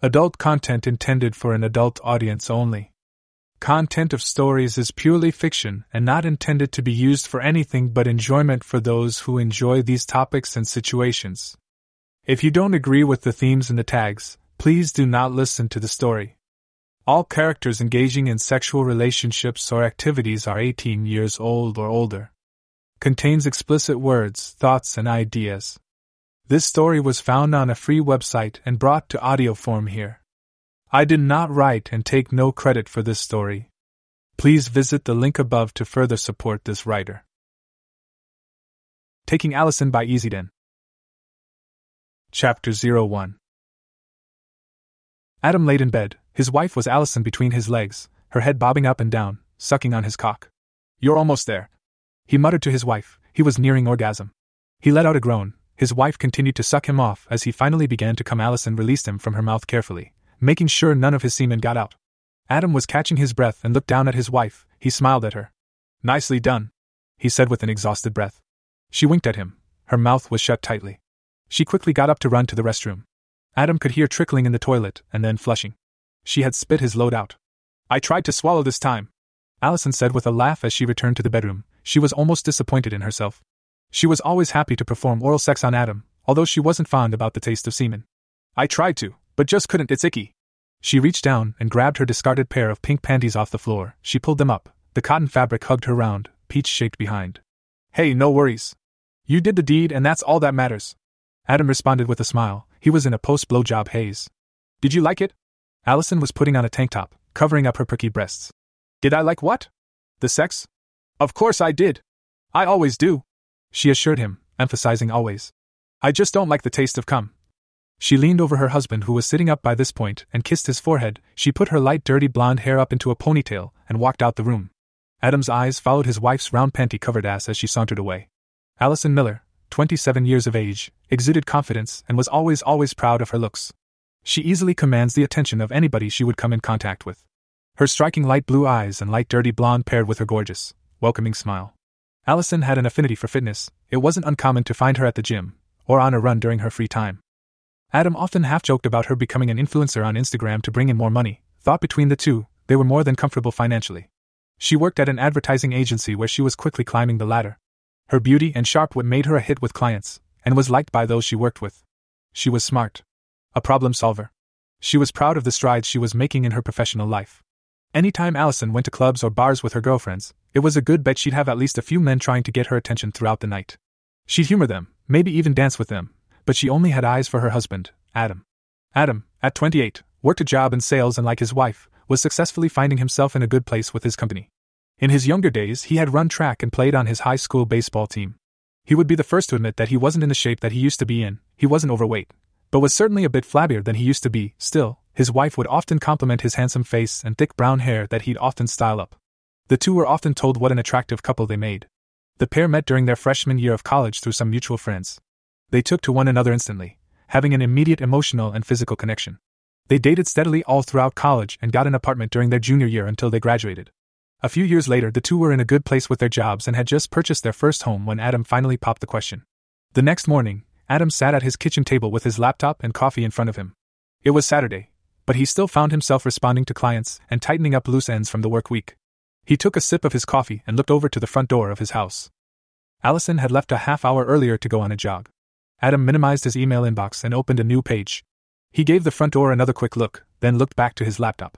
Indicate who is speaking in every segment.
Speaker 1: Adult content intended for an adult audience only. Content of stories is purely fiction and not intended to be used for anything but enjoyment for those who enjoy these topics and situations. If you don't agree with the themes and the tags, please do not listen to the story. All characters engaging in sexual relationships or activities are 18 years old or older. Contains explicit words, thoughts, and ideas. This story was found on a free website and brought to audio form here. I did not write and take no credit for this story. Please visit the link above to further support this writer. Taking Allison by Easyden. Chapter 01 Adam laid in bed. His wife was Allison between his legs, her head bobbing up and down, sucking on his cock. You're almost there. He muttered to his wife. He was nearing orgasm. He let out a groan. His wife continued to suck him off as he finally began to come. Allison released him from her mouth carefully making sure none of his semen got out. Adam was catching his breath and looked down at his wife. He smiled at her. Nicely done, he said with an exhausted breath. She winked at him. Her mouth was shut tightly. She quickly got up to run to the restroom. Adam could hear trickling in the toilet and then flushing. She had spit his load out. I tried to swallow this time, Allison said with a laugh as she returned to the bedroom. She was almost disappointed in herself. She was always happy to perform oral sex on Adam, although she wasn't fond about the taste of semen. I tried to, but just couldn't, it's icky. She reached down and grabbed her discarded pair of pink panties off the floor. She pulled them up. The cotton fabric hugged her round, peach shaped behind. Hey, no worries. You did the deed, and that's all that matters. Adam responded with a smile. He was in a post blowjob haze. Did you like it? Allison was putting on a tank top, covering up her perky breasts. Did I like what? The sex? Of course I did. I always do. She assured him, emphasizing always. I just don't like the taste of cum. She leaned over her husband, who was sitting up by this point, and kissed his forehead. She put her light, dirty blonde hair up into a ponytail and walked out the room. Adam's eyes followed his wife's round panty covered ass as she sauntered away. Allison Miller, 27 years of age, exuded confidence and was always, always proud of her looks. She easily commands the attention of anybody she would come in contact with. Her striking light blue eyes and light dirty blonde paired with her gorgeous, welcoming smile. Allison had an affinity for fitness, it wasn't uncommon to find her at the gym, or on a run during her free time. Adam often half joked about her becoming an influencer on Instagram to bring in more money, thought between the two, they were more than comfortable financially. She worked at an advertising agency where she was quickly climbing the ladder. Her beauty and sharp wit made her a hit with clients, and was liked by those she worked with. She was smart. A problem solver. She was proud of the strides she was making in her professional life. Anytime Allison went to clubs or bars with her girlfriends, it was a good bet she'd have at least a few men trying to get her attention throughout the night. She'd humor them, maybe even dance with them, but she only had eyes for her husband, Adam. Adam, at 28, worked a job in sales and, like his wife, was successfully finding himself in a good place with his company. In his younger days, he had run track and played on his high school baseball team. He would be the first to admit that he wasn't in the shape that he used to be in, he wasn't overweight, but was certainly a bit flabbier than he used to be. Still, his wife would often compliment his handsome face and thick brown hair that he'd often style up. The two were often told what an attractive couple they made. The pair met during their freshman year of college through some mutual friends. They took to one another instantly, having an immediate emotional and physical connection. They dated steadily all throughout college and got an apartment during their junior year until they graduated. A few years later, the two were in a good place with their jobs and had just purchased their first home when Adam finally popped the question. The next morning, Adam sat at his kitchen table with his laptop and coffee in front of him. It was Saturday, but he still found himself responding to clients and tightening up loose ends from the work week. He took a sip of his coffee and looked over to the front door of his house. Allison had left a half hour earlier to go on a jog. Adam minimized his email inbox and opened a new page. He gave the front door another quick look, then looked back to his laptop.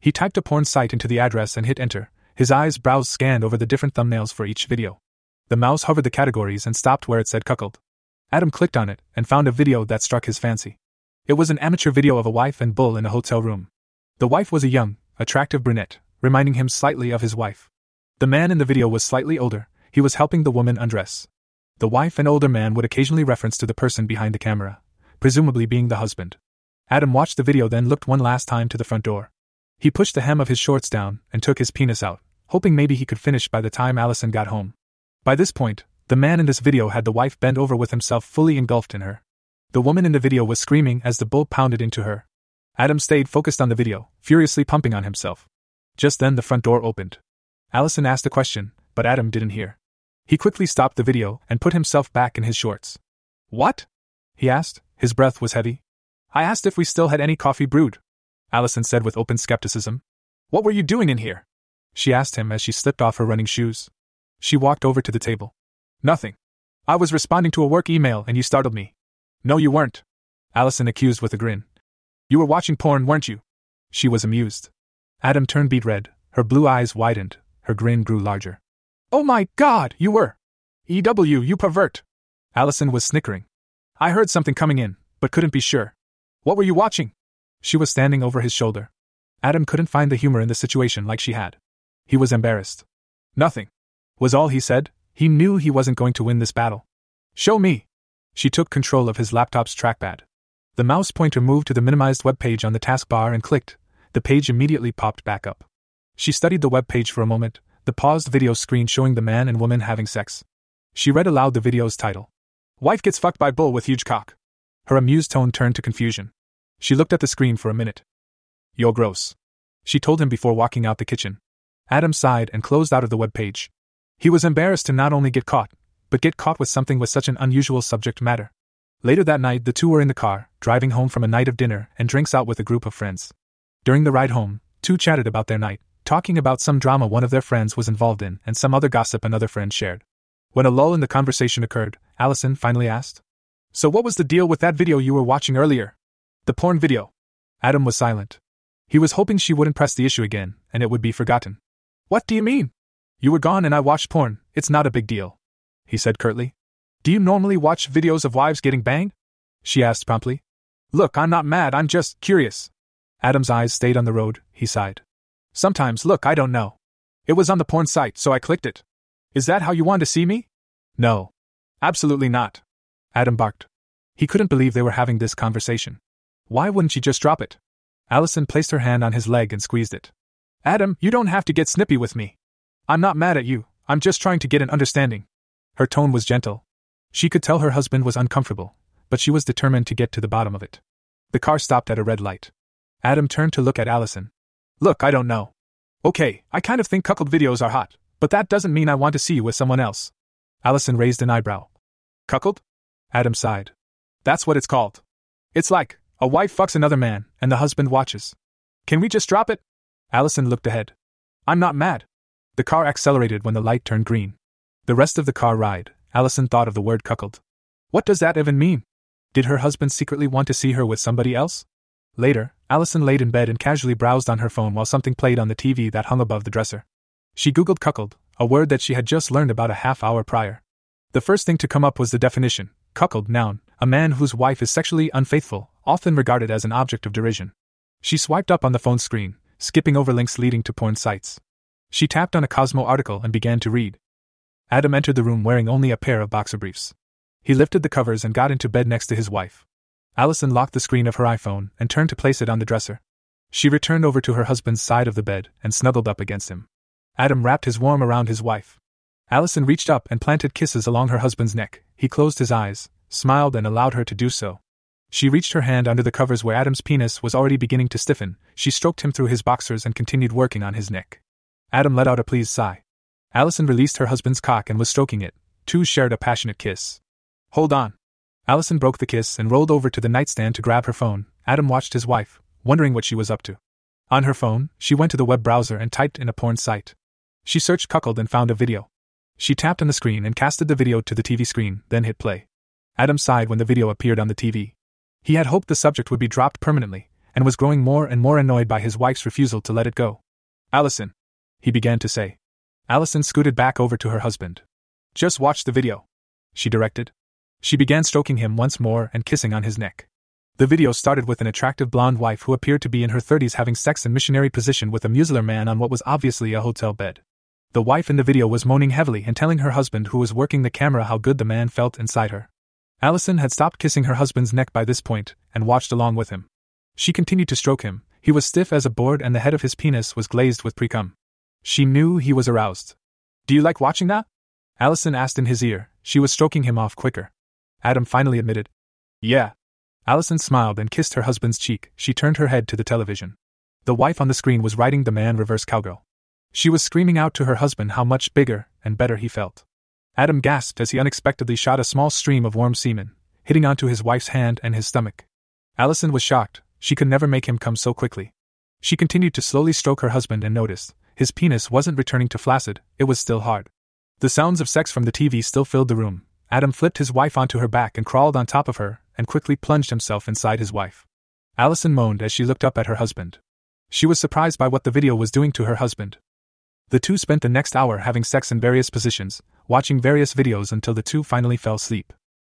Speaker 1: He typed a porn site into the address and hit enter. His eyes browsed scanned over the different thumbnails for each video. The mouse hovered the categories and stopped where it said cuckold. Adam clicked on it and found a video that struck his fancy. It was an amateur video of a wife and bull in a hotel room. The wife was a young, attractive brunette, reminding him slightly of his wife. The man in the video was slightly older, he was helping the woman undress. The wife and older man would occasionally reference to the person behind the camera, presumably being the husband. Adam watched the video, then looked one last time to the front door. He pushed the hem of his shorts down and took his penis out, hoping maybe he could finish by the time Allison got home. By this point, the man in this video had the wife bent over with himself fully engulfed in her. The woman in the video was screaming as the bull pounded into her. Adam stayed focused on the video, furiously pumping on himself. Just then the front door opened. Allison asked a question, but Adam didn't hear. He quickly stopped the video and put himself back in his shorts. What? he asked. His breath was heavy. I asked if we still had any coffee brewed. Allison said with open skepticism. What were you doing in here? She asked him as she slipped off her running shoes. She walked over to the table. Nothing. I was responding to a work email and you startled me. No, you weren't. Allison accused with a grin. You were watching porn, weren't you? She was amused. Adam turned beet red, her blue eyes widened, her grin grew larger. Oh my god, you were! EW, you pervert! Allison was snickering. I heard something coming in, but couldn't be sure. What were you watching? She was standing over his shoulder. Adam couldn't find the humor in the situation like she had. He was embarrassed. Nothing. Was all he said. He knew he wasn't going to win this battle. Show me. She took control of his laptop's trackpad. The mouse pointer moved to the minimized web page on the taskbar and clicked. The page immediately popped back up. She studied the web page for a moment, the paused video screen showing the man and woman having sex. She read aloud the video's title Wife gets fucked by bull with huge cock. Her amused tone turned to confusion. She looked at the screen for a minute. You're gross. She told him before walking out the kitchen. Adam sighed and closed out of the web page. He was embarrassed to not only get caught, but get caught with something with such an unusual subject matter. Later that night, the two were in the car, driving home from a night of dinner and drinks out with a group of friends. During the ride home, two chatted about their night, talking about some drama one of their friends was involved in and some other gossip another friend shared. When a lull in the conversation occurred, Allison finally asked, So, what was the deal with that video you were watching earlier? The porn video. Adam was silent. He was hoping she wouldn't press the issue again, and it would be forgotten. What do you mean? You were gone and I watched porn, it's not a big deal. He said curtly. Do you normally watch videos of wives getting banged? She asked promptly. Look, I'm not mad, I'm just curious. Adam's eyes stayed on the road, he sighed. Sometimes, look, I don't know. It was on the porn site, so I clicked it. Is that how you want to see me? No. Absolutely not. Adam barked. He couldn't believe they were having this conversation. Why wouldn't she just drop it? Allison placed her hand on his leg and squeezed it. Adam, you don't have to get snippy with me. I'm not mad at you, I'm just trying to get an understanding. Her tone was gentle, she could tell her husband was uncomfortable, but she was determined to get to the bottom of it. The car stopped at a red light. Adam turned to look at Allison. Look, I don't know. Okay, I kind of think cuckold videos are hot, but that doesn't mean I want to see you with someone else. Allison raised an eyebrow. Cuckold? Adam sighed. That's what it's called. It's like, a wife fucks another man, and the husband watches. Can we just drop it? Allison looked ahead. I'm not mad. The car accelerated when the light turned green. The rest of the car ride, Allison thought of the word cuckold. What does that even mean? Did her husband secretly want to see her with somebody else? Later, Allison laid in bed and casually browsed on her phone while something played on the TV that hung above the dresser. She googled cuckold, a word that she had just learned about a half hour prior. The first thing to come up was the definition cuckold, noun, a man whose wife is sexually unfaithful, often regarded as an object of derision. She swiped up on the phone screen, skipping over links leading to porn sites. She tapped on a Cosmo article and began to read. Adam entered the room wearing only a pair of boxer briefs. He lifted the covers and got into bed next to his wife. Allison locked the screen of her iPhone and turned to place it on the dresser. She returned over to her husband's side of the bed and snuggled up against him. Adam wrapped his warm around his wife. Allison reached up and planted kisses along her husband's neck. He closed his eyes, smiled, and allowed her to do so. She reached her hand under the covers where Adam's penis was already beginning to stiffen. She stroked him through his boxers and continued working on his neck. Adam let out a pleased sigh. Allison released her husband's cock and was stroking it. Two shared a passionate kiss. Hold on. Allison broke the kiss and rolled over to the nightstand to grab her phone. Adam watched his wife, wondering what she was up to. On her phone, she went to the web browser and typed in a porn site. She searched cuckold and found a video. She tapped on the screen and casted the video to the TV screen, then hit play. Adam sighed when the video appeared on the TV. He had hoped the subject would be dropped permanently, and was growing more and more annoyed by his wife's refusal to let it go. Allison, he began to say. Allison scooted back over to her husband. Just watch the video, she directed. She began stroking him once more and kissing on his neck. The video started with an attractive blonde wife who appeared to be in her 30s having sex in missionary position with a muscular man on what was obviously a hotel bed. The wife in the video was moaning heavily and telling her husband, who was working the camera, how good the man felt inside her. Allison had stopped kissing her husband's neck by this point and watched along with him. She continued to stroke him. He was stiff as a board and the head of his penis was glazed with precum. She knew he was aroused. Do you like watching that? Allison asked in his ear. She was stroking him off quicker. Adam finally admitted. Yeah. Allison smiled and kissed her husband's cheek. She turned her head to the television. The wife on the screen was riding the man reverse cowgirl. She was screaming out to her husband how much bigger and better he felt. Adam gasped as he unexpectedly shot a small stream of warm semen, hitting onto his wife's hand and his stomach. Allison was shocked, she could never make him come so quickly. She continued to slowly stroke her husband and noticed his penis wasn't returning to flaccid, it was still hard. The sounds of sex from the TV still filled the room. Adam flipped his wife onto her back and crawled on top of her, and quickly plunged himself inside his wife. Allison moaned as she looked up at her husband. She was surprised by what the video was doing to her husband. The two spent the next hour having sex in various positions, watching various videos until the two finally fell asleep.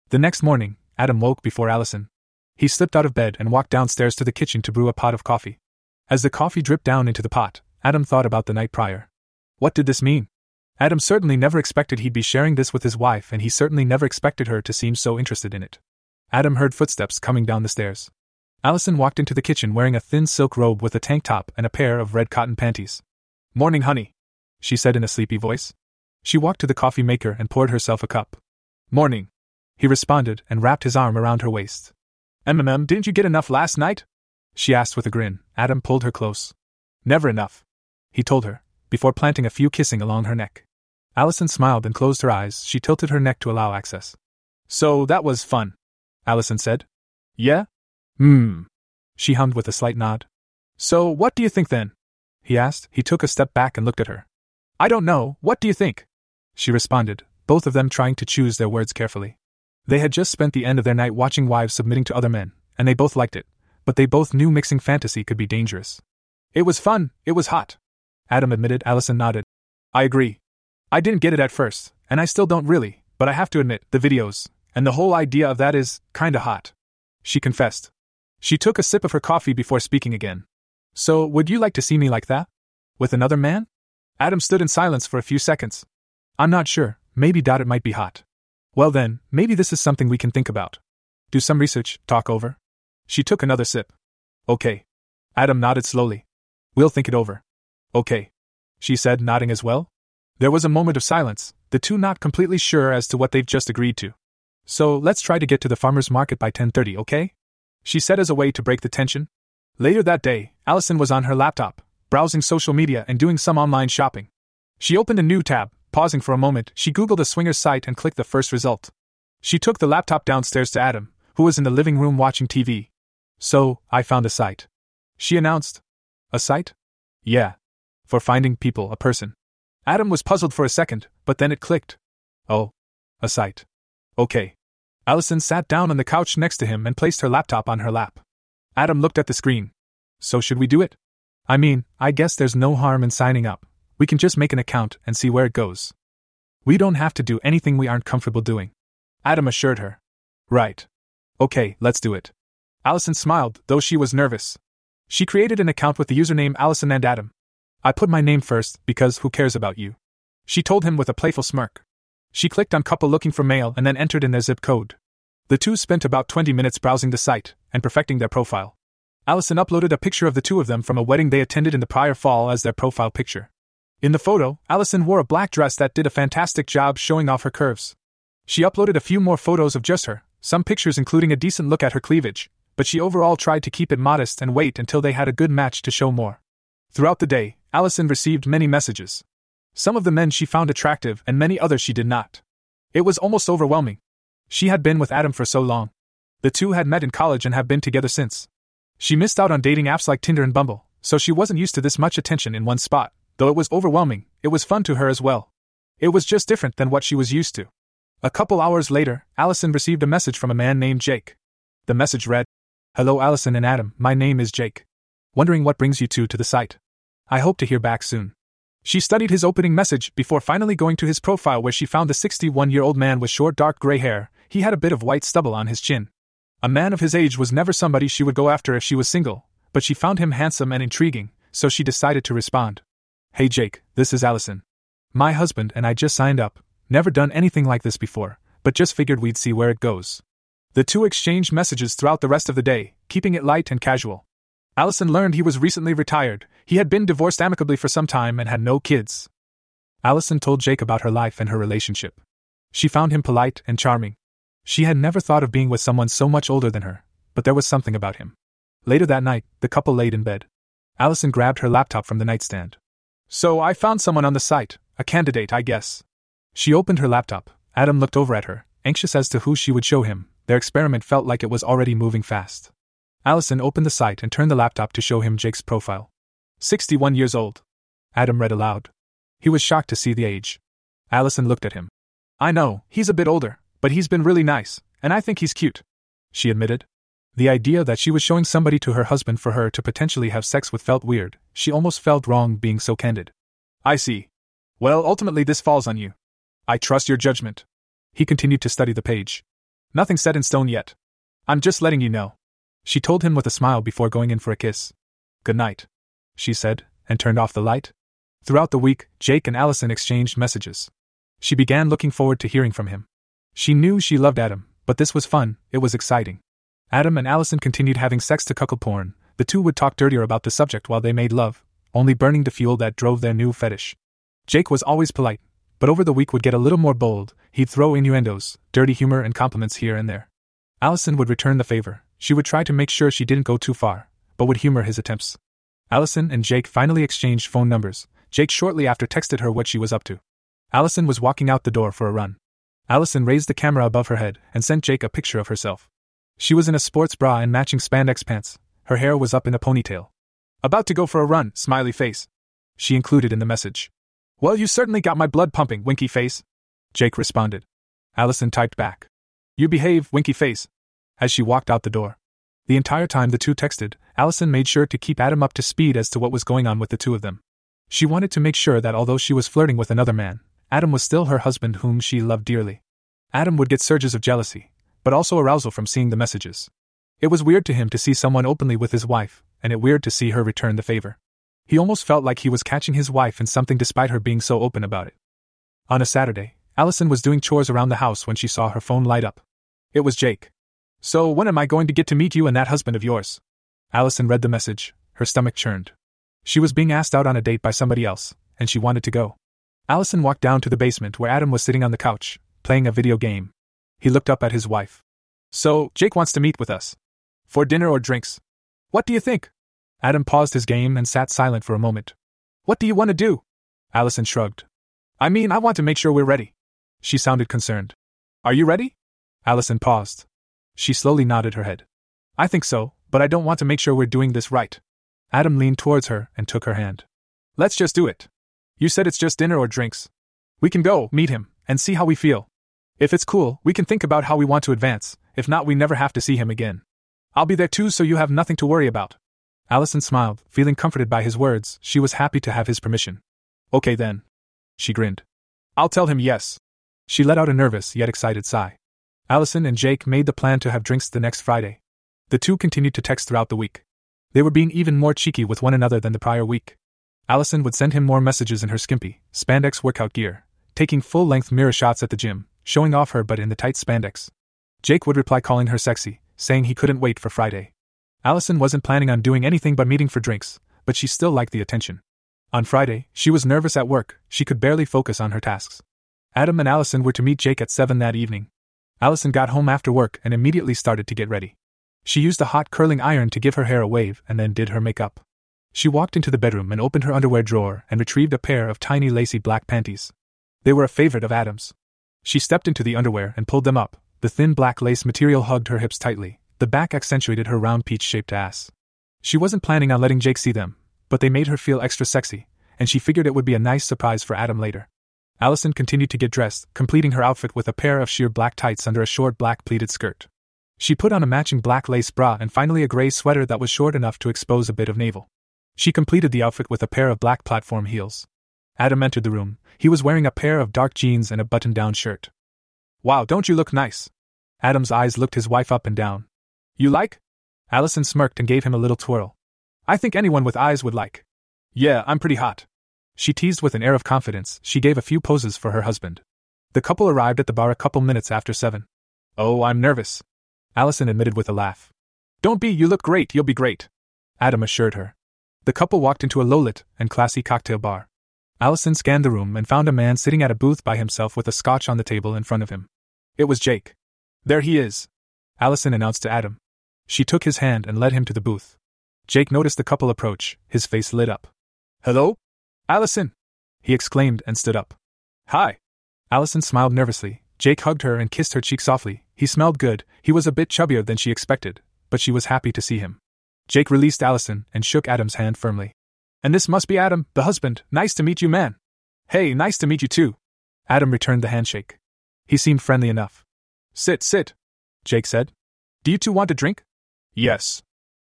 Speaker 1: The next morning, Adam woke before Allison. He slipped out of bed and walked downstairs to the kitchen to brew a pot of coffee. As the coffee dripped down into the pot, Adam thought about the night prior. What did this mean? Adam certainly never expected he'd be sharing this with his wife, and he certainly never expected her to seem so interested in it. Adam heard footsteps coming down the stairs. Allison walked into the kitchen wearing a thin silk robe with a tank top and a pair of red cotton panties. Morning, honey, she said in a sleepy voice. She walked to the coffee maker and poured herself a cup. Morning, he responded and wrapped his arm around her waist. MMM, didn't you get enough last night? She asked with a grin. Adam pulled her close. Never enough, he told her, before planting a few kissing along her neck. Allison smiled and closed her eyes. She tilted her neck to allow access. So that was fun, Allison said. Yeah? Hmm. She hummed with a slight nod. So what do you think then? He asked. He took a step back and looked at her. I don't know, what do you think? She responded, both of them trying to choose their words carefully. They had just spent the end of their night watching wives submitting to other men, and they both liked it, but they both knew mixing fantasy could be dangerous. It was fun, it was hot. Adam admitted, Allison nodded. I agree. I didn't get it at first, and I still don't really, but I have to admit, the videos, and the whole idea of that is kinda hot. She confessed. She took a sip of her coffee before speaking again. So, would you like to see me like that? With another man? Adam stood in silence for a few seconds. I'm not sure, maybe doubt it might be hot. Well then, maybe this is something we can think about. Do some research, talk over. She took another sip. Okay. Adam nodded slowly. We'll think it over. Okay. She said, nodding as well. There was a moment of silence, the two not completely sure as to what they've just agreed to. So, let's try to get to the farmer's market by 10:30, okay? She said as a way to break the tension. Later that day, Allison was on her laptop, browsing social media and doing some online shopping. She opened a new tab, Pausing for a moment, she Googled a swingers site and clicked the first result. She took the laptop downstairs to Adam, who was in the living room watching TV. So, I found a site. She announced. A site? Yeah. For finding people, a person. Adam was puzzled for a second, but then it clicked. Oh. A site. Okay. Allison sat down on the couch next to him and placed her laptop on her lap. Adam looked at the screen. So, should we do it? I mean, I guess there's no harm in signing up. We can just make an account and see where it goes. We don't have to do anything we aren't comfortable doing. Adam assured her. Right. Okay, let's do it. Allison smiled, though she was nervous. She created an account with the username Allison and Adam. I put my name first because who cares about you? She told him with a playful smirk. She clicked on couple looking for male and then entered in their zip code. The two spent about 20 minutes browsing the site and perfecting their profile. Allison uploaded a picture of the two of them from a wedding they attended in the prior fall as their profile picture. In the photo, Allison wore a black dress that did a fantastic job showing off her curves. She uploaded a few more photos of just her, some pictures including a decent look at her cleavage, but she overall tried to keep it modest and wait until they had a good match to show more. Throughout the day, Allison received many messages. Some of the men she found attractive and many others she did not. It was almost overwhelming. She had been with Adam for so long. The two had met in college and have been together since. She missed out on dating apps like Tinder and Bumble, so she wasn't used to this much attention in one spot. Though it was overwhelming, it was fun to her as well. It was just different than what she was used to. A couple hours later, Allison received a message from a man named Jake. The message read Hello, Allison and Adam, my name is Jake. Wondering what brings you two to the site. I hope to hear back soon. She studied his opening message before finally going to his profile where she found the 61 year old man with short dark gray hair, he had a bit of white stubble on his chin. A man of his age was never somebody she would go after if she was single, but she found him handsome and intriguing, so she decided to respond. Hey Jake, this is Allison. My husband and I just signed up, never done anything like this before, but just figured we'd see where it goes. The two exchanged messages throughout the rest of the day, keeping it light and casual. Allison learned he was recently retired, he had been divorced amicably for some time and had no kids. Allison told Jake about her life and her relationship. She found him polite and charming. She had never thought of being with someone so much older than her, but there was something about him. Later that night, the couple laid in bed. Allison grabbed her laptop from the nightstand. So I found someone on the site, a candidate, I guess. She opened her laptop. Adam looked over at her, anxious as to who she would show him. Their experiment felt like it was already moving fast. Allison opened the site and turned the laptop to show him Jake's profile. 61 years old. Adam read aloud. He was shocked to see the age. Allison looked at him. I know, he's a bit older, but he's been really nice, and I think he's cute. She admitted. The idea that she was showing somebody to her husband for her to potentially have sex with felt weird, she almost felt wrong being so candid. I see. Well, ultimately, this falls on you. I trust your judgment. He continued to study the page. Nothing set in stone yet. I'm just letting you know. She told him with a smile before going in for a kiss. Good night, she said, and turned off the light. Throughout the week, Jake and Allison exchanged messages. She began looking forward to hearing from him. She knew she loved Adam, but this was fun, it was exciting. Adam and Allison continued having sex to cuckold porn. The two would talk dirtier about the subject while they made love, only burning the fuel that drove their new fetish. Jake was always polite, but over the week would get a little more bold. He'd throw innuendos, dirty humor, and compliments here and there. Allison would return the favor. She would try to make sure she didn't go too far, but would humor his attempts. Allison and Jake finally exchanged phone numbers. Jake shortly after texted her what she was up to. Allison was walking out the door for a run. Allison raised the camera above her head and sent Jake a picture of herself. She was in a sports bra and matching spandex pants. Her hair was up in a ponytail. About to go for a run, smiley face. She included in the message. Well, you certainly got my blood pumping, winky face. Jake responded. Allison typed back. You behave, winky face. As she walked out the door. The entire time the two texted, Allison made sure to keep Adam up to speed as to what was going on with the two of them. She wanted to make sure that although she was flirting with another man, Adam was still her husband whom she loved dearly. Adam would get surges of jealousy, but also arousal from seeing the messages. It was weird to him to see someone openly with his wife, and it weird to see her return the favor. He almost felt like he was catching his wife in something despite her being so open about it. On a Saturday, Allison was doing chores around the house when she saw her phone light up. It was Jake. So, when am I going to get to meet you and that husband of yours? Allison read the message, her stomach churned. She was being asked out on a date by somebody else, and she wanted to go. Allison walked down to the basement where Adam was sitting on the couch, playing a video game. He looked up at his wife. So, Jake wants to meet with us. For dinner or drinks? What do you think? Adam paused his game and sat silent for a moment. What do you want to do? Allison shrugged. I mean, I want to make sure we're ready. She sounded concerned. Are you ready? Allison paused. She slowly nodded her head. I think so, but I don't want to make sure we're doing this right. Adam leaned towards her and took her hand. Let's just do it. You said it's just dinner or drinks. We can go, meet him, and see how we feel. If it's cool, we can think about how we want to advance, if not, we never have to see him again. I'll be there too, so you have nothing to worry about. Allison smiled, feeling comforted by his words, she was happy to have his permission. Okay then. She grinned. I'll tell him yes. She let out a nervous yet excited sigh. Allison and Jake made the plan to have drinks the next Friday. The two continued to text throughout the week. They were being even more cheeky with one another than the prior week. Allison would send him more messages in her skimpy, spandex workout gear, taking full length mirror shots at the gym, showing off her butt in the tight spandex. Jake would reply calling her sexy, saying he couldn't wait for Friday. Allison wasn't planning on doing anything but meeting for drinks, but she still liked the attention. On Friday, she was nervous at work, she could barely focus on her tasks. Adam and Allison were to meet Jake at 7 that evening. Allison got home after work and immediately started to get ready. She used a hot curling iron to give her hair a wave and then did her makeup. She walked into the bedroom and opened her underwear drawer and retrieved a pair of tiny lacy black panties. They were a favorite of Adam's. She stepped into the underwear and pulled them up. The thin black lace material hugged her hips tightly. The back accentuated her round peach shaped ass. She wasn't planning on letting Jake see them, but they made her feel extra sexy, and she figured it would be a nice surprise for Adam later. Allison continued to get dressed, completing her outfit with a pair of sheer black tights under a short black pleated skirt. She put on a matching black lace bra and finally a gray sweater that was short enough to expose a bit of navel. She completed the outfit with a pair of black platform heels. Adam entered the room. He was wearing a pair of dark jeans and a button down shirt. Wow, don't you look nice? Adam's eyes looked his wife up and down. You like? Allison smirked and gave him a little twirl. I think anyone with eyes would like. Yeah, I'm pretty hot. She teased with an air of confidence. She gave a few poses for her husband. The couple arrived at the bar a couple minutes after seven. Oh, I'm nervous. Allison admitted with a laugh. Don't be, you look great, you'll be great. Adam assured her. The couple walked into a low lit and classy cocktail bar. Allison scanned the room and found a man sitting at a booth by himself with a scotch on the table in front of him. It was Jake. There he is, Allison announced to Adam. She took his hand and led him to the booth. Jake noticed the couple approach, his face lit up. Hello? Allison! He exclaimed and stood up. Hi! Allison smiled nervously. Jake hugged her and kissed her cheek softly. He smelled good, he was a bit chubbier than she expected, but she was happy to see him. Jake released Allison and shook Adam's hand firmly. And this must be Adam, the husband. Nice to meet you, man. Hey, nice to meet you too. Adam returned the handshake. He seemed friendly enough. Sit, sit, Jake said. Do you two want a drink? Yes.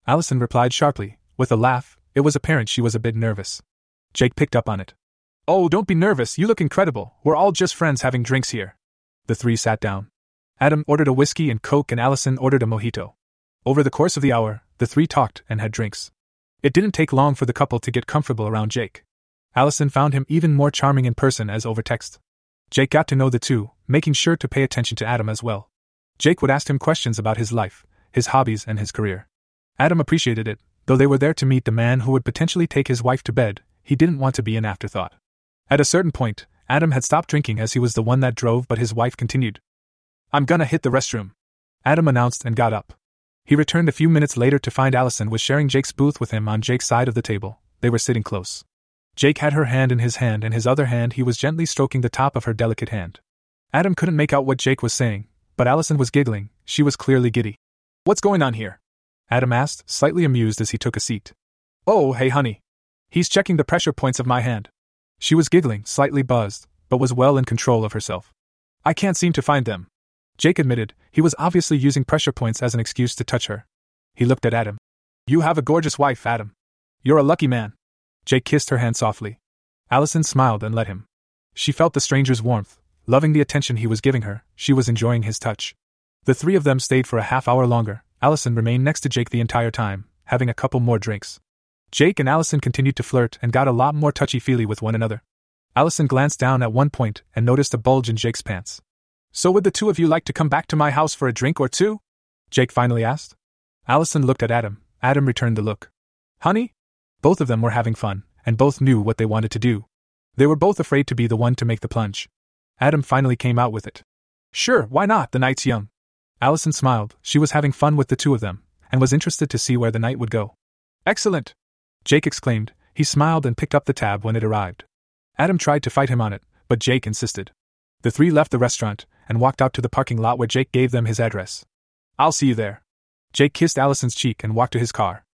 Speaker 1: Allison replied sharply, with a laugh. It was apparent she was a bit nervous. Jake picked up on it. Oh, don't be nervous, you look incredible. We're all just friends having drinks here. The three sat down. Adam ordered a whiskey and Coke, and Allison ordered a mojito. Over the course of the hour, the three talked and had drinks. It didn't take long for the couple to get comfortable around Jake. Allison found him even more charming in person as over text. Jake got to know the two, making sure to pay attention to Adam as well. Jake would ask him questions about his life, his hobbies, and his career. Adam appreciated it, though they were there to meet the man who would potentially take his wife to bed, he didn't want to be an afterthought. At a certain point, Adam had stopped drinking as he was the one that drove, but his wife continued. I'm gonna hit the restroom. Adam announced and got up. He returned a few minutes later to find Allison was sharing Jake's booth with him on Jake's side of the table. They were sitting close. Jake had her hand in his hand, and his other hand he was gently stroking the top of her delicate hand. Adam couldn't make out what Jake was saying, but Allison was giggling, she was clearly giddy. What's going on here? Adam asked, slightly amused as he took a seat. Oh, hey, honey. He's checking the pressure points of my hand. She was giggling, slightly buzzed, but was well in control of herself. I can't seem to find them. Jake admitted, he was obviously using pressure points as an excuse to touch her. He looked at Adam. You have a gorgeous wife, Adam. You're a lucky man. Jake kissed her hand softly. Allison smiled and let him. She felt the stranger's warmth, loving the attention he was giving her, she was enjoying his touch. The three of them stayed for a half hour longer. Allison remained next to Jake the entire time, having a couple more drinks. Jake and Allison continued to flirt and got a lot more touchy feely with one another. Allison glanced down at one point and noticed a bulge in Jake's pants. So would the two of you like to come back to my house for a drink or two? Jake finally asked. Allison looked at Adam. Adam returned the look. Honey? Both of them were having fun, and both knew what they wanted to do. They were both afraid to be the one to make the plunge. Adam finally came out with it. Sure, why not? The night's young. Allison smiled. She was having fun with the two of them, and was interested to see where the night would go. Excellent! Jake exclaimed. He smiled and picked up the tab when it arrived. Adam tried to fight him on it, but Jake insisted. The three left the restaurant and walked out to the parking lot where Jake gave them his address. I'll see you there. Jake kissed Allison's cheek and walked to his car.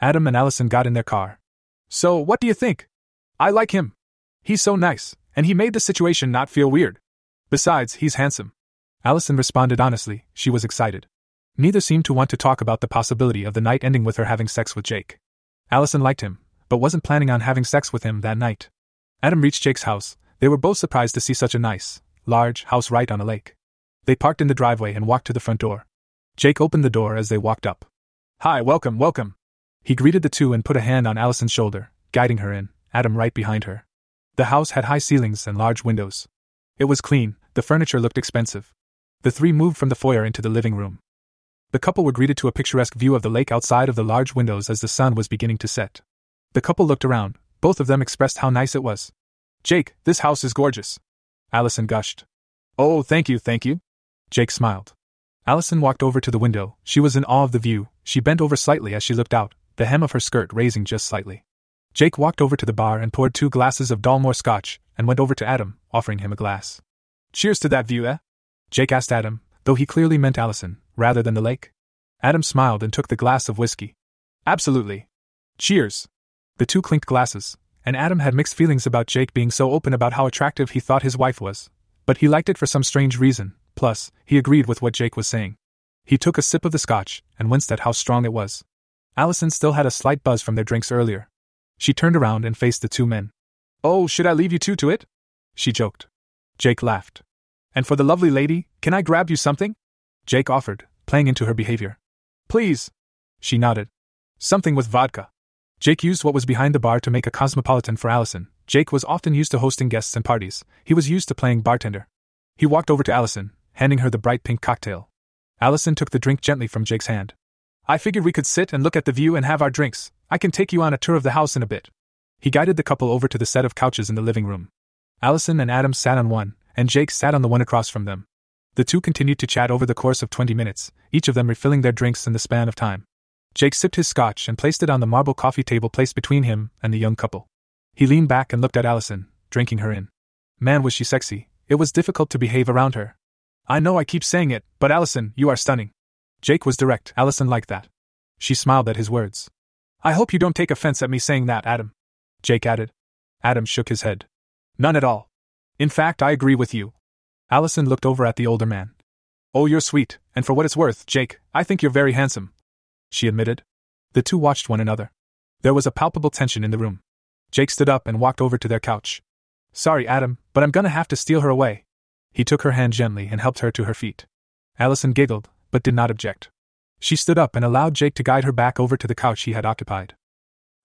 Speaker 1: Adam and Allison got in their car. So, what do you think? I like him. He's so nice, and he made the situation not feel weird. Besides, he's handsome. Allison responded honestly, she was excited. Neither seemed to want to talk about the possibility of the night ending with her having sex with Jake. Allison liked him, but wasn't planning on having sex with him that night. Adam reached Jake's house. They were both surprised to see such a nice, large house right on a lake. They parked in the driveway and walked to the front door. Jake opened the door as they walked up. Hi, welcome, welcome. He greeted the two and put a hand on Allison's shoulder, guiding her in, Adam right behind her. The house had high ceilings and large windows. It was clean, the furniture looked expensive. The three moved from the foyer into the living room. The couple were greeted to a picturesque view of the lake outside of the large windows as the sun was beginning to set. The couple looked around, both of them expressed how nice it was. Jake, this house is gorgeous. Allison gushed. Oh, thank you, thank you. Jake smiled. Allison walked over to the window. She was in awe of the view. She bent over slightly as she looked out, the hem of her skirt raising just slightly. Jake walked over to the bar and poured two glasses of Dalmore scotch and went over to Adam, offering him a glass. Cheers to that view, eh? Jake asked Adam, though he clearly meant Allison, rather than the lake. Adam smiled and took the glass of whiskey. Absolutely. Cheers. The two clinked glasses, and Adam had mixed feelings about Jake being so open about how attractive he thought his wife was. But he liked it for some strange reason, plus, he agreed with what Jake was saying. He took a sip of the scotch and winced at how strong it was. Allison still had a slight buzz from their drinks earlier. She turned around and faced the two men. Oh, should I leave you two to it? She joked. Jake laughed. And for the lovely lady, can I grab you something? Jake offered, playing into her behavior. Please. She nodded. Something with vodka. Jake used what was behind the bar to make a cosmopolitan for Allison. Jake was often used to hosting guests and parties, he was used to playing bartender. He walked over to Allison, handing her the bright pink cocktail. Allison took the drink gently from Jake's hand. I figured we could sit and look at the view and have our drinks. I can take you on a tour of the house in a bit. He guided the couple over to the set of couches in the living room. Allison and Adam sat on one, and Jake sat on the one across from them. The two continued to chat over the course of 20 minutes, each of them refilling their drinks in the span of time. Jake sipped his scotch and placed it on the marble coffee table placed between him and the young couple. He leaned back and looked at Allison, drinking her in. Man, was she sexy. It was difficult to behave around her. I know I keep saying it, but Allison, you are stunning. Jake was direct, Allison liked that. She smiled at his words. I hope you don't take offense at me saying that, Adam. Jake added. Adam shook his head. None at all. In fact, I agree with you. Allison looked over at the older man. Oh, you're sweet, and for what it's worth, Jake, I think you're very handsome. She admitted. The two watched one another. There was a palpable tension in the room. Jake stood up and walked over to their couch. Sorry, Adam, but I'm gonna have to steal her away. He took her hand gently and helped her to her feet. Allison giggled, but did not object. She stood up and allowed Jake to guide her back over to the couch he had occupied.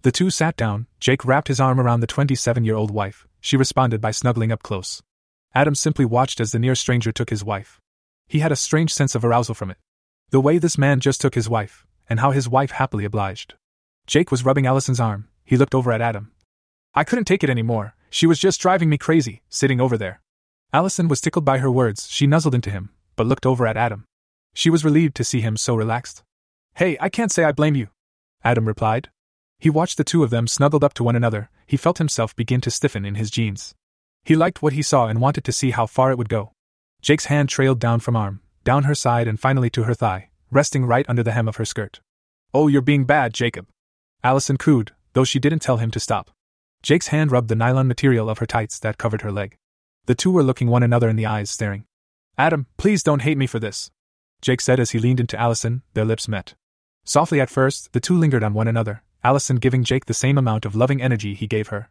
Speaker 1: The two sat down, Jake wrapped his arm around the 27 year old wife. She responded by snuggling up close. Adam simply watched as the near stranger took his wife. He had a strange sense of arousal from it. The way this man just took his wife, and how his wife happily obliged. Jake was rubbing Allison's arm. He looked over at Adam. I couldn't take it anymore. She was just driving me crazy, sitting over there. Allison was tickled by her words. She nuzzled into him, but looked over at Adam. She was relieved to see him so relaxed. Hey, I can't say I blame you, Adam replied. He watched the two of them snuggled up to one another, he felt himself begin to stiffen in his jeans. He liked what he saw and wanted to see how far it would go. Jake's hand trailed down from arm, down her side, and finally to her thigh, resting right under the hem of her skirt. Oh, you're being bad, Jacob. Allison cooed, though she didn't tell him to stop. Jake's hand rubbed the nylon material of her tights that covered her leg. The two were looking one another in the eyes, staring. Adam, please don't hate me for this. Jake said as he leaned into Allison, their lips met. Softly at first, the two lingered on one another, Allison giving Jake the same amount of loving energy he gave her.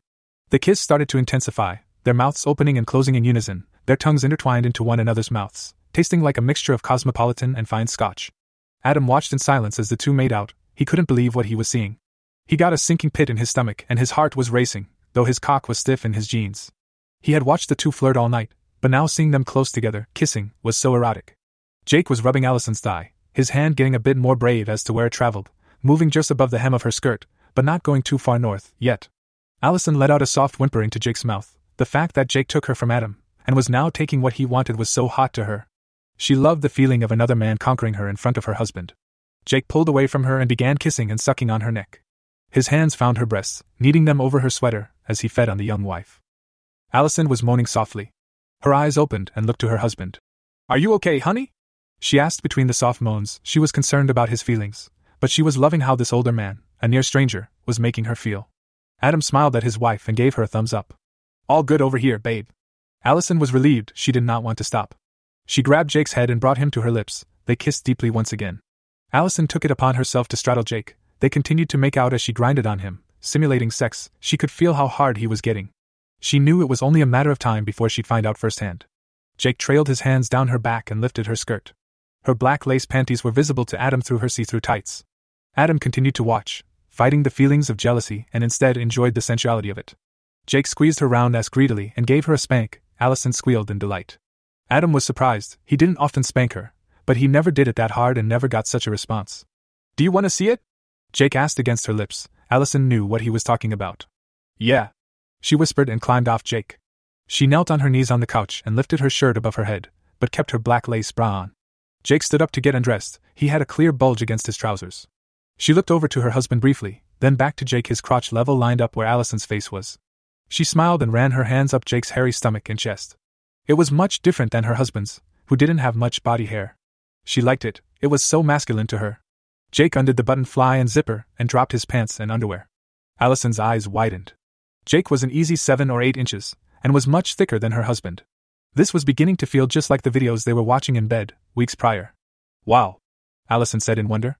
Speaker 1: The kiss started to intensify, their mouths opening and closing in unison, their tongues intertwined into one another's mouths, tasting like a mixture of cosmopolitan and fine scotch. Adam watched in silence as the two made out, he couldn't believe what he was seeing. He got a sinking pit in his stomach and his heart was racing, though his cock was stiff in his jeans. He had watched the two flirt all night, but now seeing them close together, kissing, was so erotic. Jake was rubbing Allison's thigh, his hand getting a bit more brave as to where it traveled, moving just above the hem of her skirt, but not going too far north, yet. Allison let out a soft whimpering to Jake's mouth. The fact that Jake took her from Adam, and was now taking what he wanted was so hot to her. She loved the feeling of another man conquering her in front of her husband. Jake pulled away from her and began kissing and sucking on her neck. His hands found her breasts, kneading them over her sweater as he fed on the young wife. Allison was moaning softly. Her eyes opened and looked to her husband. Are you okay, honey? She asked between the soft moans. She was concerned about his feelings, but she was loving how this older man, a near stranger, was making her feel. Adam smiled at his wife and gave her a thumbs up. All good over here, babe. Allison was relieved, she did not want to stop. She grabbed Jake's head and brought him to her lips. They kissed deeply once again. Allison took it upon herself to straddle Jake. They continued to make out as she grinded on him, simulating sex. She could feel how hard he was getting. She knew it was only a matter of time before she'd find out firsthand. Jake trailed his hands down her back and lifted her skirt. Her black lace panties were visible to Adam through her see through tights. Adam continued to watch, fighting the feelings of jealousy, and instead enjoyed the sensuality of it. Jake squeezed her round as greedily and gave her a spank. Allison squealed in delight. Adam was surprised, he didn't often spank her, but he never did it that hard and never got such a response. Do you want to see it? Jake asked against her lips. Allison knew what he was talking about. Yeah. She whispered and climbed off Jake. She knelt on her knees on the couch and lifted her shirt above her head, but kept her black lace bra on. Jake stood up to get undressed, he had a clear bulge against his trousers. She looked over to her husband briefly, then back to Jake, his crotch level lined up where Allison's face was. She smiled and ran her hands up Jake's hairy stomach and chest. It was much different than her husband's, who didn't have much body hair. She liked it, it was so masculine to her. Jake undid the button fly and zipper and dropped his pants and underwear. Allison's eyes widened. Jake was an easy seven or eight inches, and was much thicker than her husband. This was beginning to feel just like the videos they were watching in bed, weeks prior. Wow, Allison said in wonder.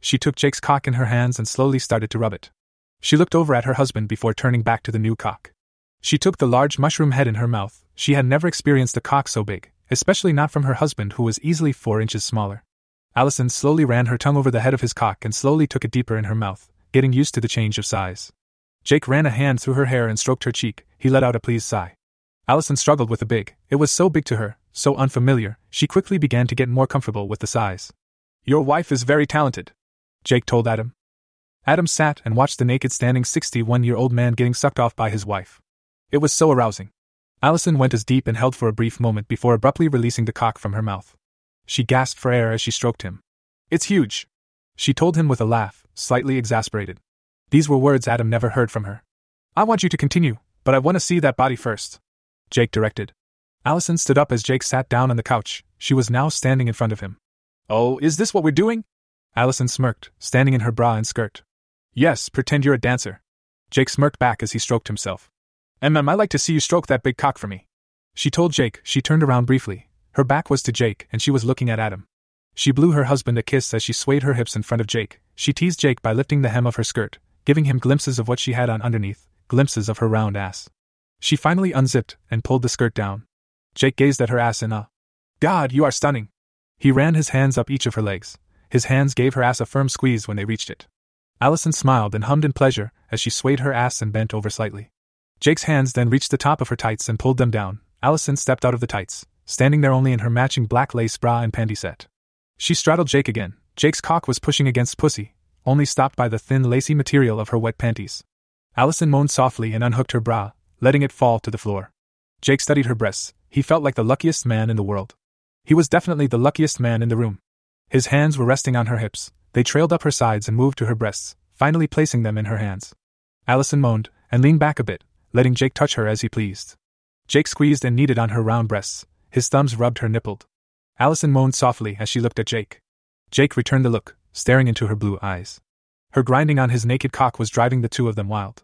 Speaker 1: She took Jake's cock in her hands and slowly started to rub it. She looked over at her husband before turning back to the new cock. She took the large mushroom head in her mouth. She had never experienced a cock so big, especially not from her husband, who was easily four inches smaller. Allison slowly ran her tongue over the head of his cock and slowly took it deeper in her mouth, getting used to the change of size. Jake ran a hand through her hair and stroked her cheek. He let out a pleased sigh. Allison struggled with the big. It was so big to her, so unfamiliar, she quickly began to get more comfortable with the size. Your wife is very talented, Jake told Adam. Adam sat and watched the naked standing 61 year old man getting sucked off by his wife. It was so arousing. Allison went as deep and held for a brief moment before abruptly releasing the cock from her mouth. She gasped for air as she stroked him. It's huge, she told him with a laugh, slightly exasperated. These were words Adam never heard from her. I want you to continue, but I want to see that body first. Jake directed. Allison stood up as Jake sat down on the couch. She was now standing in front of him. Oh, is this what we're doing? Allison smirked, standing in her bra and skirt. Yes, pretend you're a dancer. Jake smirked back as he stroked himself. MM, I like to see you stroke that big cock for me. She told Jake, she turned around briefly. Her back was to Jake, and she was looking at Adam. She blew her husband a kiss as she swayed her hips in front of Jake. She teased Jake by lifting the hem of her skirt, giving him glimpses of what she had on underneath, glimpses of her round ass. She finally unzipped and pulled the skirt down. Jake gazed at her ass in awe. God, you are stunning. He ran his hands up each of her legs. His hands gave her ass a firm squeeze when they reached it. Allison smiled and hummed in pleasure as she swayed her ass and bent over slightly. Jake's hands then reached the top of her tights and pulled them down. Allison stepped out of the tights, standing there only in her matching black lace bra and panty set. She straddled Jake again. Jake's cock was pushing against pussy, only stopped by the thin, lacy material of her wet panties. Allison moaned softly and unhooked her bra, letting it fall to the floor. Jake studied her breasts. He felt like the luckiest man in the world. He was definitely the luckiest man in the room. His hands were resting on her hips, they trailed up her sides and moved to her breasts, finally placing them in her hands. Allison moaned and leaned back a bit, letting Jake touch her as he pleased. Jake squeezed and kneaded on her round breasts, his thumbs rubbed her nippled. Allison moaned softly as she looked at Jake. Jake returned the look, staring into her blue eyes. Her grinding on his naked cock was driving the two of them wild.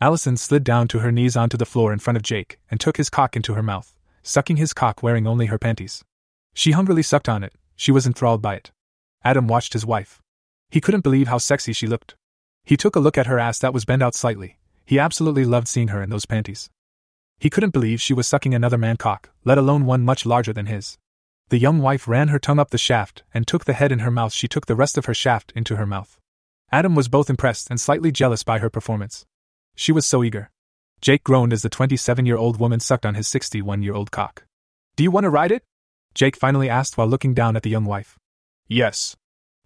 Speaker 1: Allison slid down to her knees onto the floor in front of Jake and took his cock into her mouth, sucking his cock wearing only her panties. She hungrily sucked on it, she was enthralled by it. Adam watched his wife. He couldn't believe how sexy she looked. He took a look at her ass that was bent out slightly. He absolutely loved seeing her in those panties. He couldn't believe she was sucking another man cock, let alone one much larger than his. The young wife ran her tongue up the shaft and took the head in her mouth. She took the rest of her shaft into her mouth. Adam was both impressed and slightly jealous by her performance. She was so eager. Jake groaned as the 27 year old woman sucked on his 61 year old cock. Do you want to ride it? Jake finally asked while looking down at the young wife. Yes.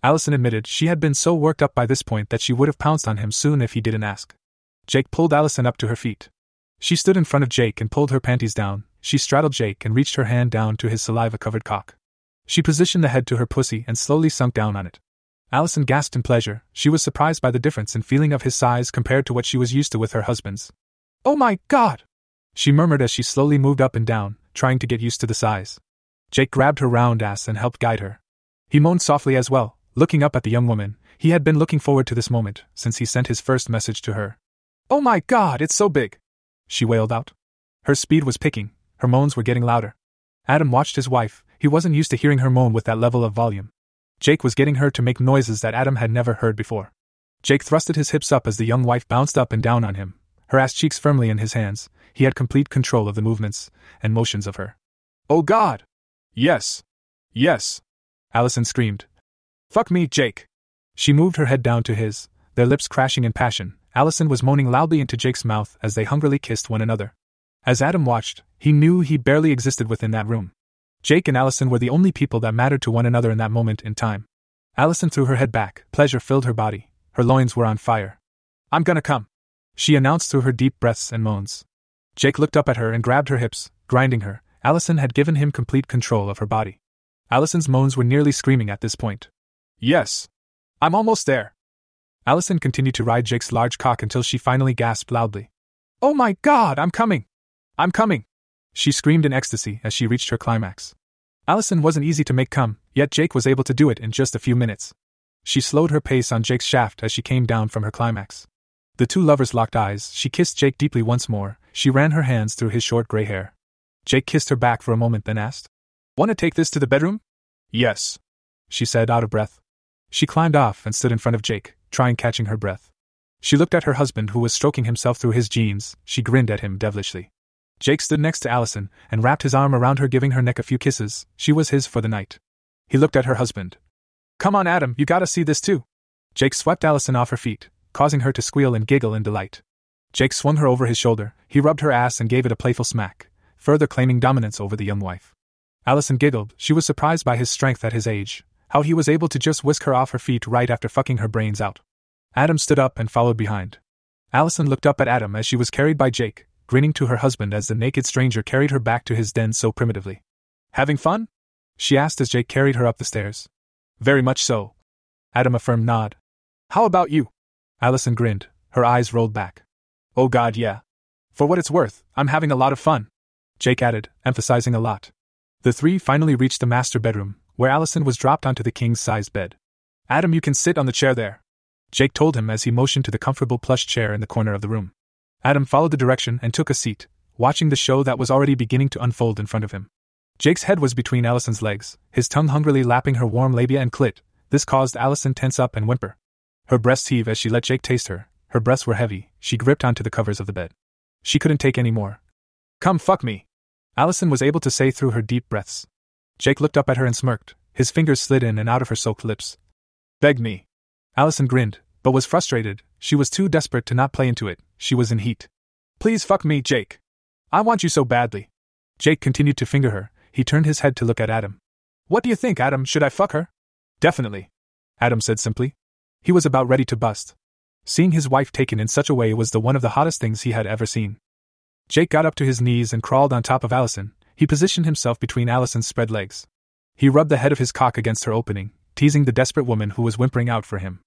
Speaker 1: Allison admitted she had been so worked up by this point that she would have pounced on him soon if he didn't ask. Jake pulled Allison up to her feet. She stood in front of Jake and pulled her panties down. She straddled Jake and reached her hand down to his saliva covered cock. She positioned the head to her pussy and slowly sunk down on it. Allison gasped in pleasure. She was surprised by the difference in feeling of his size compared to what she was used to with her husband's. Oh my god! She murmured as she slowly moved up and down, trying to get used to the size. Jake grabbed her round ass and helped guide her. He moaned softly as well, looking up at the young woman. He had been looking forward to this moment since he sent his first message to her. Oh my god, it's so big! She wailed out. Her speed was picking, her moans were getting louder. Adam watched his wife, he wasn't used to hearing her moan with that level of volume. Jake was getting her to make noises that Adam had never heard before. Jake thrusted his hips up as the young wife bounced up and down on him, her ass cheeks firmly in his hands. He had complete control of the movements and motions of her. Oh God! Yes! Yes! Allison screamed. Fuck me, Jake! She moved her head down to his, their lips crashing in passion. Allison was moaning loudly into Jake's mouth as they hungrily kissed one another. As Adam watched, he knew he barely existed within that room. Jake and Allison were the only people that mattered to one another in that moment in time. Allison threw her head back, pleasure filled her body, her loins were on fire. I'm gonna come, she announced through her deep breaths and moans. Jake looked up at her and grabbed her hips, grinding her. Allison had given him complete control of her body. Allison's moans were nearly screaming at this point. Yes. I'm almost there. Allison continued to ride Jake's large cock until she finally gasped loudly. Oh my god, I'm coming! I'm coming! She screamed in ecstasy as she reached her climax. Allison wasn't easy to make come, yet Jake was able to do it in just a few minutes. She slowed her pace on Jake's shaft as she came down from her climax. The two lovers locked eyes, she kissed Jake deeply once more, she ran her hands through his short gray hair. Jake kissed her back for a moment, then asked, Want to take this to the bedroom? Yes, she said, out of breath. She climbed off and stood in front of Jake, trying catching her breath. She looked at her husband, who was stroking himself through his jeans, she grinned at him devilishly. Jake stood next to Allison and wrapped his arm around her, giving her neck a few kisses. She was his for the night. He looked at her husband. Come on, Adam, you gotta see this too. Jake swept Allison off her feet, causing her to squeal and giggle in delight. Jake swung her over his shoulder, he rubbed her ass and gave it a playful smack, further claiming dominance over the young wife. Allison giggled, she was surprised by his strength at his age, how he was able to just whisk her off her feet right after fucking her brains out. Adam stood up and followed behind. Allison looked up at Adam as she was carried by Jake, grinning to her husband as the naked stranger carried her back to his den so primitively. Having fun? She asked as Jake carried her up the stairs. Very much so. Adam affirmed nod. How about you? Allison grinned, her eyes rolled back. Oh god, yeah. For what it's worth, I'm having a lot of fun. Jake added, emphasizing a lot. The three finally reached the master bedroom, where Allison was dropped onto the king sized bed. Adam, you can sit on the chair there. Jake told him as he motioned to the comfortable plush chair in the corner of the room. Adam followed the direction and took a seat, watching the show that was already beginning to unfold in front of him. Jake's head was between Allison's legs, his tongue hungrily lapping her warm labia and clit. This caused Allison tense up and whimper. Her breasts heave as she let Jake taste her. Her breasts were heavy. She gripped onto the covers of the bed. She couldn't take any more. Come fuck me. Allison was able to say through her deep breaths. Jake looked up at her and smirked. His fingers slid in and out of her soaked lips. Beg me. Allison grinned, but was frustrated. She was too desperate to not play into it. She was in heat. Please fuck me, Jake. I want you so badly. Jake continued to finger her. He turned his head to look at Adam. What do you think, Adam? Should I fuck her? Definitely. Adam said simply. He was about ready to bust. Seeing his wife taken in such a way was the one of the hottest things he had ever seen. Jake got up to his knees and crawled on top of Allison. He positioned himself between Allison's spread legs. He rubbed the head of his cock against her opening, teasing the desperate woman who was whimpering out for him.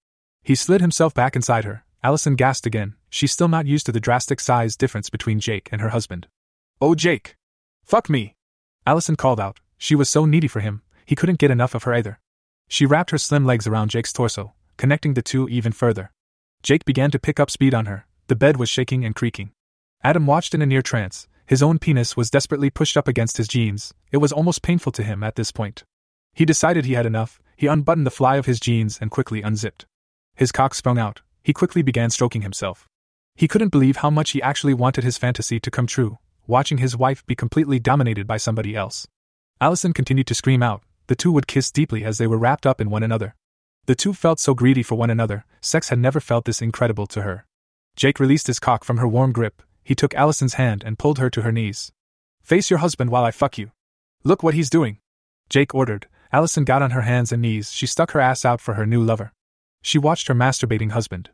Speaker 1: He slid himself back inside her. Allison gasped again. She's still not used to the drastic size difference between Jake and her husband. Oh, Jake! Fuck me! Allison called out. She was so needy for him, he couldn't get enough of her either. She wrapped her slim legs around Jake's torso, connecting the two even further. Jake began to pick up speed on her. The bed was shaking and creaking. Adam watched in a near trance. His own penis was desperately pushed up against his jeans. It was almost painful to him at this point. He decided he had enough. He unbuttoned the fly of his jeans and quickly unzipped. His cock sprung out. He quickly began stroking himself. He couldn't believe how much he actually wanted his fantasy to come true, watching his wife be completely dominated by somebody else. Allison continued to scream out. The two would kiss deeply as they were wrapped up in one another. The two felt so greedy for one another, sex had never felt this incredible to her. Jake released his cock from her warm grip, he took Allison's hand and pulled her to her knees. Face your husband while I fuck you. Look what he's doing. Jake ordered. Allison got on her hands and knees, she stuck her ass out for her new lover. She watched her masturbating husband.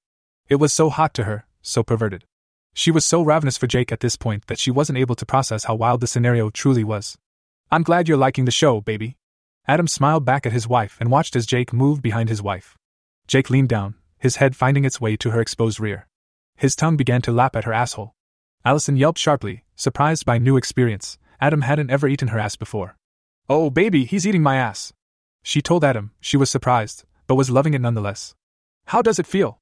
Speaker 1: It was so hot to her, so perverted. She was so ravenous for Jake at this point that she wasn't able to process how wild the scenario truly was. I'm glad you're liking the show, baby. Adam smiled back at his wife and watched as Jake moved behind his wife. Jake leaned down, his head finding its way to her exposed rear. His tongue began to lap at her asshole. Allison yelped sharply, surprised by new experience. Adam hadn't ever eaten her ass before. Oh, baby, he's eating my ass. She told Adam, she was surprised, but was loving it nonetheless. How does it feel?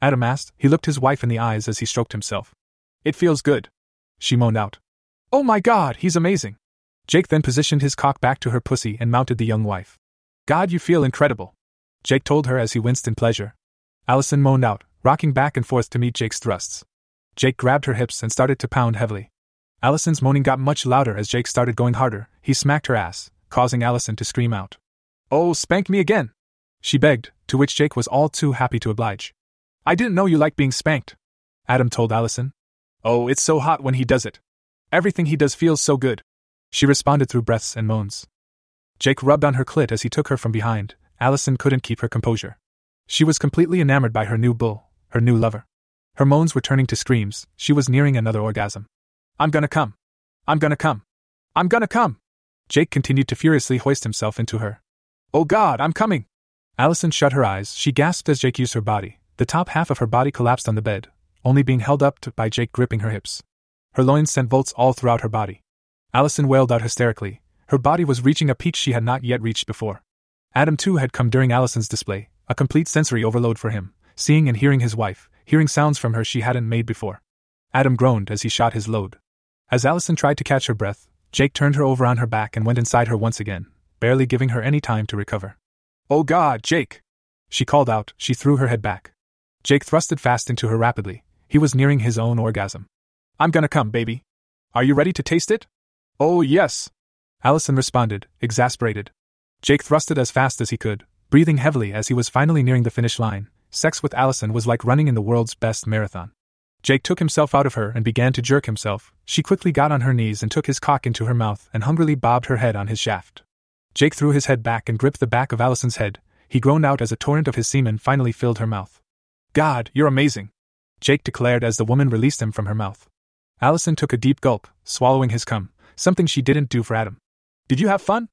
Speaker 1: Adam asked. He looked his wife in the eyes as he stroked himself. It feels good. She moaned out. Oh my god, he's amazing. Jake then positioned his cock back to her pussy and mounted the young wife. God, you feel incredible. Jake told her as he winced in pleasure. Allison moaned out, rocking back and forth to meet Jake's thrusts. Jake grabbed her hips and started to pound heavily. Allison's moaning got much louder as Jake started going harder. He smacked her ass, causing Allison to scream out. Oh, spank me again! She begged, to which Jake was all too happy to oblige. I didn't know you liked being spanked. Adam told Allison. Oh, it's so hot when he does it. Everything he does feels so good. She responded through breaths and moans. Jake rubbed on her clit as he took her from behind. Allison couldn't keep her composure. She was completely enamored by her new bull, her new lover. Her moans were turning to screams, she was nearing another orgasm. I'm gonna come. I'm gonna come. I'm gonna come. Jake continued to furiously hoist himself into her. Oh God, I'm coming! Allison shut her eyes, she gasped as Jake used her body. The top half of her body collapsed on the bed, only being held up by Jake gripping her hips. Her loins sent volts all throughout her body. Allison wailed out hysterically. Her body was reaching a peak she had not yet reached before. Adam, too, had come during Allison's display, a complete sensory overload for him, seeing and hearing his wife, hearing sounds from her she hadn't made before. Adam groaned as he shot his load. As Allison tried to catch her breath, Jake turned her over on her back and went inside her once again, barely giving her any time to recover. Oh God, Jake! She called out, she threw her head back. Jake thrusted fast into her rapidly. He was nearing his own orgasm. I'm gonna come, baby. Are you ready to taste it? Oh, yes. Allison responded, exasperated. Jake thrusted as fast as he could, breathing heavily as he was finally nearing the finish line. Sex with Allison was like running in the world's best marathon. Jake took himself out of her and began to jerk himself. She quickly got on her knees and took his cock into her mouth and hungrily bobbed her head on his shaft. Jake threw his head back and gripped the back of Allison's head. He groaned out as a torrent of his semen finally filled her mouth. God, you're amazing! Jake declared as the woman released him from her mouth. Allison took a deep gulp, swallowing his cum something she didn't do for Adam. Did you have fun?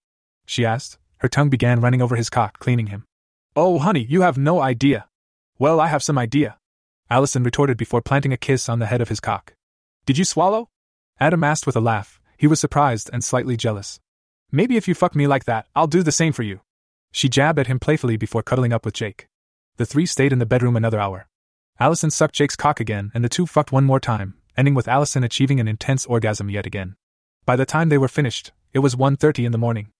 Speaker 1: She asked. Her tongue began running over his cock, cleaning him. Oh, honey, you have no idea. Well, I have some idea. Allison retorted before planting a kiss on the head of his cock. Did you swallow? Adam asked with a laugh. He was surprised and slightly jealous. Maybe if you fuck me like that, I'll do the same for you. She jabbed at him playfully before cuddling up with Jake. The three stayed in the bedroom another hour. Allison sucked Jake's cock again, and the two fucked one more time, ending with Allison achieving an intense orgasm yet again. By the time they were finished, it was 1:30 in the morning.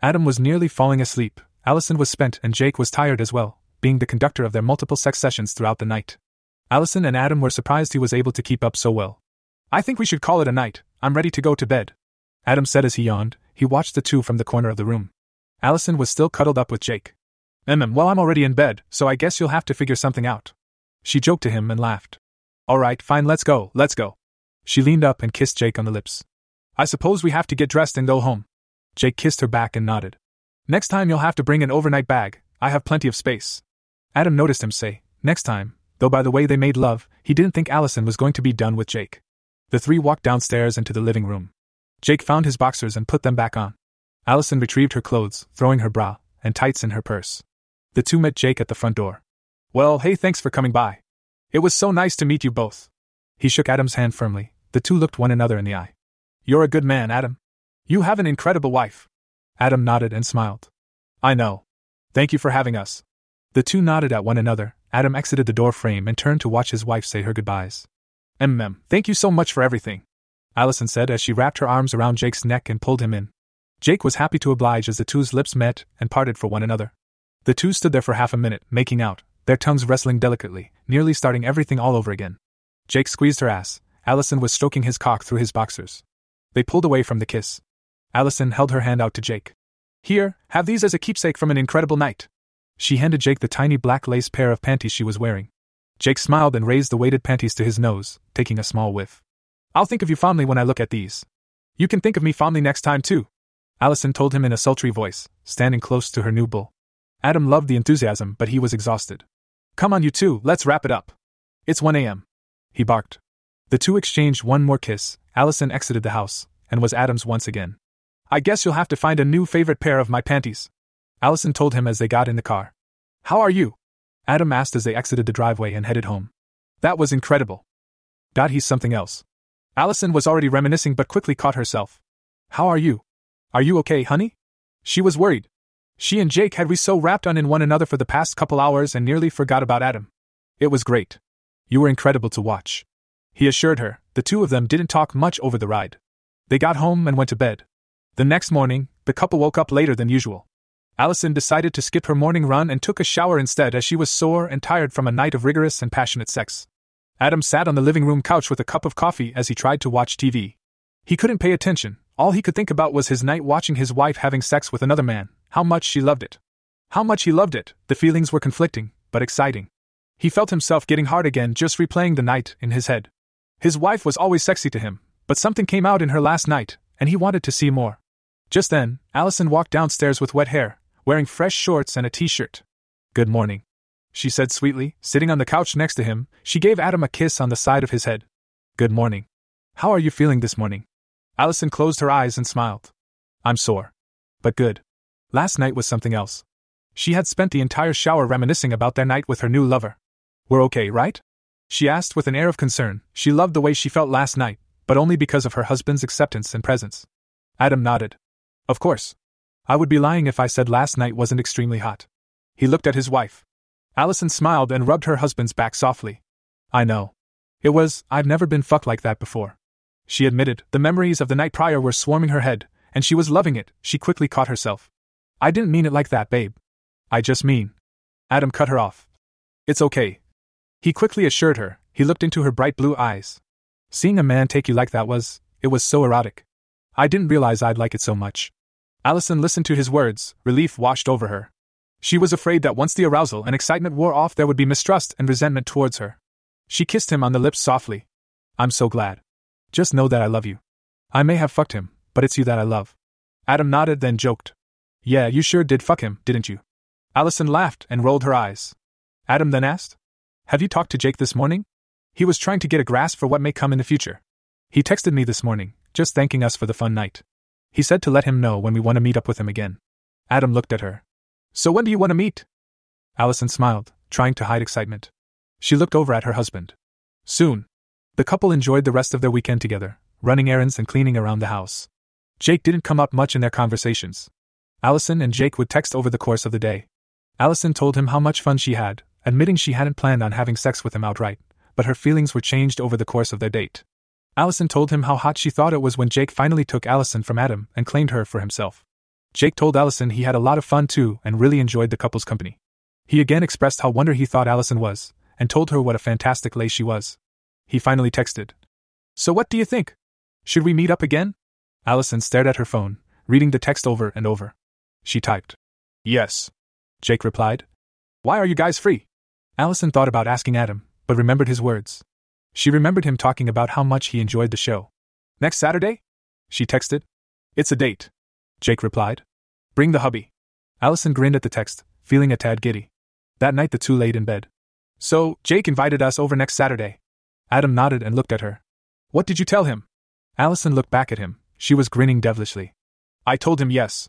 Speaker 1: Adam was nearly falling asleep, Allison was spent, and Jake was tired as well, being the conductor of their multiple sex sessions throughout the night. Allison and Adam were surprised he was able to keep up so well. I think we should call it a night. I'm ready to go to bed. Adam said as he yawned. He watched the two from the corner of the room. Allison was still cuddled up with Jake. Mm, well, I'm already in bed, so I guess you'll have to figure something out. She joked to him and laughed. All right, fine, let's go, let's go. She leaned up and kissed Jake on the lips. I suppose we have to get dressed and go home. Jake kissed her back and nodded. Next time you'll have to bring an overnight bag, I have plenty of space. Adam noticed him say, next time, though by the way they made love, he didn't think Allison was going to be done with Jake. The three walked downstairs into the living room. Jake found his boxers and put them back on. Allison retrieved her clothes, throwing her bra and tights in her purse. The two met Jake at the front door. Well, hey, thanks for coming by. It was so nice to meet you both. He shook Adam's hand firmly. The two looked one another in the eye. You're a good man, Adam. You have an incredible wife. Adam nodded and smiled. I know. Thank you for having us. The two nodded at one another. Adam exited the door frame and turned to watch his wife say her goodbyes. Mm, thank you so much for everything. Allison said as she wrapped her arms around Jake's neck and pulled him in. Jake was happy to oblige as the two's lips met and parted for one another. The two stood there for half a minute, making out, their tongues wrestling delicately, nearly starting everything all over again. Jake squeezed her ass. Allison was stroking his cock through his boxers. They pulled away from the kiss. Allison held her hand out to Jake. Here, have these as a keepsake from an incredible night. She handed Jake the tiny black lace pair of panties she was wearing. Jake smiled and raised the weighted panties to his nose, taking a small whiff. I'll think of you fondly when I look at these. You can think of me fondly next time, too. Allison told him in a sultry voice, standing close to her new bull. Adam loved the enthusiasm, but he was exhausted. Come on, you two, let's wrap it up. It's 1 a.m. He barked. The two exchanged one more kiss. Allison exited the house, and was Adam's once again. I guess you'll have to find a new favorite pair of my panties. Allison told him as they got in the car. How are you? Adam asked as they exited the driveway and headed home. That was incredible. Dot he's something else. Allison was already reminiscing but quickly caught herself. How are you? Are you okay, honey? She was worried. She and Jake had we so wrapped on in one another for the past couple hours and nearly forgot about Adam. It was great. You were incredible to watch. He assured her, the two of them didn't talk much over the ride. They got home and went to bed. The next morning, the couple woke up later than usual. Allison decided to skip her morning run and took a shower instead as she was sore and tired from a night of rigorous and passionate sex. Adam sat on the living room couch with a cup of coffee as he tried to watch TV. He couldn't pay attention, all he could think about was his night watching his wife having sex with another man, how much she loved it. How much he loved it, the feelings were conflicting, but exciting. He felt himself getting hard again just replaying the night in his head. His wife was always sexy to him, but something came out in her last night, and he wanted to see more. Just then, Allison walked downstairs with wet hair, wearing fresh shorts and a t shirt. Good morning. She said sweetly, sitting on the couch next to him, she gave Adam a kiss on the side of his head. Good morning. How are you feeling this morning? Allison closed her eyes and smiled. I'm sore. But good. Last night was something else. She had spent the entire shower reminiscing about their night with her new lover. We're okay, right? She asked with an air of concern. She loved the way she felt last night, but only because of her husband's acceptance and presence. Adam nodded. Of course. I would be lying if I said last night wasn't extremely hot. He looked at his wife. Allison smiled and rubbed her husband's back softly. I know. It was, I've never been fucked like that before. She admitted, the memories of the night prior were swarming her head, and she was loving it, she quickly caught herself. I didn't mean it like that, babe. I just mean. Adam cut her off. It's okay. He quickly assured her, he looked into her bright blue eyes. Seeing a man take you like that was, it was so erotic. I didn't realize I'd like it so much. Allison listened to his words, relief washed over her. She was afraid that once the arousal and excitement wore off, there would be mistrust and resentment towards her. She kissed him on the lips softly. I'm so glad. Just know that I love you. I may have fucked him, but it's you that I love. Adam nodded, then joked. Yeah, you sure did fuck him, didn't you? Allison laughed and rolled her eyes. Adam then asked, Have you talked to Jake this morning? He was trying to get a grasp for what may come in the future. He texted me this morning, just thanking us for the fun night. He said to let him know when we want to meet up with him again. Adam looked at her. So when do you want to meet? Allison smiled, trying to hide excitement. She looked over at her husband. Soon. The couple enjoyed the rest of their weekend together, running errands and cleaning around the house. Jake didn't come up much in their conversations. Allison and Jake would text over the course of the day. Allison told him how much fun she had, admitting she hadn't planned on having sex with him outright, but her feelings were changed over the course of their date. Allison told him how hot she thought it was when Jake finally took Allison from Adam and claimed her for himself. Jake told Allison he had a lot of fun too and really enjoyed the couple's company. He again expressed how wonder he thought Allison was, and told her what a fantastic lay she was. He finally texted. So what do you think? Should we meet up again? Allison stared at her phone, reading the text over and over. She typed. Yes. Jake replied. Why are you guys free? Allison thought about asking Adam, but remembered his words. She remembered him talking about how much he enjoyed the show. Next Saturday? She texted. It's a date. Jake replied. Bring the hubby. Allison grinned at the text, feeling a tad giddy. That night the two laid in bed. So, Jake invited us over next Saturday. Adam nodded and looked at her. What did you tell him? Allison looked back at him. She was grinning devilishly. I told him yes.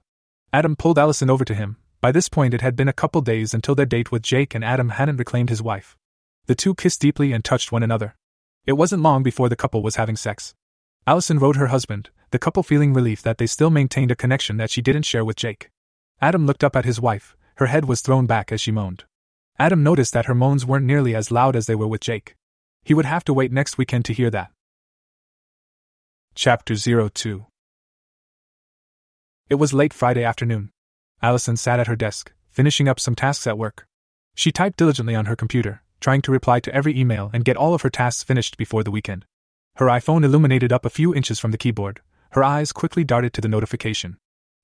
Speaker 1: Adam pulled Allison over to him. By this point, it had been a couple days until their date with Jake, and Adam hadn't reclaimed his wife. The two kissed deeply and touched one another. It wasn't long before the couple was having sex. Allison wrote her husband, the couple feeling relief that they still maintained a connection that she didn't share with Jake. Adam looked up at his wife, her head was thrown back as she moaned. Adam noticed that her moans weren't nearly as loud as they were with Jake. He would have to wait next weekend to hear that. Chapter 02 It was late Friday afternoon. Allison sat at her desk, finishing up some tasks at work. She typed diligently on her computer, trying to reply to every email and get all of her tasks finished before the weekend. Her iPhone illuminated up a few inches from the keyboard. Her eyes quickly darted to the notification.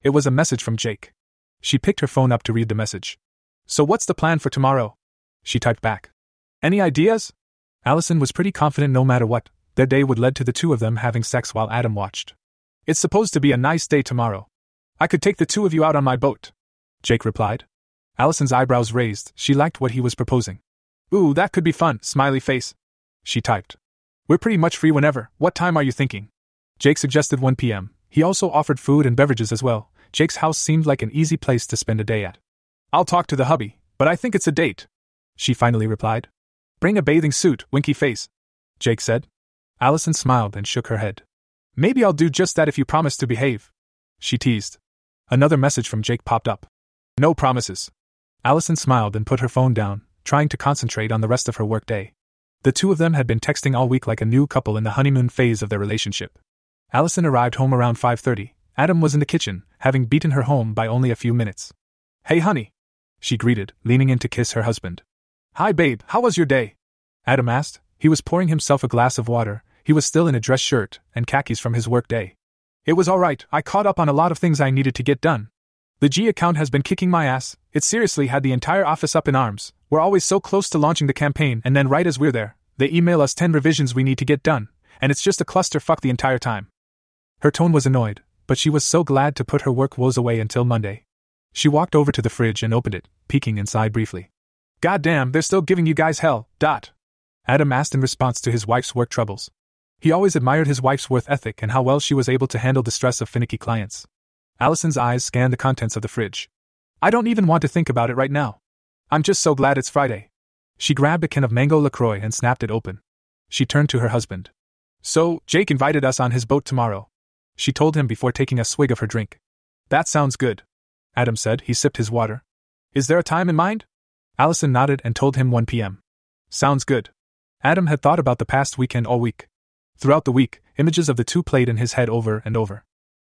Speaker 1: It was a message from Jake. She picked her phone up to read the message. So, what's the plan for tomorrow? She typed back. Any ideas? Allison was pretty confident no matter what, their day would lead to the two of them having sex while Adam watched. It's supposed to be a nice day tomorrow. I could take the two of you out on my boat. Jake replied. Allison's eyebrows raised, she liked what he was proposing. Ooh, that could be fun, smiley face. She typed. We're pretty much free whenever. What time are you thinking? Jake suggested 1 p.m. He also offered food and beverages as well. Jake's house seemed like an easy place to spend a day at. I'll talk to the hubby, but I think it's a date. She finally replied. Bring a bathing suit, winky face. Jake said. Allison smiled and shook her head. Maybe I'll do just that if you promise to behave. She teased. Another message from Jake popped up. No promises. Allison smiled and put her phone down, trying to concentrate on the rest of her workday. The two of them had been texting all week like a new couple in the honeymoon phase of their relationship. Allison arrived home around 5:30. Adam was in the kitchen, having beaten her home by only a few minutes. "Hey honey," she greeted, leaning in to kiss her husband. "Hi babe, how was your day?" Adam asked. He was pouring himself a glass of water. He was still in a dress shirt and khakis from his work day. It was all right. I caught up on a lot of things I needed to get done. The G account has been kicking my ass. It seriously had the entire office up in arms. We're always so close to launching the campaign, and then right as we're there, they email us 10 revisions we need to get done, and it's just a clusterfuck the entire time. Her tone was annoyed, but she was so glad to put her work woes away until Monday. She walked over to the fridge and opened it, peeking inside briefly. God damn, they're still giving you guys hell, dot. Adam asked in response to his wife's work troubles. He always admired his wife's worth ethic and how well she was able to handle the stress of finicky clients. Allison's eyes scanned the contents of the fridge. I don't even want to think about it right now. I'm just so glad it's Friday. She grabbed a can of mango LaCroix and snapped it open. She turned to her husband. So, Jake invited us on his boat tomorrow. She told him before taking a swig of her drink. That sounds good. Adam said. He sipped his water. Is there a time in mind? Allison nodded and told him 1 p.m. Sounds good. Adam had thought about the past weekend all week. Throughout the week, images of the two played in his head over and over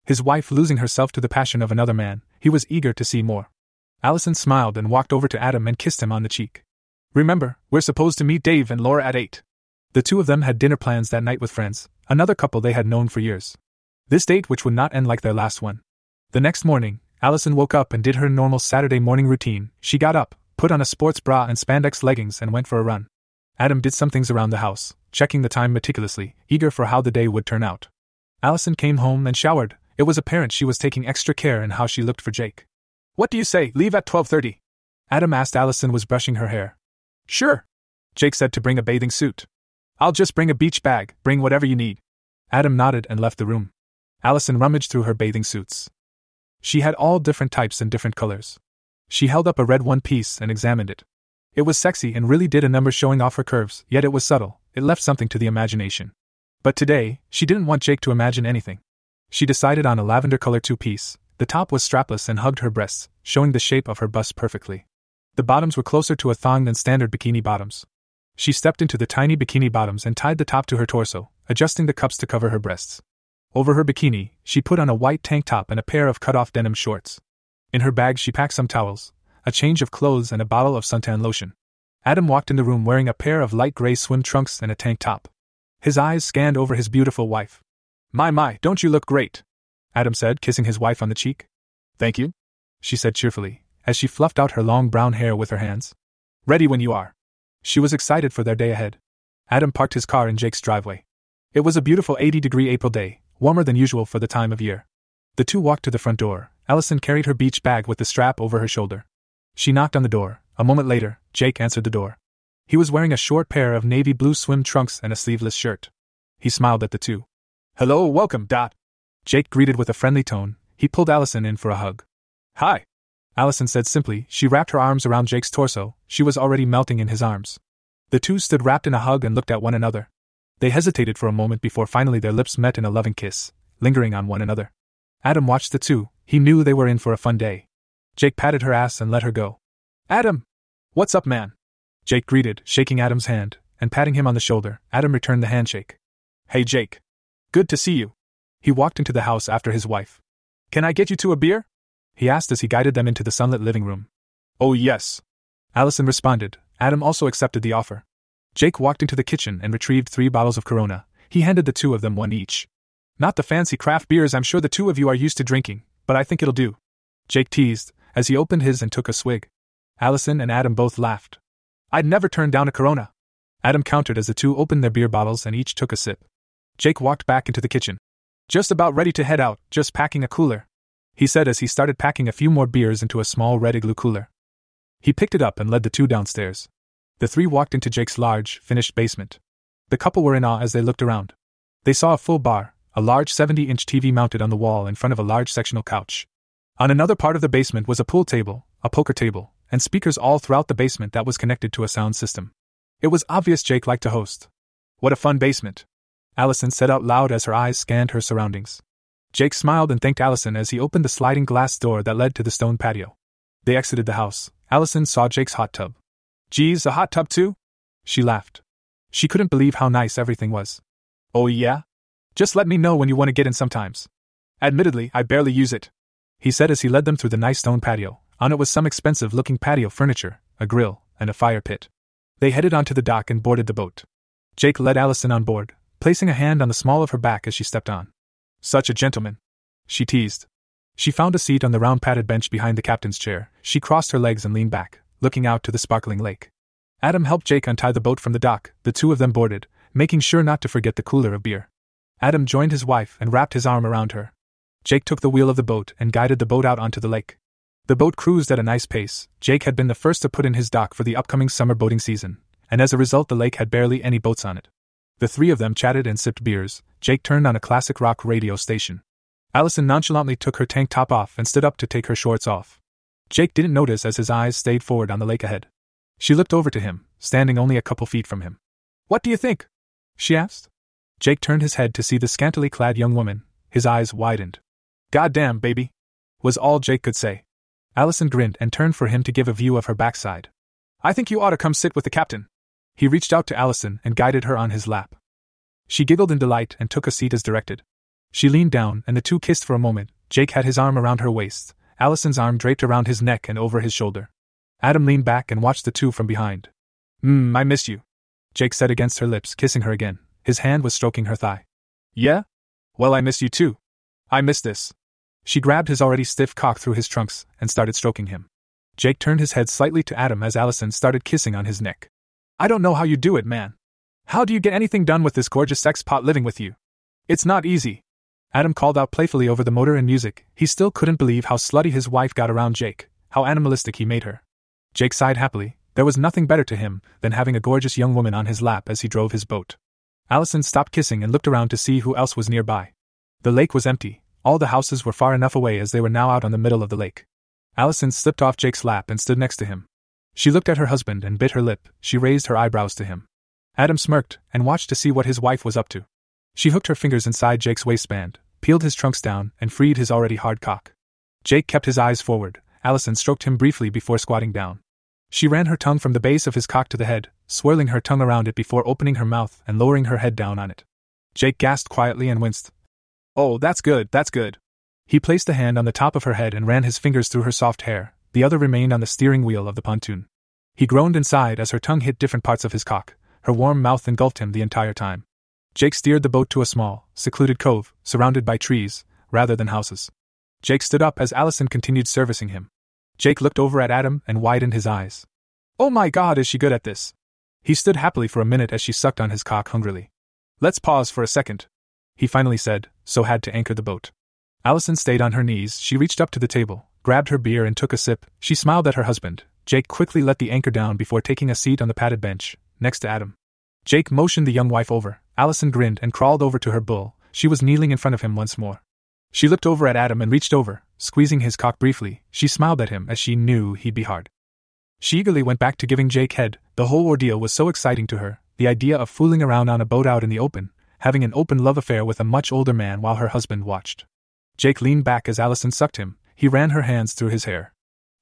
Speaker 1: his wife losing herself to the passion of another man, he was eager to see more. Allison smiled and walked over to Adam and kissed him on the cheek. Remember, we're supposed to meet Dave and Laura at 8. The two of them had dinner plans that night with friends, another couple they had known for years. This date, which would not end like their last one. The next morning, Allison woke up and did her normal Saturday morning routine. She got up, put on a sports bra and spandex leggings, and went for a run. Adam did some things around the house, checking the time meticulously, eager for how the day would turn out. Allison came home and showered, it was apparent she was taking extra care in how she looked for Jake. What do you say, leave at 12:30? Adam asked Allison was brushing her hair. Sure. Jake said to bring a bathing suit. I'll just bring a beach bag, bring whatever you need. Adam nodded and left the room. Allison rummaged through her bathing suits. She had all different types and different colors. She held up a red one piece and examined it. It was sexy and really did a number showing off her curves, yet it was subtle, it left something to the imagination. But today, she didn't want Jake to imagine anything. She decided on a lavender color two piece, The top was strapless and hugged her breasts, showing the shape of her bust perfectly. The bottoms were closer to a thong than standard bikini bottoms. She stepped into the tiny bikini bottoms and tied the top to her torso, adjusting the cups to cover her breasts. Over her bikini, she put on a white tank top and a pair of cut off denim shorts. In her bag, she packed some towels, a change of clothes, and a bottle of suntan lotion. Adam walked in the room wearing a pair of light gray swim trunks and a tank top. His eyes scanned over his beautiful wife. My, my, don't you look great? Adam said, kissing his wife on the cheek. Thank you, she said cheerfully, as she fluffed out her long brown hair with her hands. Ready when you are. She was excited for their day ahead. Adam parked his car in Jake's driveway. It was a beautiful 80 degree April day, warmer than usual for the time of year. The two walked to the front door. Allison carried her beach bag with the strap over her shoulder. She knocked on the door. A moment later, Jake answered the door. He was wearing a short pair of navy blue swim trunks and a sleeveless shirt. He smiled at the two. Hello, welcome, Dot. Jake greeted with a friendly tone. He pulled Allison in for a hug. Hi. Allison said simply. She wrapped her arms around Jake's torso. She was already melting in his arms. The two stood wrapped in a hug and looked at one another. They hesitated for a moment before finally their lips met in a loving kiss, lingering on one another. Adam watched the two, he knew they were in for a fun day. Jake patted her ass and let her go. Adam! What's up, man? Jake greeted, shaking Adam's hand, and patting him on the shoulder. Adam returned the handshake. Hey, Jake. Good to see you. He walked into the house after his wife. Can I get you two a beer? He asked as he guided them into the sunlit living room. Oh, yes. Allison responded. Adam also accepted the offer. Jake walked into the kitchen and retrieved three bottles of Corona. He handed the two of them one each. Not the fancy craft beers I'm sure the two of you are used to drinking, but I think it'll do. Jake teased, as he opened his and took a swig. Allison and Adam both laughed. I'd never turn down a Corona. Adam countered as the two opened their beer bottles and each took a sip. Jake walked back into the kitchen. Just about ready to head out, just packing a cooler. He said as he started packing a few more beers into a small red igloo cooler. He picked it up and led the two downstairs. The three walked into Jake's large, finished basement. The couple were in awe as they looked around. They saw a full bar, a large 70 inch TV mounted on the wall in front of a large sectional couch. On another part of the basement was a pool table, a poker table, and speakers all throughout the basement that was connected to a sound system. It was obvious Jake liked to host. What a fun basement! Allison said out loud as her eyes scanned her surroundings. Jake smiled and thanked Allison as he opened the sliding glass door that led to the stone patio. They exited the house. Allison saw Jake's hot tub. Geez, a hot tub too? She laughed. She couldn't believe how nice everything was. Oh, yeah? Just let me know when you want to get in sometimes. Admittedly, I barely use it. He said as he led them through the nice stone patio. On it was some expensive looking patio furniture, a grill, and a fire pit. They headed onto the dock and boarded the boat. Jake led Allison on board, placing a hand on the small of her back as she stepped on. Such a gentleman. She teased. She found a seat on the round padded bench behind the captain's chair. She crossed her legs and leaned back, looking out to the sparkling lake. Adam helped Jake untie the boat from the dock, the two of them boarded, making sure not to forget the cooler of beer. Adam joined his wife and wrapped his arm around her. Jake took the wheel of the boat and guided the boat out onto the lake. The boat cruised at a nice pace. Jake had been the first to put in his dock for the upcoming summer boating season, and as a result, the lake had barely any boats on it. The three of them chatted and sipped beers. Jake turned on a classic rock radio station. Allison nonchalantly took her tank top off and stood up to take her shorts off. Jake didn't notice as his eyes stayed forward on the lake ahead. She looked over to him, standing only a couple feet from him. What do you think? she asked. Jake turned his head to see the scantily clad young woman. His eyes widened. Goddamn, baby, was all Jake could say. Allison grinned and turned for him to give a view of her backside. I think you ought to come sit with the captain. He reached out to Allison and guided her on his lap. She giggled in delight and took a seat as directed. She leaned down and the two kissed for a moment. Jake had his arm around her waist, Allison's arm draped around his neck and over his shoulder. Adam leaned back and watched the two from behind. Mmm, I miss you. Jake said against her lips, kissing her again. His hand was stroking her thigh. Yeah? Well, I miss you too. I miss this. She grabbed his already stiff cock through his trunks and started stroking him. Jake turned his head slightly to Adam as Allison started kissing on his neck. I don't know how you do it, man. How do you get anything done with this gorgeous sex pot living with you? It's not easy. Adam called out playfully over the motor and music. He still couldn't believe how slutty his wife got around Jake, how animalistic he made her. Jake sighed happily. There was nothing better to him than having a gorgeous young woman on his lap as he drove his boat. Allison stopped kissing and looked around to see who else was nearby. The lake was empty. All the houses were far enough away as they were now out on the middle of the lake. Allison slipped off Jake's lap and stood next to him. She looked at her husband and bit her lip. She raised her eyebrows to him. Adam smirked and watched to see what his wife was up to. She hooked her fingers inside Jake's waistband, peeled his trunks down, and freed his already hard cock. Jake kept his eyes forward. Allison stroked him briefly before squatting down. She ran her tongue from the base of his cock to the head, swirling her tongue around it before opening her mouth and lowering her head down on it. Jake gasped quietly and winced. Oh, that's good, that's good. He placed a hand on the top of her head and ran his fingers through her soft hair, the other remained on the steering wheel of the pontoon. He groaned and sighed as her tongue hit different parts of his cock. Her warm mouth engulfed him the entire time. Jake steered the boat to a small, secluded cove, surrounded by trees, rather than houses. Jake stood up as Allison continued servicing him. Jake looked over at Adam and widened his eyes. Oh my god, is she good at this? He stood happily for a minute as she sucked on his cock hungrily. Let's pause for a second, he finally said, so had to anchor the boat. Allison stayed on her knees. She reached up to the table, grabbed her beer, and took a sip. She smiled at her husband. Jake quickly let the anchor down before taking a seat on the padded bench, next to Adam. Jake motioned the young wife over. Allison grinned and crawled over to her bull. She was kneeling in front of him once more. She looked over at Adam and reached over, squeezing his cock briefly. She smiled at him as she knew he'd be hard. She eagerly went back to giving Jake head. The whole ordeal was so exciting to her. The idea of fooling around on a boat out in the open, having an open love affair with a much older man while her husband watched. Jake leaned back as Allison sucked him. He ran her hands through his hair.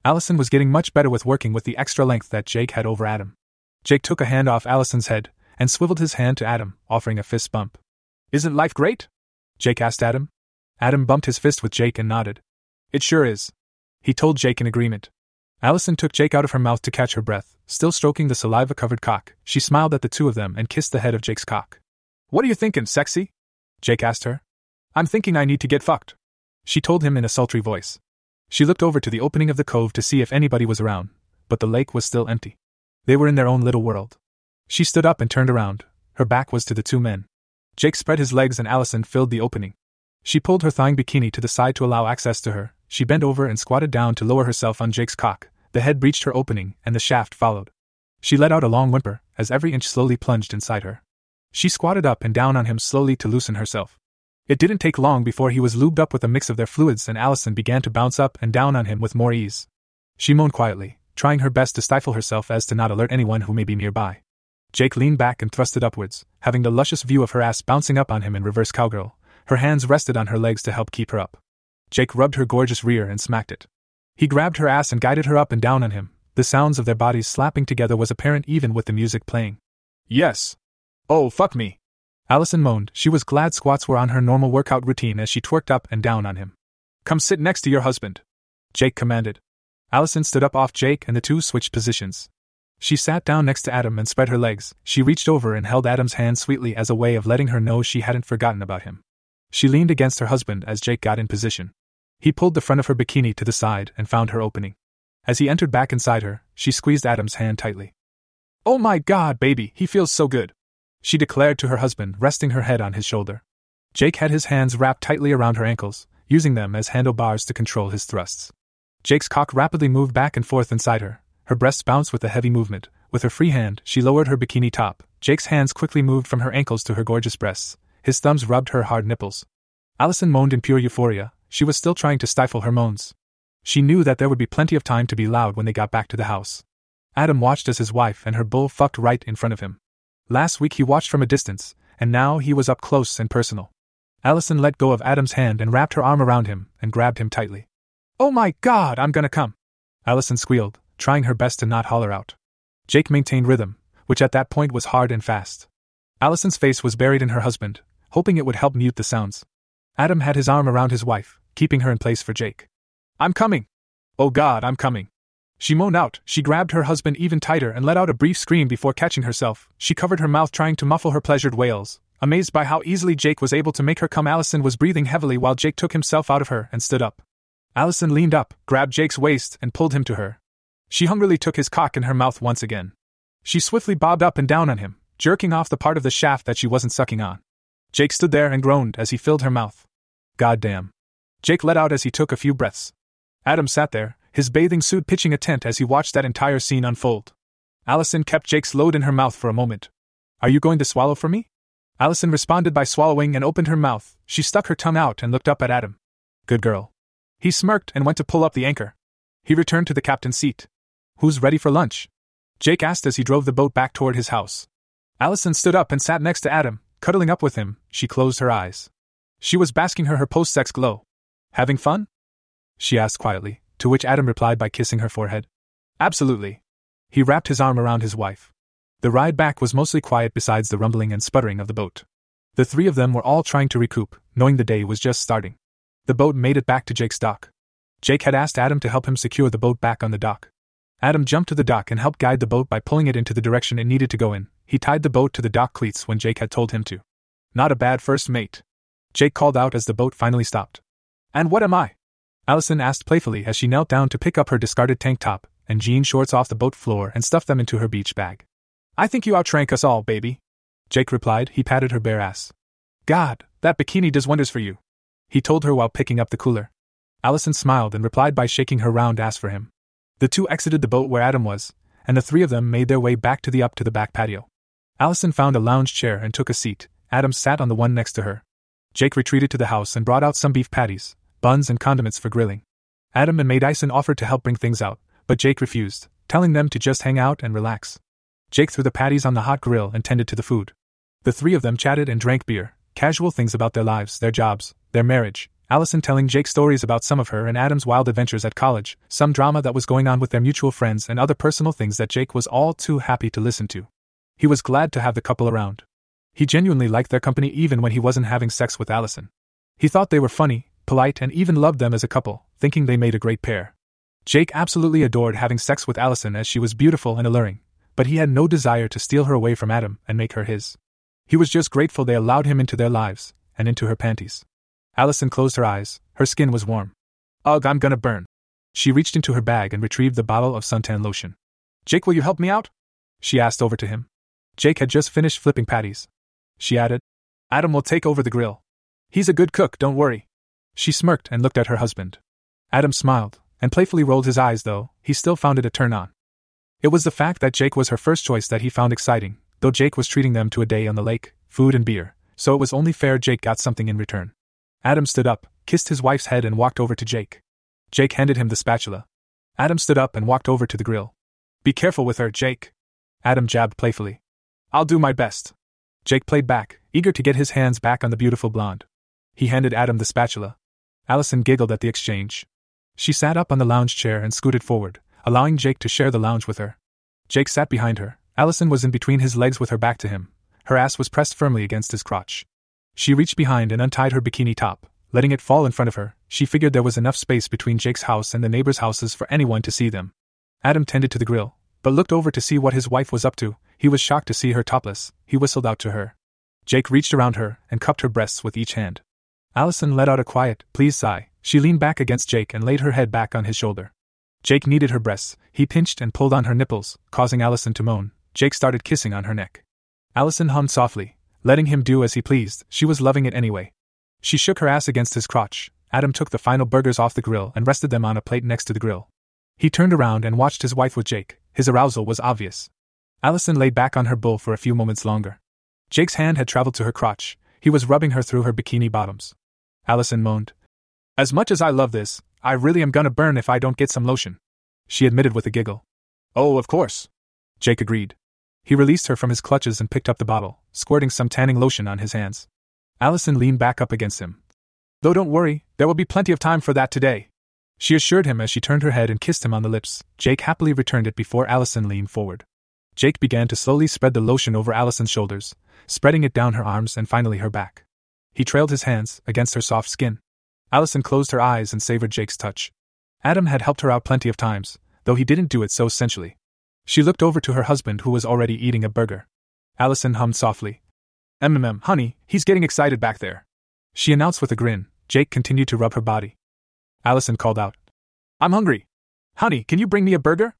Speaker 1: Allison was getting much better with working with the extra length that Jake had over Adam. Jake took a hand off Allison's head and swiveled his hand to Adam, offering a fist bump. Isn't life great? Jake asked Adam. Adam bumped his fist with Jake and nodded. It sure is. He told Jake in agreement. Allison took Jake out of her mouth to catch her breath, still stroking the saliva covered cock. She smiled at the two of them and kissed the head of Jake's cock. What are you thinking, sexy? Jake asked her. I'm thinking I need to get fucked. She told him in a sultry voice. She looked over to the opening of the cove to see if anybody was around, but the lake was still empty. They were in their own little world. She stood up and turned around. Her back was to the two men. Jake spread his legs and Allison filled the opening. She pulled her thawing bikini to the side to allow access to her. She bent over and squatted down to lower herself on Jake's cock. The head breached her opening, and the shaft followed. She let out a long whimper as every inch slowly plunged inside her. She squatted up and down on him slowly to loosen herself. It didn't take long before he was lubed up with a mix of their fluids and Allison began to bounce up and down on him with more ease. She moaned quietly, trying her best to stifle herself as to not alert anyone who may be nearby. Jake leaned back and thrusted upwards, having the luscious view of her ass bouncing up on him in reverse cowgirl. Her hands rested on her legs to help keep her up. Jake rubbed her gorgeous rear and smacked it. He grabbed her ass and guided her up and down on him. The sounds of their bodies slapping together was apparent even with the music playing. Yes. Oh, fuck me. Allison moaned. She was glad squats were on her normal workout routine as she twerked up and down on him. Come sit next to your husband. Jake commanded. Allison stood up off Jake and the two switched positions. She sat down next to Adam and spread her legs. She reached over and held Adam's hand sweetly as a way of letting her know she hadn't forgotten about him. She leaned against her husband as Jake got in position. He pulled the front of her bikini to the side and found her opening. As he entered back inside her, she squeezed Adam's hand tightly. Oh my god, baby, he feels so good she declared to her husband, resting her head on his shoulder. Jake had his hands wrapped tightly around her ankles, using them as handlebars to control his thrusts. Jake's cock rapidly moved back and forth inside her. Her breasts bounced with a heavy movement. With her free hand, she lowered her bikini top. Jake's hands quickly moved from her ankles to her gorgeous breasts. His thumbs rubbed her hard nipples. Allison moaned in pure euphoria. She was still trying to stifle her moans. She knew that there would be plenty of time to be loud when they got back to the house. Adam watched as his wife and her bull fucked right in front of him. Last week he watched from a distance, and now he was up close and personal. Allison let go of Adam's hand and wrapped her arm around him and grabbed him tightly. Oh my god, I'm gonna come! Allison squealed, trying her best to not holler out. Jake maintained rhythm, which at that point was hard and fast. Allison's face was buried in her husband, hoping it would help mute the sounds. Adam had his arm around his wife, keeping her in place for Jake. I'm coming! Oh god, I'm coming! She moaned out, she grabbed her husband even tighter and let out a brief scream before catching herself. She covered her mouth trying to muffle her pleasured wails. Amazed by how easily Jake was able to make her come, Allison was breathing heavily while Jake took himself out of her and stood up. Allison leaned up, grabbed Jake's waist, and pulled him to her. She hungrily took his cock in her mouth once again. She swiftly bobbed up and down on him, jerking off the part of the shaft that she wasn't sucking on. Jake stood there and groaned as he filled her mouth. Goddamn. Jake let out as he took a few breaths. Adam sat there, his bathing suit pitching a tent as he watched that entire scene unfold. Allison kept Jake's load in her mouth for a moment. Are you going to swallow for me? Allison responded by swallowing and opened her mouth. She stuck her tongue out and looked up at Adam. Good girl. He smirked and went to pull up the anchor. He returned to the captain's seat. Who's ready for lunch? Jake asked as he drove the boat back toward his house. Allison stood up and sat next to Adam, cuddling up with him. She closed her eyes. She was basking her her post sex glow. Having fun? she asked quietly, to which Adam replied by kissing her forehead. Absolutely. He wrapped his arm around his wife. The ride back was mostly quiet besides the rumbling and sputtering of the boat. The three of them were all trying to recoup, knowing the day was just starting. The boat made it back to Jake's dock. Jake had asked Adam to help him secure the boat back on the dock. Adam jumped to the dock and helped guide the boat by pulling it into the direction it needed to go in. He tied the boat to the dock cleats when Jake had told him to. Not a bad first mate. Jake called out as the boat finally stopped. And what am I? Allison asked playfully as she knelt down to pick up her discarded tank top and jean shorts off the boat floor and stuff them into her beach bag. I think you outrank us all, baby. Jake replied. He patted her bare ass. God, that bikini does wonders for you. He told her while picking up the cooler. Allison smiled and replied by shaking her round ass for him. The two exited the boat where Adam was, and the three of them made their way back to the up to the back patio. Allison found a lounge chair and took a seat. Adam sat on the one next to her. Jake retreated to the house and brought out some beef patties, buns, and condiments for grilling. Adam and Allison offered to help bring things out, but Jake refused, telling them to just hang out and relax. Jake threw the patties on the hot grill and tended to the food. The three of them chatted and drank beer, casual things about their lives, their jobs, their marriage, Allison telling Jake stories about some of her and Adam's wild adventures at college, some drama that was going on with their mutual friends, and other personal things that Jake was all too happy to listen to. He was glad to have the couple around. He genuinely liked their company even when he wasn't having sex with Allison. He thought they were funny, polite, and even loved them as a couple, thinking they made a great pair. Jake absolutely adored having sex with Allison as she was beautiful and alluring, but he had no desire to steal her away from Adam and make her his. He was just grateful they allowed him into their lives, and into her panties. Allison closed her eyes, her skin was warm. Ugh, I'm gonna burn. She reached into her bag and retrieved the bottle of suntan lotion. Jake, will you help me out? She asked over to him. Jake had just finished flipping patties. She added, Adam will take over the grill. He's a good cook, don't worry. She smirked and looked at her husband. Adam smiled, and playfully rolled his eyes, though, he still found it a turn on. It was the fact that Jake was her first choice that he found exciting, though Jake was treating them to a day on the lake, food and beer, so it was only fair Jake got something in return. Adam stood up, kissed his wife's head, and walked over to Jake. Jake handed him the spatula. Adam stood up and walked over to the grill. Be careful with her, Jake. Adam jabbed playfully. I'll do my best. Jake played back, eager to get his hands back on the beautiful blonde. He handed Adam the spatula. Allison giggled at the exchange. She sat up on the lounge chair and scooted forward, allowing Jake to share the lounge with her. Jake sat behind her. Allison was in between his legs with her back to him. Her ass was pressed firmly against his crotch. She reached behind and untied her bikini top, letting it fall in front of her. She figured there was enough space between Jake's house and the neighbors' houses for anyone to see them. Adam tended to the grill, but looked over to see what his wife was up to. He was shocked to see her topless. He whistled out to her. Jake reached around her and cupped her breasts with each hand. Allison let out a quiet, please sigh. She leaned back against Jake and laid her head back on his shoulder. Jake kneaded her breasts. He pinched and pulled on her nipples, causing Allison to moan. Jake started kissing on her neck. Allison hummed softly, letting him do as he pleased, she was loving it anyway. She shook her ass against his crotch. Adam took the final burgers off the grill and rested them on a plate next to the grill. He turned around and watched his wife with Jake. His arousal was obvious. Allison lay back on her bull for a few moments longer. Jake's hand had traveled to her crotch. He was rubbing her through her bikini bottoms. Allison moaned. As much as I love this, I really am gonna burn if I don't get some lotion. She admitted with a giggle. Oh, of course. Jake agreed. He released her from his clutches and picked up the bottle, squirting some tanning lotion on his hands. Allison leaned back up against him. Though don't worry, there will be plenty of time for that today. She assured him as she turned her head and kissed him on the lips. Jake happily returned it before Allison leaned forward. Jake began to slowly spread the lotion over Allison's shoulders, spreading it down her arms and finally her back. He trailed his hands against her soft skin. Allison closed her eyes and savored Jake's touch. Adam had helped her out plenty of times, though he didn't do it so sensually. She looked over to her husband who was already eating a burger. Allison hummed softly. MMM, honey, he's getting excited back there. She announced with a grin. Jake continued to rub her body. Allison called out. I'm hungry. Honey, can you bring me a burger?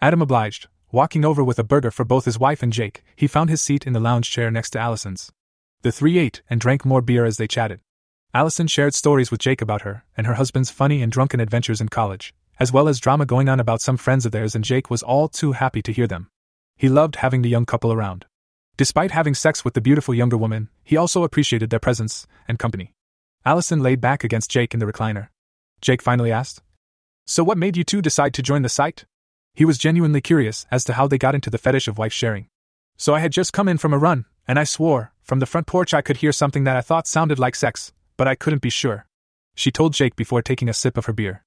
Speaker 1: Adam obliged, walking over with a burger for both his wife and Jake. He found his seat in the lounge chair next to Allison's. The three ate and drank more beer as they chatted. Allison shared stories with Jake about her and her husband's funny and drunken adventures in college as well as drama going on about some friends of theirs, and Jake was all too happy to hear them. He loved having the young couple around. Despite having sex with the beautiful younger woman, he also appreciated their presence and company. Allison laid back against Jake in the recliner. Jake finally asked, So, what made you two decide to join the site? He was genuinely curious as to how they got into the fetish of wife sharing. So, I had just come in from a run, and I swore, from the front porch, I could hear something that I thought sounded like sex, but I couldn't be sure. She told Jake before taking a sip of her beer.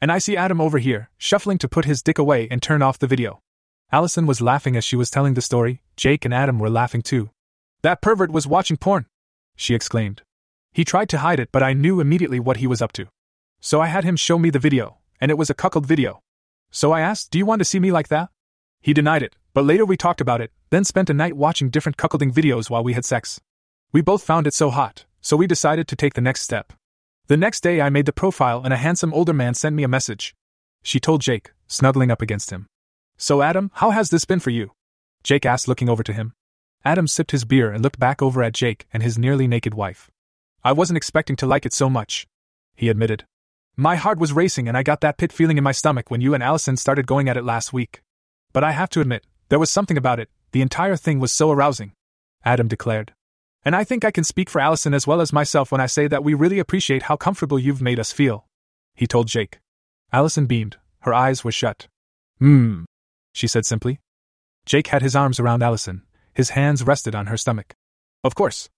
Speaker 1: And I see Adam over here, shuffling to put his dick away and turn off the video. Allison was laughing as she was telling the story, Jake and Adam were laughing too. That pervert was watching porn! She exclaimed. He tried to hide it, but I knew immediately what he was up to. So I had him show me the video, and it was a cuckold video. So I asked, Do you want to see me like that? He denied it, but later we talked about it, then spent a night watching different cuckolding videos while we had sex. We both found it so hot, so we decided to take the next step. The next day I made the profile and a handsome older man sent me a message. She told Jake, snuggling up against him. So, Adam, how has this been for you? Jake asked, looking over to him. Adam sipped his beer and looked back over at Jake and his nearly naked wife. I wasn't expecting to like it so much, he admitted. My heart was racing and I got that pit feeling in my stomach when you and Allison started going at it last week. But I have to admit, there was something about it, the entire thing was so arousing. Adam declared. And I think I can speak for Allison as well as myself when I say that we really appreciate how comfortable you've made us feel. He told Jake. Allison beamed, her eyes were shut. Hmm, she said simply. Jake had his arms around Allison, his hands rested on her stomach. Of course.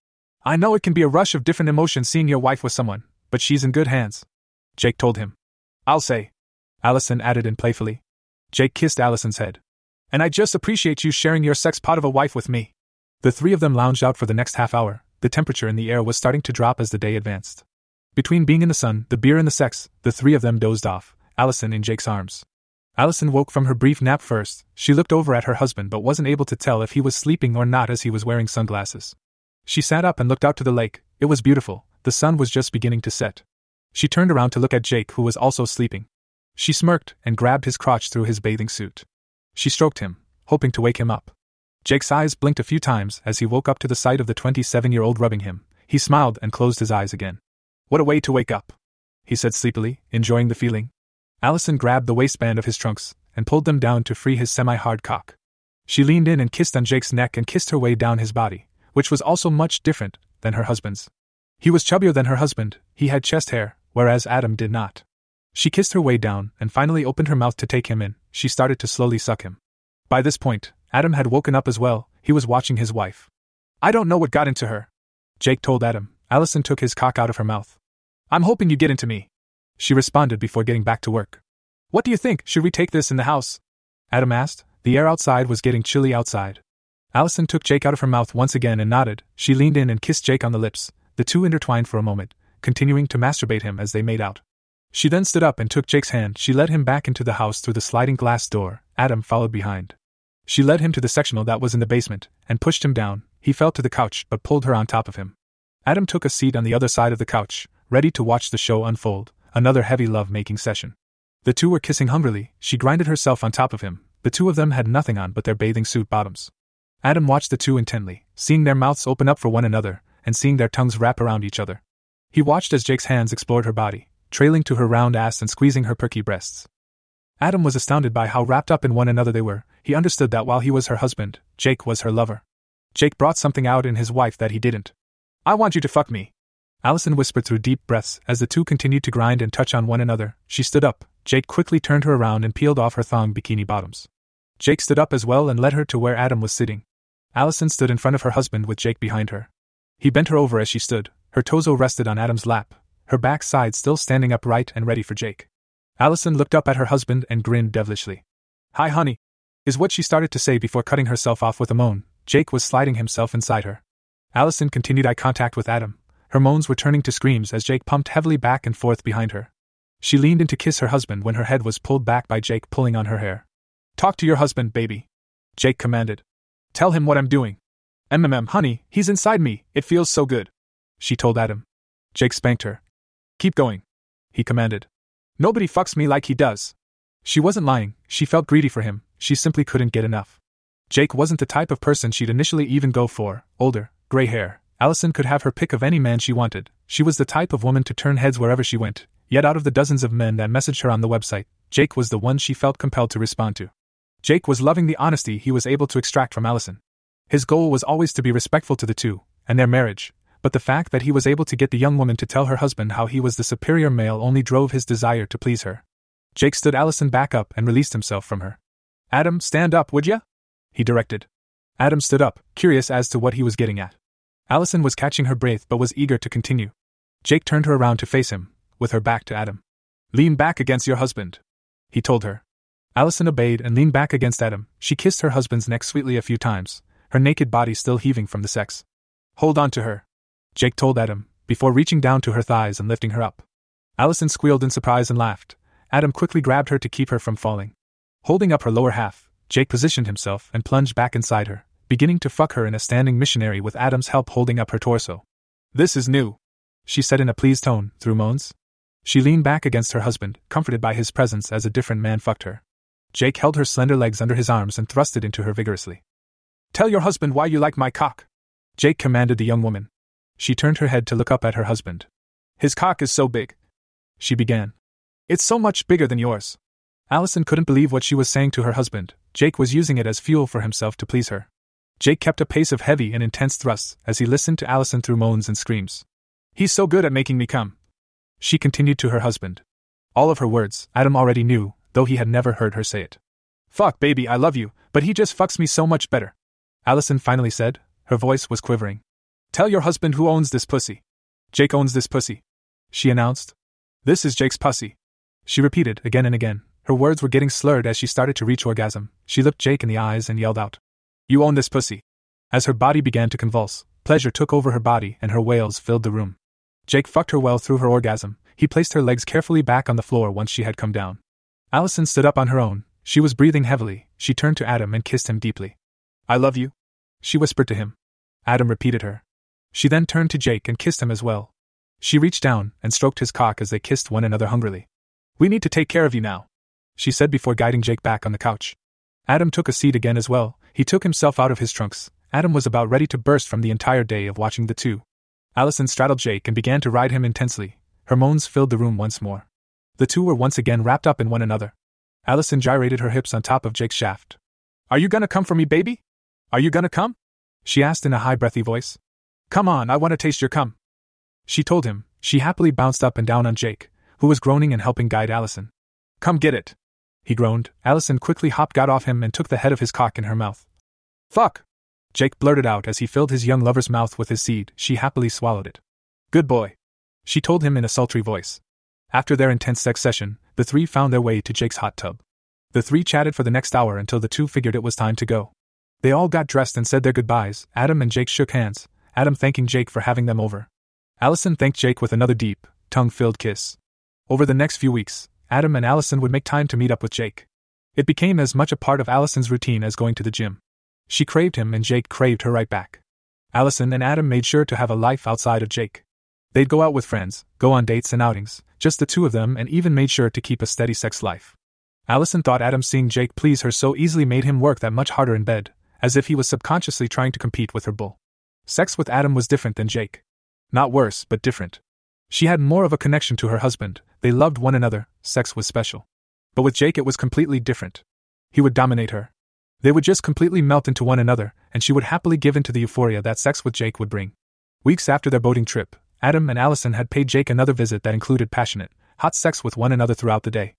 Speaker 1: I know it can be a rush of different emotions seeing your wife with someone, but she's in good hands. Jake told him. I'll say. Allison added in playfully. Jake kissed Allison's head. And I just appreciate you sharing your sex pot of a wife with me. The three of them lounged out for the next half hour. The temperature in the air was starting to drop as the day advanced. Between being in the sun, the beer, and the sex, the three of them dozed off, Allison in Jake's arms. Allison woke from her brief nap first. She looked over at her husband but wasn't able to tell if he was sleeping or not as he was wearing sunglasses. She sat up and looked out to the lake. It was beautiful, the sun was just beginning to set. She turned around to look at Jake, who was also sleeping. She smirked and grabbed his crotch through his bathing suit. She stroked him, hoping to wake him up. Jake's eyes blinked a few times as he woke up to the sight of the 27 year old rubbing him. He smiled and closed his eyes again. What a way to wake up! He said sleepily, enjoying the feeling. Allison grabbed the waistband of his trunks and pulled them down to free his semi hard cock. She leaned in and kissed on Jake's neck and kissed her way down his body, which was also much different than her husband's. He was chubbier than her husband, he had chest hair, whereas Adam did not. She kissed her way down and finally opened her mouth to take him in. She started to slowly suck him. By this point, Adam had woken up as well, he was watching his wife. I don't know what got into her. Jake told Adam. Allison took his cock out of her mouth. I'm hoping you get into me she responded before getting back to work. What do you think? Should we take this in the house? Adam asked. The air outside was getting chilly outside. Allison took Jake out of her mouth once again and nodded. She leaned in and kissed Jake on the lips. The two intertwined for a moment, continuing to masturbate him as they made out. She then stood up and took Jake's hand. She led him back into the house through the sliding glass door. Adam followed behind. She led him to the sectional that was in the basement and pushed him down. He fell to the couch but pulled her on top of him. Adam took a seat on the other side of the couch, ready to watch the show unfold another heavy love making session. The two were kissing hungrily, she grinded herself on top of him, the two of them had nothing on but their bathing suit bottoms. Adam watched the two intently, seeing their mouths open up for one another, and seeing their tongues wrap around each other. He watched as Jake's hands explored her body, trailing to her round ass and squeezing her perky breasts. Adam was astounded by how wrapped up in one another they were. He understood that while he was her husband, Jake was her lover. Jake brought something out in his wife that he didn't. I want you to fuck me. Allison whispered through deep breaths as the two continued to grind and touch on one another. She stood up. Jake quickly turned her around and peeled off her thong bikini bottoms. Jake stood up as well and led her to where Adam was sitting. Allison stood in front of her husband with Jake behind her. He bent her over as she stood, her torso rested on Adam's lap, her backside still standing upright and ready for Jake. Allison looked up at her husband and grinned devilishly. Hi, honey, is what she started to say before cutting herself off with a moan. Jake was sliding himself inside her. Allison continued eye contact with Adam, her moans were turning to screams as Jake pumped heavily back and forth behind her. She leaned in to kiss her husband when her head was pulled back by Jake pulling on her hair. Talk to your husband, baby. Jake commanded. Tell him what I'm doing. MMM, honey, he's inside me, it feels so good. She told Adam. Jake spanked her. Keep going. He commanded. Nobody fucks me like he does. She wasn't lying, she felt greedy for him, she simply couldn't get enough. Jake wasn't the type of person she'd initially even go for older, gray hair, Allison could have her pick of any man she wanted. She was the type of woman to turn heads wherever she went, yet out of the dozens of men that messaged her on the website, Jake was the one she felt compelled to respond to. Jake was loving the honesty he was able to extract from Allison. His goal was always to be respectful to the two, and their marriage, but the fact that he was able to get the young woman to tell her husband how he was the superior male only drove his desire to please her. Jake stood Allison back up and released himself from her. Adam, stand up, would ya? He directed. Adam stood up, curious as to what he was getting at. Allison was catching her breath but was eager to continue. Jake turned her around to face him, with her back to Adam. Lean back against your husband, he told her. Allison obeyed and leaned back against Adam. She kissed her husband's neck sweetly a few times, her naked body still heaving from the sex. Hold on to her, Jake told Adam, before reaching down to her thighs and lifting her up. Allison squealed in surprise and laughed. Adam quickly grabbed her to keep her from falling. Holding up her lower half, Jake positioned himself and plunged back inside her, beginning to fuck her in a standing missionary with Adam's help holding up her torso. This is new, she said in a pleased tone, through moans. She leaned back against her husband, comforted by his presence as a different man fucked her. Jake held her slender legs under his arms and thrust it into her vigorously. Tell your husband why you like my cock, Jake commanded the young woman. She turned her head to look up at her husband. His cock is so big. She began. It's so much bigger than yours. Allison couldn't believe what she was saying to her husband. Jake was using it as fuel for himself to please her. Jake kept a pace of heavy and intense thrusts as he listened to Allison through moans and screams. He's so good at making me come. She continued to her husband. All of her words, Adam already knew, though he had never heard her say it. Fuck, baby, I love you, but he just fucks me so much better. Allison finally said, her voice was quivering. Tell your husband who owns this pussy. Jake owns this pussy. She announced. This is Jake's pussy. She repeated again and again, her words were getting slurred as she started to reach orgasm. She looked Jake in the eyes and yelled out, You own this pussy. As her body began to convulse, pleasure took over her body and her wails filled the room. Jake fucked her well through her orgasm. He placed her legs carefully back on the floor once she had come down. Allison stood up on her own. She was breathing heavily. She turned to Adam and kissed him deeply. I love you, she whispered to him. Adam repeated her. She then turned to Jake and kissed him as well. She reached down and stroked his cock as they kissed one another hungrily. We need to take care of you now, she said before guiding Jake back on the couch. Adam took a seat again as well. He took himself out of his trunks. Adam was about ready to burst from the entire day of watching the two. Allison straddled Jake and began to ride him intensely. Her moans filled the room once more. The two were once again wrapped up in one another. Allison gyrated her hips on top of Jake's shaft. Are you gonna come for me, baby? Are you gonna come? She asked in a high breathy voice. Come on, I want to taste your cum. She told him. She happily bounced up and down on Jake, who was groaning and helping guide Allison. Come get it. He groaned. Allison quickly hopped got off him and took the head of his cock in her mouth. Fuck! Jake blurted out as he filled his young lover's mouth with his seed. She happily swallowed it. Good boy. She told him in a sultry voice. After their intense sex session, the three found their way to Jake's hot tub. The three chatted for the next hour until the two figured it was time to go. They all got dressed and said their goodbyes. Adam and Jake shook hands, Adam thanking Jake for having them over. Allison thanked Jake with another deep, tongue filled kiss. Over the next few weeks, Adam and Allison would make time to meet up with Jake. It became as much a part of Allison's routine as going to the gym. She craved him and Jake craved her right back. Allison and Adam made sure to have a life outside of Jake. They'd go out with friends, go on dates and outings, just the two of them, and even made sure to keep a steady sex life. Allison thought Adam seeing Jake please her so easily made him work that much harder in bed, as if he was subconsciously trying to compete with her bull. Sex with Adam was different than Jake. Not worse, but different. She had more of a connection to her husband, they loved one another, sex was special. But with Jake, it was completely different. He would dominate her. They would just completely melt into one another, and she would happily give in to the euphoria that sex with Jake would bring. Weeks after their boating trip, Adam and Allison had paid Jake another visit that included passionate, hot sex with one another throughout the day.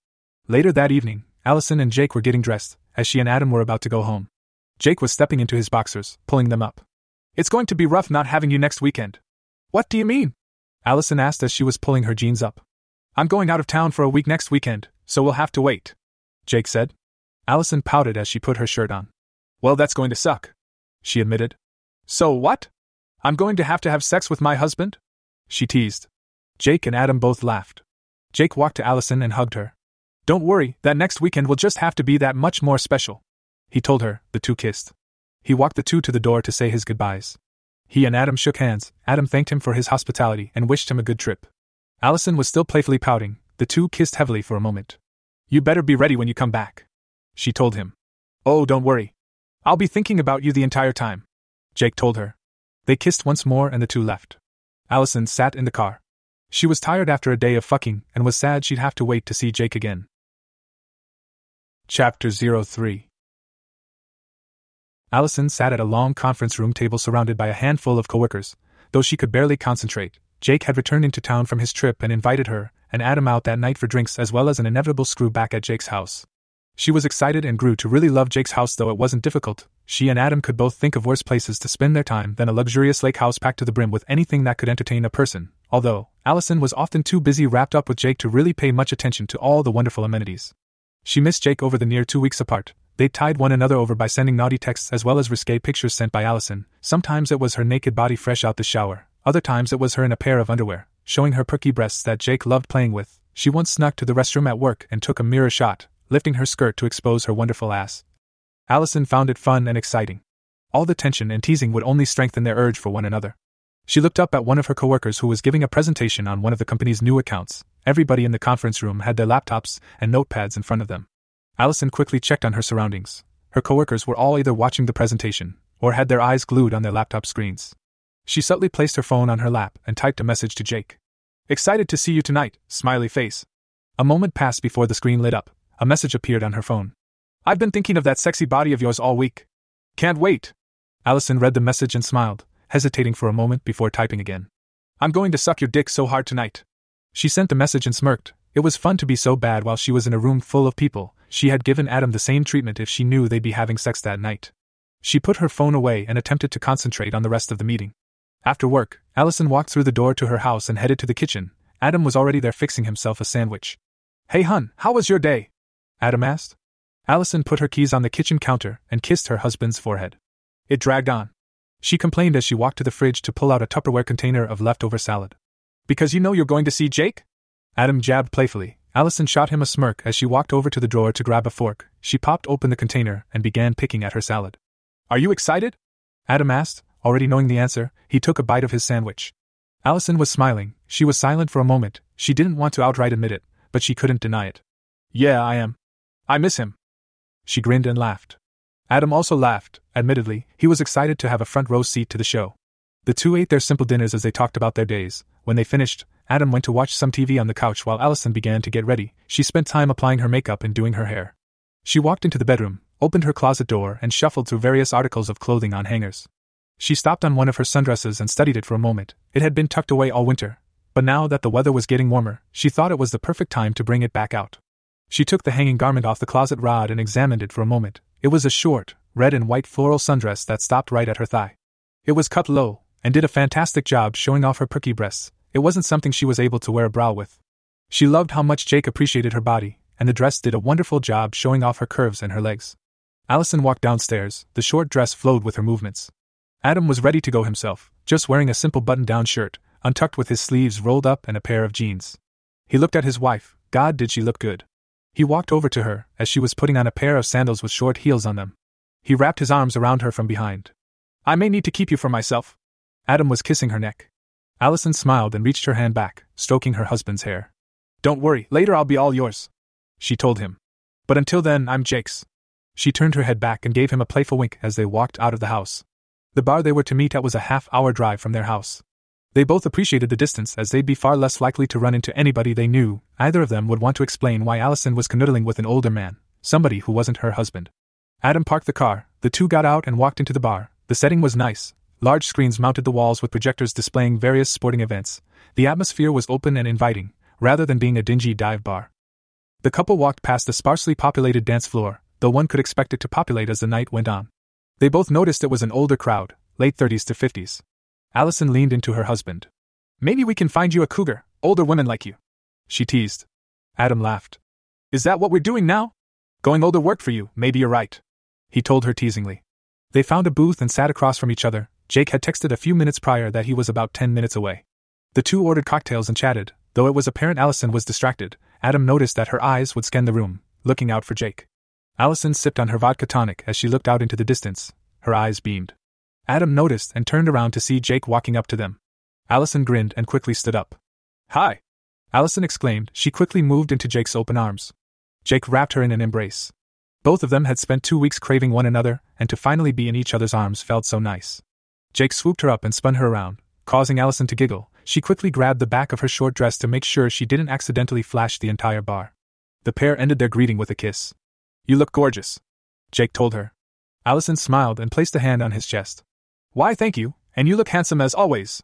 Speaker 1: Later that evening, Allison and Jake were getting dressed, as she and Adam were about to go home. Jake was stepping into his boxers, pulling them up. It's going to be rough not having you next weekend. What do you mean? Allison asked as she was pulling her jeans up. I'm going out of town for a week next weekend, so we'll have to wait. Jake said. Allison pouted as she put her shirt on. Well, that's going to suck. She admitted. So what? I'm going to have to have sex with my husband? She teased. Jake and Adam both laughed. Jake walked to Allison and hugged her. Don't worry, that next weekend will just have to be that much more special. He told her, the two kissed. He walked the two to the door to say his goodbyes. He and Adam shook hands. Adam thanked him for his hospitality and wished him a good trip. Allison was still playfully pouting. The two kissed heavily for a moment. You better be ready when you come back. She told him. Oh, don't worry. I'll be thinking about you the entire time. Jake told her. They kissed once more and the two left. Allison sat in the car. She was tired after a day of fucking and was sad she'd have to wait to see Jake again. Chapter 03 Allison sat at a long conference room table surrounded by a handful of coworkers. Though she could barely concentrate, Jake had returned into town from his trip and invited her and Adam out that night for drinks as well as an inevitable screw back at Jake's house. She was excited and grew to really love Jake's house, though it wasn't difficult. She and Adam could both think of worse places to spend their time than a luxurious lake house packed to the brim with anything that could entertain a person, although, Allison was often too busy wrapped up with Jake to really pay much attention to all the wonderful amenities. She missed Jake over the near two weeks apart. They tied one another over by sending naughty texts as well as risque pictures sent by Allison. Sometimes it was her naked body fresh out the shower, other times it was her in a pair of underwear, showing her perky breasts that Jake loved playing with. She once snuck to the restroom at work and took a mirror shot, lifting her skirt to expose her wonderful ass. Allison found it fun and exciting. All the tension and teasing would only strengthen their urge for one another. She looked up at one of her coworkers who was giving a presentation on one of the company's new accounts. Everybody in the conference room had their laptops and notepads in front of them. Allison quickly checked on her surroundings. Her coworkers were all either watching the presentation or had their eyes glued on their laptop screens. She subtly placed her phone on her lap and typed a message to Jake. Excited to see you tonight, smiley face. A moment passed before the screen lit up. A message appeared on her phone. I've been thinking of that sexy body of yours all week. Can't wait. Allison read the message and smiled hesitating for a moment before typing again. I'm going to suck your dick so hard tonight. She sent the message and smirked. It was fun to be so bad while she was in a room full of people. She had given Adam the same treatment if she knew they'd be having sex that night. She put her phone away and attempted to concentrate on the rest of the meeting. After work, Allison walked through the door to her house and headed to the kitchen. Adam was already there fixing himself a sandwich. Hey, hun, how was your day? Adam asked. Allison put her keys on the kitchen counter and kissed her husband's forehead. It dragged on. She complained as she walked to the fridge to pull out a Tupperware container of leftover salad. Because you know you're going to see Jake? Adam jabbed playfully. Allison shot him a smirk as she walked over to the drawer to grab a fork. She popped open the container and began picking at her salad. Are you excited? Adam asked, already knowing the answer. He took a bite of his sandwich. Allison was smiling. She was silent for a moment. She didn't want to outright admit it, but she couldn't deny it. Yeah, I am. I miss him. She grinned and laughed. Adam also laughed. Admittedly, he was excited to have a front row seat to the show. The two ate their simple dinners as they talked about their days. When they finished, Adam went to watch some TV on the couch while Allison began to get ready. She spent time applying her makeup and doing her hair. She walked into the bedroom, opened her closet door, and shuffled through various articles of clothing on hangers. She stopped on one of her sundresses and studied it for a moment. It had been tucked away all winter, but now that the weather was getting warmer, she thought it was the perfect time to bring it back out. She took the hanging garment off the closet rod and examined it for a moment, it was a short, red and white floral sundress that stopped right at her thigh. It was cut low, and did a fantastic job showing off her perky breasts. It wasn't something she was able to wear a bra with. She loved how much Jake appreciated her body, and the dress did a wonderful job showing off her curves and her legs. Allison walked downstairs, the short dress flowed with her movements. Adam was ready to go himself, just wearing a simple button down shirt, untucked with his sleeves rolled up and a pair of jeans. He looked at his wife. God, did she look good. He walked over to her as she was putting on a pair of sandals with short heels on them. He wrapped his arms around her from behind. I may need to keep you for myself. Adam was kissing her neck. Allison smiled and reached her hand back, stroking her husband's hair. Don't worry, later I'll be all yours. She told him. But until then, I'm Jake's. She turned her head back and gave him a playful wink as they walked out of the house. The bar they were to meet at was a half hour drive from their house. They both appreciated the distance as they'd be far less likely to run into anybody they knew. Either of them would want to explain why Allison was canoodling with an older man, somebody who wasn't her husband. Adam parked the car, the two got out and walked into the bar. The setting was nice. Large screens mounted the walls with projectors displaying various sporting events. The atmosphere was open and inviting, rather than being a dingy dive bar. The couple walked past the sparsely populated dance floor, though one could expect it to populate as the night went on. They both noticed it was an older crowd, late 30s to 50s. Allison leaned into her husband. Maybe we can find you a cougar, older women like you. She teased. Adam laughed. Is that what we're doing now? Going older worked for you, maybe you're right. He told her teasingly. They found a booth and sat across from each other. Jake had texted a few minutes prior that he was about 10 minutes away. The two ordered cocktails and chatted. Though it was apparent Allison was distracted, Adam noticed that her eyes would scan the room, looking out for Jake. Allison sipped on her vodka tonic as she looked out into the distance. Her eyes beamed. Adam noticed and turned around to see Jake walking up to them. Allison grinned and quickly stood up. Hi! Allison exclaimed. She quickly moved into Jake's open arms. Jake wrapped her in an embrace. Both of them had spent two weeks craving one another, and to finally be in each other's arms felt so nice. Jake swooped her up and spun her around, causing Allison to giggle. She quickly grabbed the back of her short dress to make sure she didn't accidentally flash the entire bar. The pair ended their greeting with a kiss. You look gorgeous, Jake told her. Allison smiled and placed a hand on his chest. Why, thank you, and you look handsome as always.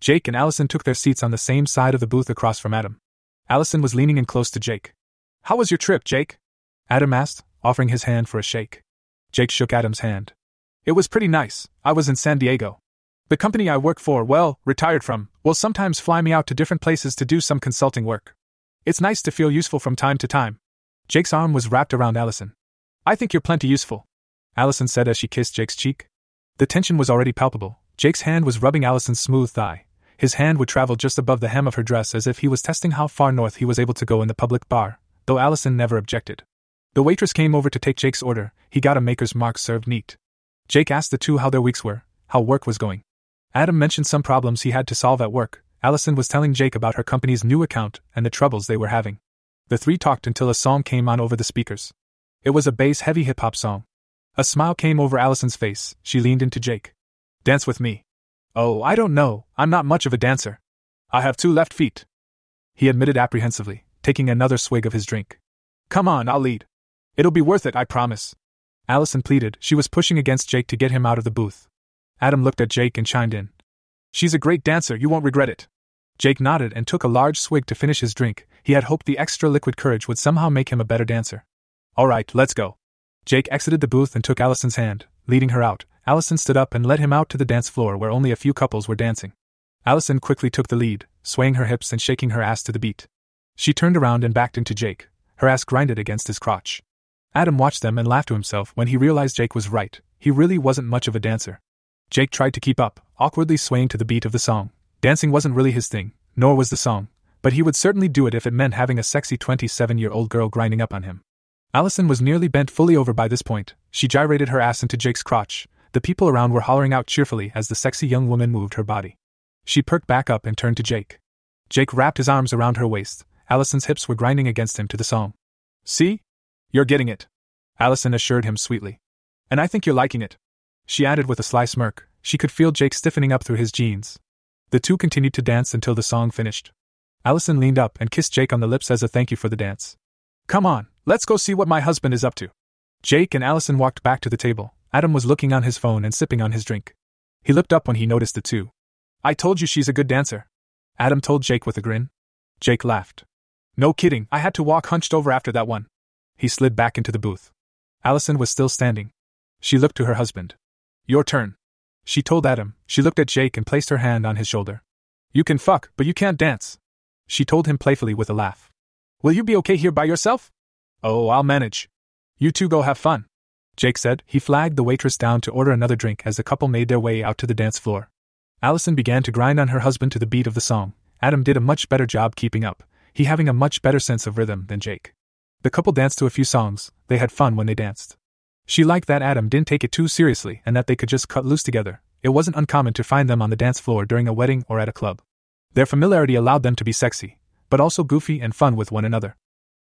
Speaker 1: Jake and Allison took their seats on the same side of the booth across from Adam. Allison was leaning in close to Jake. How was your trip, Jake? Adam asked, offering his hand for a shake. Jake shook Adam's hand. It was pretty nice. I was in San Diego. The company I work for, well, retired from, will sometimes fly me out to different places to do some consulting work. It's nice to feel useful from time to time. Jake's arm was wrapped around Allison. I think you're plenty useful, Allison said as she kissed Jake's cheek. The tension was already palpable. Jake's hand was rubbing Allison's smooth thigh. His hand would travel just above the hem of her dress as if he was testing how far north he was able to go in the public bar, though Allison never objected. The waitress came over to take Jake's order. He got a maker's mark served neat. Jake asked the two how their weeks were, how work was going. Adam mentioned some problems he had to solve at work. Allison was telling Jake about her company's new account and the troubles they were having. The three talked until a song came on over the speakers. It was a bass heavy hip hop song. A smile came over Allison's face. She leaned into Jake. Dance with me. Oh, I don't know, I'm not much of a dancer. I have two left feet. He admitted apprehensively, taking another swig of his drink. Come on, I'll lead. It'll be worth it, I promise. Allison pleaded, she was pushing against Jake to get him out of the booth. Adam looked at Jake and chimed in. She's a great dancer, you won't regret it. Jake nodded and took a large swig to finish his drink. He had hoped the extra liquid courage would somehow make him a better dancer. All right, let's go. Jake exited the booth and took Allison's hand, leading her out. Allison stood up and led him out to the dance floor where only a few couples were dancing. Allison quickly took the lead, swaying her hips and shaking her ass to the beat. She turned around and backed into Jake. Her ass grinded against his crotch. Adam watched them and laughed to himself when he realized Jake was right. He really wasn't much of a dancer. Jake tried to keep up, awkwardly swaying to the beat of the song. Dancing wasn't really his thing, nor was the song, but he would certainly do it if it meant having a sexy 27 year old girl grinding up on him. Allison was nearly bent fully over by this point. She gyrated her ass into Jake's crotch. The people around were hollering out cheerfully as the sexy young woman moved her body. She perked back up and turned to Jake. Jake wrapped his arms around her waist. Allison's hips were grinding against him to the song. See? You're getting it. Allison assured him sweetly. And I think you're liking it she added with a sly smirk. She could feel Jake stiffening up through his jeans. The two continued to dance until the song finished. Allison leaned up and kissed Jake on the lips as a thank you for the dance. Come on, let's go see what my husband is up to. Jake and Allison walked back to the table. Adam was looking on his phone and sipping on his drink. He looked up when he noticed the two. I told you she's a good dancer. Adam told Jake with a grin. Jake laughed. No kidding, I had to walk hunched over after that one. He slid back into the booth. Allison was still standing. She looked to her husband. Your turn. She told Adam. She looked at Jake and placed her hand on his shoulder. You can fuck, but you can't dance. She told him playfully with a laugh. Will you be okay here by yourself? Oh, I'll manage. You two go have fun. Jake said. He flagged the waitress down to order another drink as the couple made their way out to the dance floor. Allison began to grind on her husband to the beat of the song. Adam did a much better job keeping up, he having a much better sense of rhythm than Jake. The couple danced to a few songs, they had fun when they danced. She liked that Adam didn't take it too seriously and that they could just cut loose together. It wasn't uncommon to find them on the dance floor during a wedding or at a club. Their familiarity allowed them to be sexy, but also goofy and fun with one another.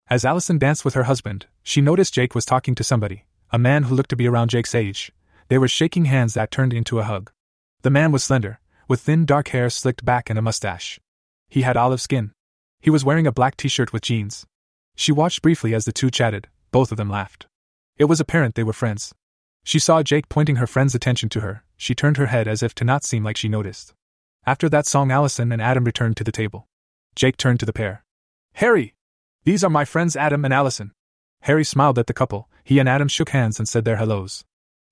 Speaker 1: As Allison danced with her husband, she noticed Jake was talking to somebody, a man who looked to be around Jake's age. They were shaking hands that turned into a hug. The man was slender, with thin dark hair slicked back and a mustache. He had olive skin. He was wearing a black t shirt with jeans. She watched briefly as the two chatted, both of them laughed. It was apparent they were friends. She saw Jake pointing her friend's attention to her, she turned her head as if to not seem like she noticed. After that song, Allison and Adam returned to the table. Jake turned to the pair. Harry! These are my friends Adam and Allison. Harry smiled at the couple, he and Adam shook hands and said their hellos.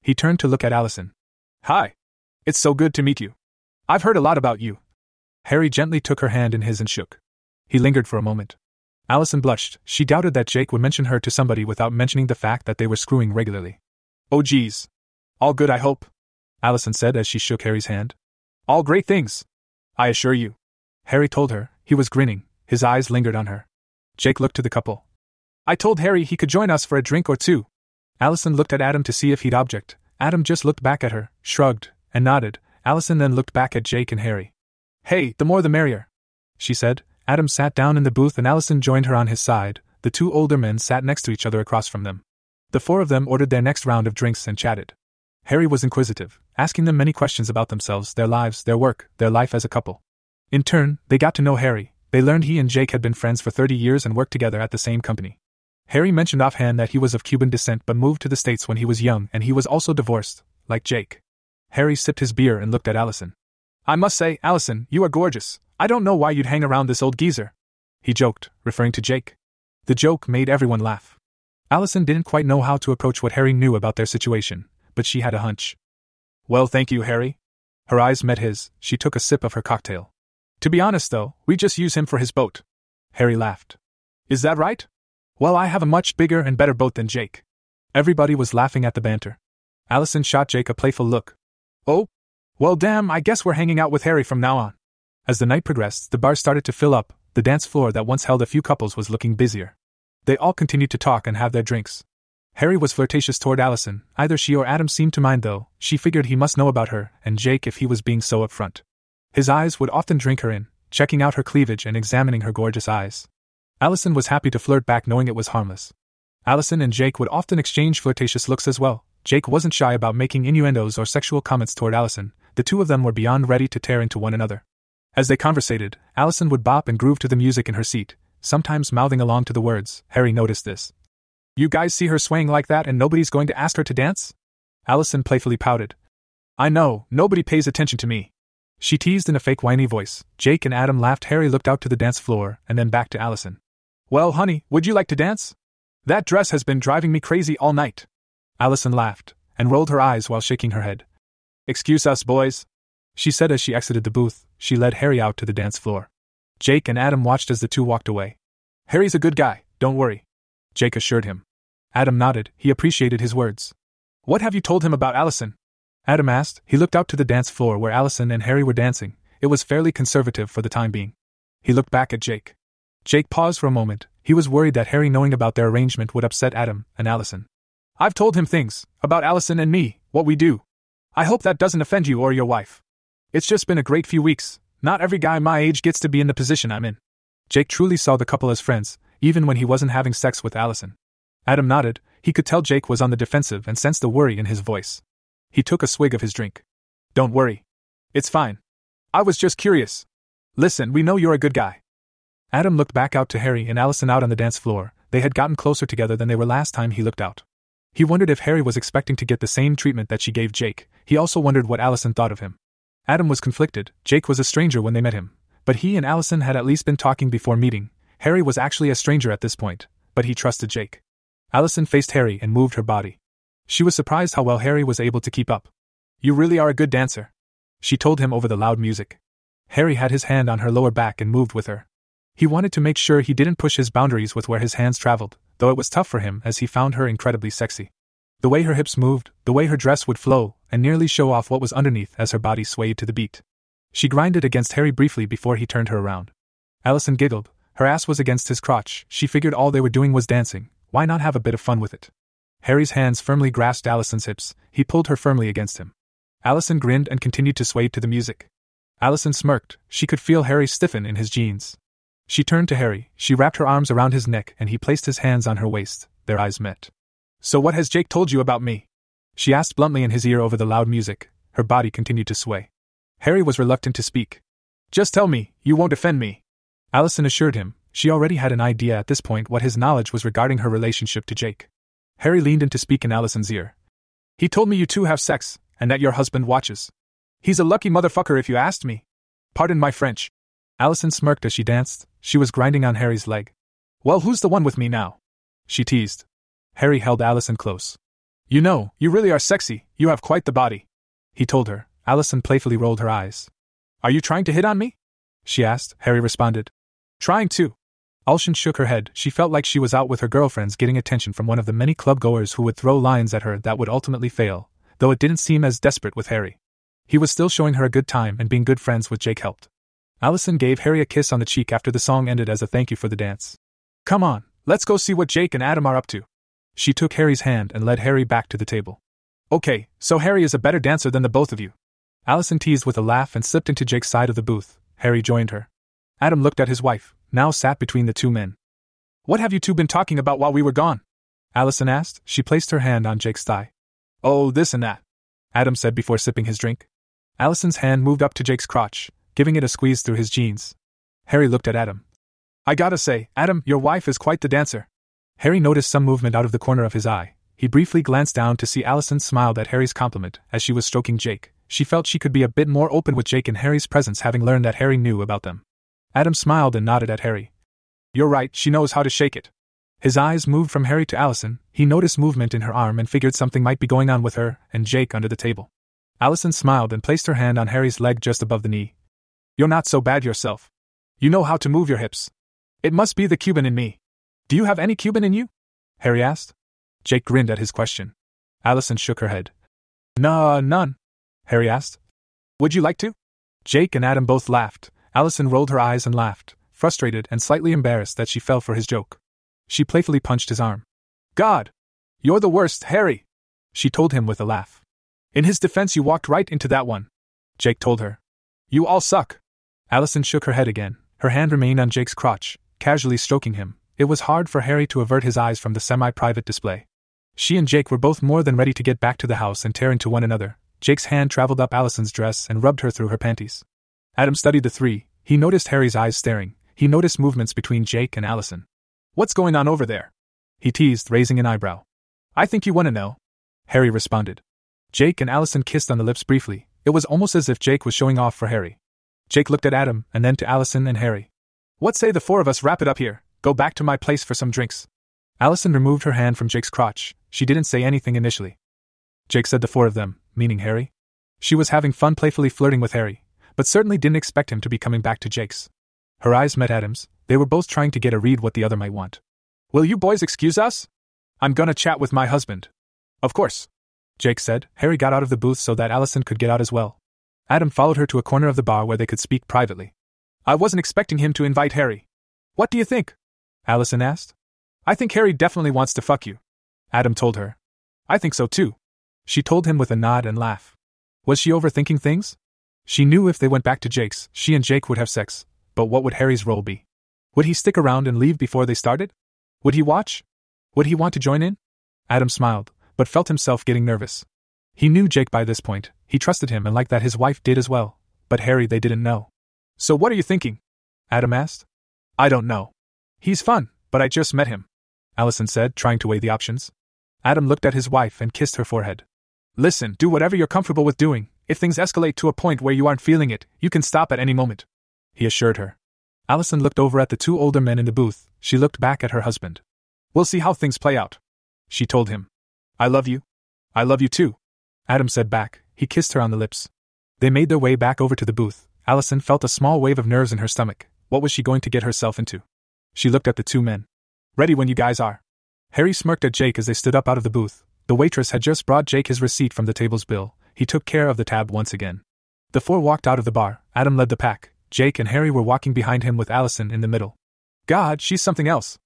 Speaker 1: He turned to look at Allison. Hi. It's so good to meet you. I've heard a lot about you. Harry gently took her hand in his and shook. He lingered for a moment. Allison blushed. She doubted that Jake would mention her to somebody without mentioning the fact that they were screwing regularly. Oh, geez. All good, I hope? Allison said as she shook Harry's hand. All great things. I assure you. Harry told her. He was grinning. His eyes lingered on her. Jake looked to the couple. I told Harry he could join us for a drink or two. Allison looked at Adam to see if he'd object. Adam just looked back at her, shrugged, and nodded. Allison then looked back at Jake and Harry. Hey, the more the merrier, she said, Adam sat down in the booth and Allison joined her on his side. The two older men sat next to each other across from them. The four of them ordered their next round of drinks and chatted. Harry was inquisitive, asking them many questions about themselves, their lives, their work, their life as a couple. In turn, they got to know Harry. They learned he and Jake had been friends for 30 years and worked together at the same company. Harry mentioned offhand that he was of Cuban descent but moved to the States when he was young and he was also divorced, like Jake. Harry sipped his beer and looked at Allison. I must say, Allison, you are gorgeous. I don't know why you'd hang around this old geezer. He joked, referring to Jake. The joke made everyone laugh. Allison didn't quite know how to approach what Harry knew about their situation, but she had a hunch. Well, thank you, Harry. Her eyes met his, she took a sip of her cocktail. To be honest, though, we just use him for his boat. Harry laughed. Is that right? Well, I have a much bigger and better boat than Jake. Everybody was laughing at the banter. Allison shot Jake a playful look. Oh? Well, damn, I guess we're hanging out with Harry from now on. As the night progressed, the bar started to fill up, the dance floor that once held a few couples was looking busier. They all continued to talk and have their drinks. Harry was flirtatious toward Allison, either she or Adam seemed to mind though, she figured he must know about her, and Jake if he was being so upfront. His eyes would often drink her in, checking out her cleavage and examining her gorgeous eyes. Allison was happy to flirt back knowing it was harmless. Allison and Jake would often exchange flirtatious looks as well. Jake wasn't shy about making innuendos or sexual comments toward Allison, the two of them were beyond ready to tear into one another. As they conversated, Allison would bop and groove to the music in her seat, sometimes mouthing along to the words. Harry noticed this. You guys see her swaying like that and nobody's going to ask her to dance? Allison playfully pouted. I know, nobody pays attention to me. She teased in a fake whiny voice. Jake and Adam laughed. Harry looked out to the dance floor and then back to Allison. Well, honey, would you like to dance? That dress has been driving me crazy all night. Allison laughed and rolled her eyes while shaking her head. Excuse us, boys, she said as she exited the booth. She led Harry out to the dance floor. Jake and Adam watched as the two walked away. Harry's a good guy, don't worry. Jake assured him. Adam nodded, he appreciated his words. What have you told him about Allison? Adam asked. He looked out to the dance floor where Allison and Harry were dancing. It was fairly conservative for the time being. He looked back at Jake. Jake paused for a moment. He was worried that Harry knowing about their arrangement would upset Adam and Allison. I've told him things about Allison and me, what we do. I hope that doesn't offend you or your wife. It's just been a great few weeks. Not every guy my age gets to be in the position I'm in. Jake truly saw the couple as friends, even when he wasn't having sex with Allison. Adam nodded, he could tell Jake was on the defensive and sensed the worry in his voice. He took a swig of his drink. Don't worry. It's fine. I was just curious. Listen, we know you're a good guy. Adam looked back out to Harry and Allison out on the dance floor. They had gotten closer together than they were last time he looked out. He wondered if Harry was expecting to get the same treatment that she gave Jake. He also wondered what Allison thought of him. Adam was conflicted. Jake was a stranger when they met him, but he and Allison had at least been talking before meeting. Harry was actually a stranger at this point, but he trusted Jake. Allison faced Harry and moved her body. She was surprised how well Harry was able to keep up. You really are a good dancer, she told him over the loud music. Harry had his hand on her lower back and moved with her. He wanted to make sure he didn't push his boundaries with where his hands traveled, though it was tough for him as he found her incredibly sexy. The way her hips moved, the way her dress would flow, and nearly show off what was underneath as her body swayed to the beat. She grinded against Harry briefly before he turned her around. Allison giggled. Her ass was against his crotch. She figured all they were doing was dancing. Why not have a bit of fun with it? Harry's hands firmly grasped Allison's hips. He pulled her firmly against him. Allison grinned and continued to sway to the music. Allison smirked. She could feel Harry stiffen in his jeans. She turned to Harry, she wrapped her arms around his neck, and he placed his hands on her waist. Their eyes met. So, what has Jake told you about me? She asked bluntly in his ear over the loud music. Her body continued to sway. Harry was reluctant to speak. Just tell me, you won't offend me. Allison assured him. She already had an idea at this point what his knowledge was regarding her relationship to Jake. Harry leaned in to speak in Allison's ear. He told me you two have sex, and that your husband watches. He's a lucky motherfucker if you asked me. Pardon my French. Allison smirked as she danced, she was grinding on Harry's leg. Well, who's the one with me now? She teased. Harry held Allison close. You know, you really are sexy, you have quite the body. He told her. Allison playfully rolled her eyes. Are you trying to hit on me? She asked. Harry responded. Trying to. Allison shook her head. She felt like she was out with her girlfriends getting attention from one of the many club goers who would throw lines at her that would ultimately fail, though it didn't seem as desperate with Harry. He was still showing her a good time and being good friends with Jake helped. Allison gave Harry a kiss on the cheek after the song ended as a thank you for the dance. Come on, let's go see what Jake and Adam are up to. She took Harry's hand and led Harry back to the table. Okay, so Harry is a better dancer than the both of you. Allison teased with a laugh and slipped into Jake's side of the booth. Harry joined her. Adam looked at his wife, now sat between the two men. What have you two been talking about while we were gone? Allison asked. She placed her hand on Jake's thigh. Oh, this and that, Adam said before sipping his drink. Allison's hand moved up to Jake's crotch, giving it a squeeze through his jeans. Harry looked at Adam. I gotta say, Adam, your wife is quite the dancer. Harry noticed some movement out of the corner of his eye. He briefly glanced down to see Allison smiled at Harry's compliment as she was stroking Jake. She felt she could be a bit more open with Jake in Harry's presence, having learned that Harry knew about them. Adam smiled and nodded at Harry. You're right, she knows how to shake it. His eyes moved from Harry to Allison. He noticed movement in her arm and figured something might be going on with her and Jake under the table. Allison smiled and placed her hand on Harry's leg just above the knee. You're not so bad yourself. You know how to move your hips. It must be the Cuban in me. Do you have any Cuban in you? Harry asked. Jake grinned at his question. Allison shook her head. Nah, none. Harry asked. Would you like to? Jake and Adam both laughed. Allison rolled her eyes and laughed, frustrated and slightly embarrassed that she fell for his joke. She playfully punched his arm. God! You're the worst, Harry! She told him with a laugh. In his defense, you walked right into that one. Jake told her. You all suck. Allison shook her head again. Her hand remained on Jake's crotch, casually stroking him. It was hard for Harry to avert his eyes from the semi private display. She and Jake were both more than ready to get back to the house and tear into one another. Jake's hand traveled up Allison's dress and rubbed her through her panties. Adam studied the three. He noticed Harry's eyes staring. He noticed movements between Jake and Allison. What's going on over there? He teased, raising an eyebrow. I think you want to know. Harry responded. Jake and Allison kissed on the lips briefly. It was almost as if Jake was showing off for Harry. Jake looked at Adam and then to Allison and Harry. What say the four of us wrap it up here, go back to my place for some drinks? Allison removed her hand from Jake's crotch. She didn't say anything initially. Jake said the four of them, meaning Harry. She was having fun playfully flirting with Harry, but certainly didn't expect him to be coming back to Jake's. Her eyes met Adam's, they were both trying to get a read what the other might want. Will you boys excuse us? I'm gonna chat with my husband. Of course. Jake said. Harry got out of the booth so that Allison could get out as well. Adam followed her to a corner of the bar where they could speak privately. I wasn't expecting him to invite Harry. What do you think? Allison asked. I think Harry definitely wants to fuck you. Adam told her. I think so too. She told him with a nod and laugh. Was she overthinking things? She knew if they went back to Jake's, she and Jake would have sex, but what would Harry's role be? Would he stick around and leave before they started? Would he watch? Would he want to join in? Adam smiled, but felt himself getting nervous. He knew Jake by this point, he trusted him and liked that his wife did as well, but Harry they didn't know. So what are you thinking? Adam asked. I don't know. He's fun, but I just met him. Allison said, trying to weigh the options. Adam looked at his wife and kissed her forehead. Listen, do whatever you're comfortable with doing. If things escalate to a point where you aren't feeling it, you can stop at any moment. He assured her. Allison looked over at the two older men in the booth. She looked back at her husband. We'll see how things play out. She told him. I love you. I love you too. Adam said back. He kissed her on the lips. They made their way back over to the booth. Allison felt a small wave of nerves in her stomach. What was she going to get herself into? She looked at the two men. Ready when you guys are. Harry smirked at Jake as they stood up out of the booth. The waitress had just brought Jake his receipt from the table's bill. He took care of the tab once again. The four walked out of the bar. Adam led the pack. Jake and Harry were walking behind him with Allison in the middle. God, she's something else.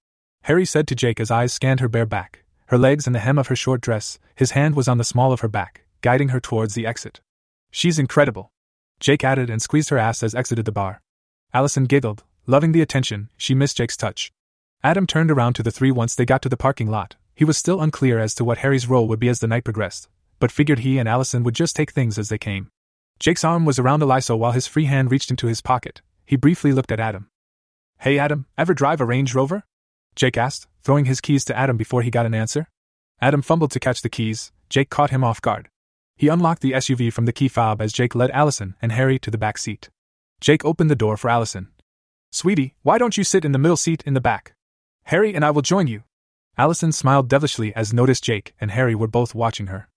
Speaker 1: Harry said to Jake as eyes scanned her bare back, her legs and the hem of her short dress. His hand was on the small of her back, guiding her towards the exit. She's incredible. Jake added and squeezed her ass as exited the bar. Allison giggled, loving the attention, she missed Jake's touch. Adam turned around to the three once they got to the parking lot. He was still unclear as to what Harry's role would be as the night progressed, but figured he and Allison would just take things as they came. Jake's arm was around Allison while his free hand reached into his pocket. He briefly looked at Adam. Hey Adam, ever drive a Range Rover? Jake asked, throwing his keys to Adam before he got an answer. Adam fumbled to catch the keys. Jake caught him off guard. He unlocked the SUV from the key fob as Jake led Allison and Harry to the back seat. Jake opened the door for Allison. Sweetie, why don't you sit in the middle seat in the back? Harry and I will join you. Allison smiled devilishly as noticed Jake and Harry were both watching her.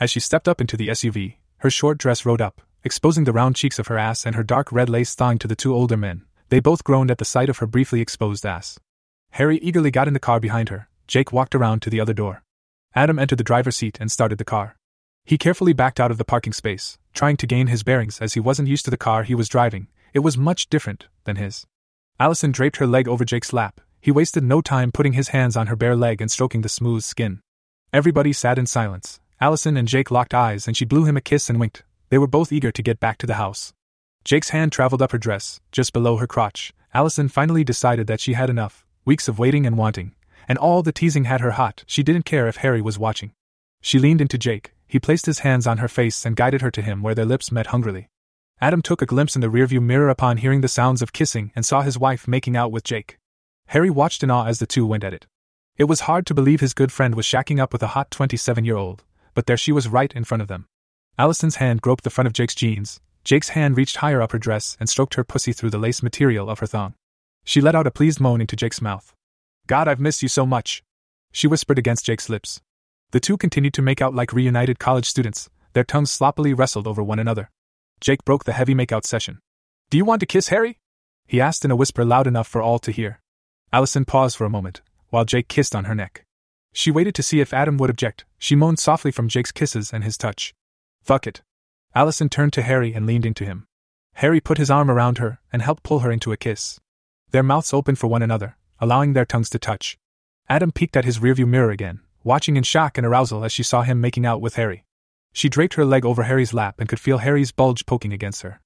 Speaker 1: As she stepped up into the SUV, her short dress rode up, exposing the round cheeks of her ass and her dark red lace thong to the two older men. They both groaned at the sight of her briefly exposed ass. Harry eagerly got in the car behind her. Jake walked around to the other door. Adam entered the driver's seat and started the car. He carefully backed out of the parking space, trying to gain his bearings as he wasn't used to the car he was driving. It was much different than his. Allison draped her leg over Jake's lap, he wasted no time putting his hands on her bare leg and stroking the smooth skin. Everybody sat in silence. Allison and Jake locked eyes and she blew him a kiss and winked. They were both eager to get back to the house. Jake's hand traveled up her dress, just below her crotch. Allison finally decided that she had enough weeks of waiting and wanting, and all the teasing had her hot. She didn't care if Harry was watching. She leaned into Jake. He placed his hands on her face and guided her to him where their lips met hungrily. Adam took a glimpse in the rearview mirror upon hearing the sounds of kissing and saw his wife making out with Jake. Harry watched in awe as the two went at it. It was hard to believe his good friend was shacking up with a hot 27 year old, but there she was right in front of them. Allison's hand groped the front of Jake's jeans. Jake's hand reached higher up her dress and stroked her pussy through the lace material of her thong. She let out a pleased moan into Jake's mouth. God, I've missed you so much. She whispered against Jake's lips. The two continued to make out like reunited college students. their tongues sloppily wrestled over one another. Jake broke the heavy makeout session. Do you want to kiss Harry? He asked in a whisper loud enough for all to hear. Allison paused for a moment, while Jake kissed on her neck. She waited to see if Adam would object. She moaned softly from Jake's kisses and his touch. Fuck it. Allison turned to Harry and leaned into him. Harry put his arm around her and helped pull her into a kiss. Their mouths opened for one another, allowing their tongues to touch. Adam peeked at his rearview mirror again, watching in shock and arousal as she saw him making out with Harry. She draped her leg over Harry's lap and could feel Harry's bulge poking against her.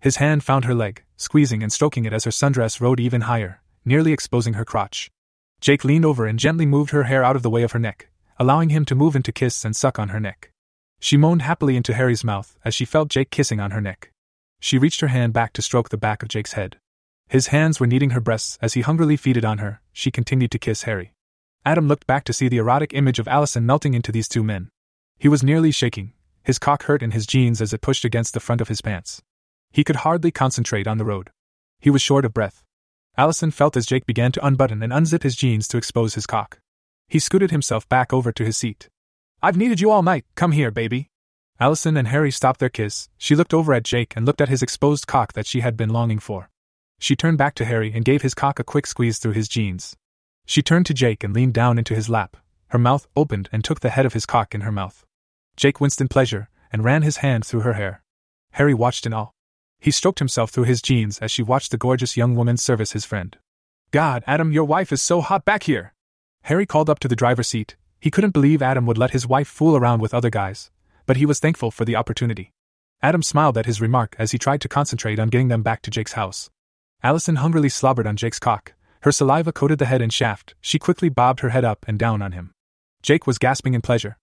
Speaker 1: His hand found her leg, squeezing and stroking it as her sundress rode even higher, nearly exposing her crotch. Jake leaned over and gently moved her hair out of the way of her neck, allowing him to move in to kiss and suck on her neck. She moaned happily into Harry's mouth as she felt Jake kissing on her neck. She reached her hand back to stroke the back of Jake's head. His hands were kneading her breasts as he hungrily feeded on her. She continued to kiss Harry. Adam looked back to see the erotic image of Allison melting into these two men. He was nearly shaking, his cock hurt in his jeans as it pushed against the front of his pants. He could hardly concentrate on the road. He was short of breath. Allison felt as Jake began to unbutton and unzip his jeans to expose his cock. He scooted himself back over to his seat. I've needed you all night, come here, baby. Allison and Harry stopped their kiss. She looked over at Jake and looked at his exposed cock that she had been longing for. She turned back to Harry and gave his cock a quick squeeze through his jeans. She turned to Jake and leaned down into his lap. Her mouth opened and took the head of his cock in her mouth. Jake winced in pleasure and ran his hand through her hair. Harry watched in awe. He stroked himself through his jeans as she watched the gorgeous young woman service his friend. God, Adam, your wife is so hot back here! Harry called up to the driver's seat. He couldn't believe Adam would let his wife fool around with other guys, but he was thankful for the opportunity. Adam smiled at his remark as he tried to concentrate on getting them back to Jake's house. Allison hungrily slobbered on Jake's cock. Her saliva coated the head and shaft. She quickly bobbed her head up and down on him. Jake was gasping in pleasure.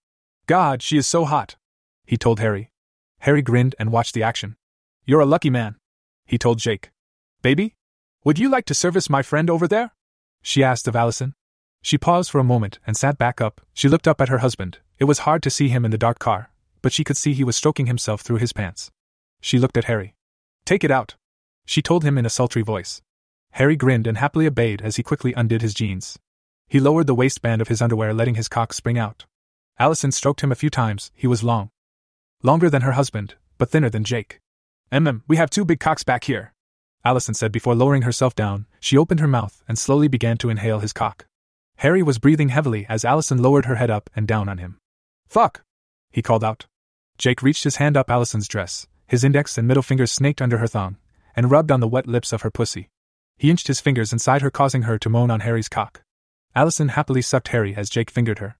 Speaker 1: God, she is so hot! He told Harry. Harry grinned and watched the action. You're a lucky man, he told Jake. Baby? Would you like to service my friend over there? She asked of Allison. She paused for a moment and sat back up. She looked up at her husband. It was hard to see him in the dark car, but she could see he was stroking himself through his pants. She looked at Harry. Take it out, she told him in a sultry voice. Harry grinned and happily obeyed as he quickly undid his jeans. He lowered the waistband of his underwear, letting his cock spring out. Allison stroked him a few times. He was long. Longer than her husband, but thinner than Jake. Mm, we have two big cocks back here. Allison said before lowering herself down. She opened her mouth and slowly began to inhale his cock. Harry was breathing heavily as Allison lowered her head up and down on him. Fuck! He called out. Jake reached his hand up Allison's dress, his index and middle fingers snaked under her thong, and rubbed on the wet lips of her pussy. He inched his fingers inside her, causing her to moan on Harry's cock. Allison happily sucked Harry as Jake fingered her.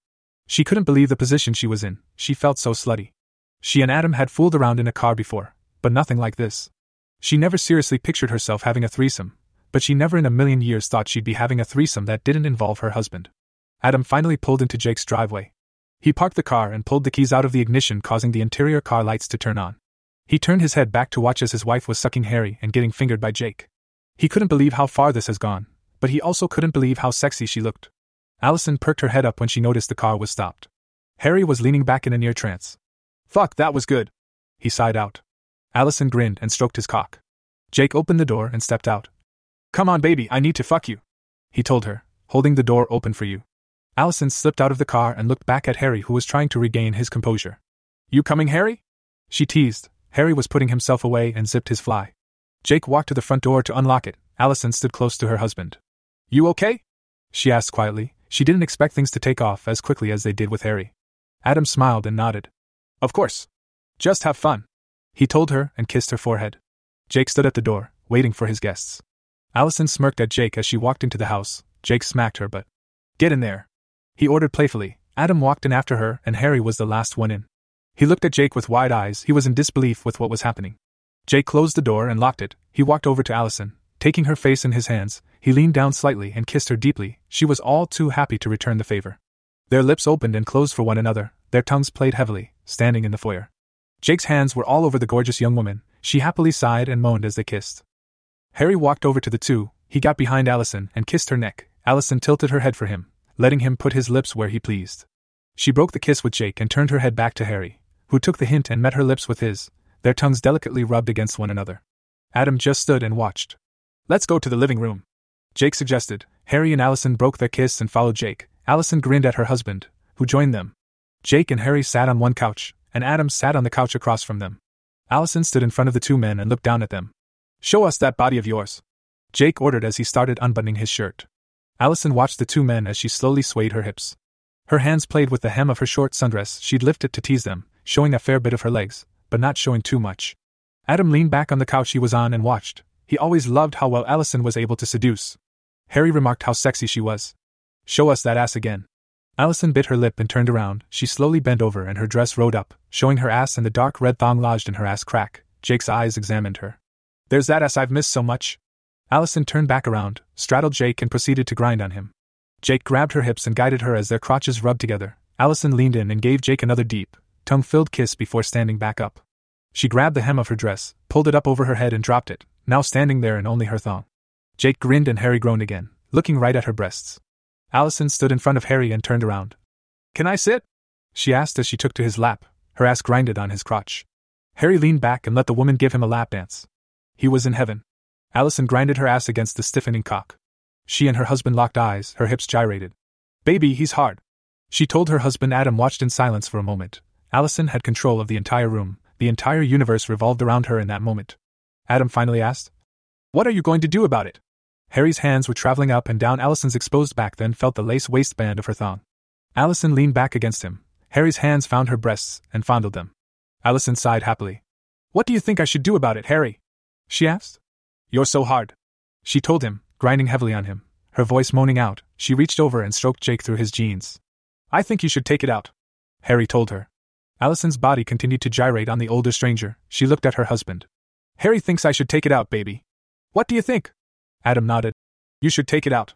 Speaker 1: She couldn't believe the position she was in, she felt so slutty. She and Adam had fooled around in a car before, but nothing like this. She never seriously pictured herself having a threesome, but she never in a million years thought she'd be having a threesome that didn't involve her husband. Adam finally pulled into Jake's driveway. He parked the car and pulled the keys out of the ignition, causing the interior car lights to turn on. He turned his head back to watch as his wife was sucking Harry and getting fingered by Jake. He couldn't believe how far this has gone, but he also couldn't believe how sexy she looked. Allison perked her head up when she noticed the car was stopped. Harry was leaning back in a near trance. Fuck, that was good. He sighed out. Allison grinned and stroked his cock. Jake opened the door and stepped out. Come on, baby, I need to fuck you. He told her, holding the door open for you. Allison slipped out of the car and looked back at Harry, who was trying to regain his composure. You coming, Harry? She teased. Harry was putting himself away and zipped his fly. Jake walked to the front door to unlock it. Allison stood close to her husband. You okay? She asked quietly. She didn't expect things to take off as quickly as they did with Harry. Adam smiled and nodded. Of course. Just have fun. He told her and kissed her forehead. Jake stood at the door, waiting for his guests. Allison smirked at Jake as she walked into the house. Jake smacked her, but. Get in there. He ordered playfully. Adam walked in after her, and Harry was the last one in. He looked at Jake with wide eyes. He was in disbelief with what was happening. Jake closed the door and locked it. He walked over to Allison. Taking her face in his hands, he leaned down slightly and kissed her deeply. She was all too happy to return the favor. Their lips opened and closed for one another, their tongues played heavily, standing in the foyer. Jake's hands were all over the gorgeous young woman. She happily sighed and moaned as they kissed. Harry walked over to the two. He got behind Allison and kissed her neck. Allison tilted her head for him, letting him put his lips where he pleased. She broke the kiss with Jake and turned her head back to Harry, who took the hint and met her lips with his, their tongues delicately rubbed against one another. Adam just stood and watched. Let's go to the living room. Jake suggested. Harry and Allison broke their kiss and followed Jake. Allison grinned at her husband, who joined them. Jake and Harry sat on one couch, and Adam sat on the couch across from them. Allison stood in front of the two men and looked down at them. Show us that body of yours. Jake ordered as he started unbuttoning his shirt. Allison watched the two men as she slowly swayed her hips. Her hands played with the hem of her short sundress, she'd lift it to tease them, showing a fair bit of her legs, but not showing too much. Adam leaned back on the couch he was on and watched. He always loved how well Allison was able to seduce. Harry remarked how sexy she was. Show us that ass again. Allison bit her lip and turned around. She slowly bent over and her dress rode up, showing her ass and the dark red thong lodged in her ass crack. Jake's eyes examined her. There's that ass I've missed so much. Allison turned back around, straddled Jake, and proceeded to grind on him. Jake grabbed her hips and guided her as their crotches rubbed together. Allison leaned in and gave Jake another deep, tongue filled kiss before standing back up. She grabbed the hem of her dress, pulled it up over her head, and dropped it, now standing there in only her thong. Jake grinned and Harry groaned again, looking right at her breasts. Allison stood in front of Harry and turned around. Can I sit? She asked as she took to his lap, her ass grinded on his crotch. Harry leaned back and let the woman give him a lap dance. He was in heaven. Allison grinded her ass against the stiffening cock. She and her husband locked eyes, her hips gyrated. Baby, he's hard. She told her husband Adam watched in silence for a moment. Allison had control of the entire room, the entire universe revolved around her in that moment. Adam finally asked. What are you going to do about it? Harry's hands were traveling up and down Allison's exposed back, then felt the lace waistband of her thong. Allison leaned back against him. Harry's hands found her breasts and fondled them. Allison sighed happily. What do you think I should do about it, Harry? She asked. You're so hard. She told him, grinding heavily on him, her voice moaning out. She reached over and stroked Jake through his jeans. I think you should take it out. Harry told her. Allison's body continued to gyrate on the older stranger. She looked at her husband. Harry thinks I should take it out, baby. What do you think? Adam nodded. You should take it out.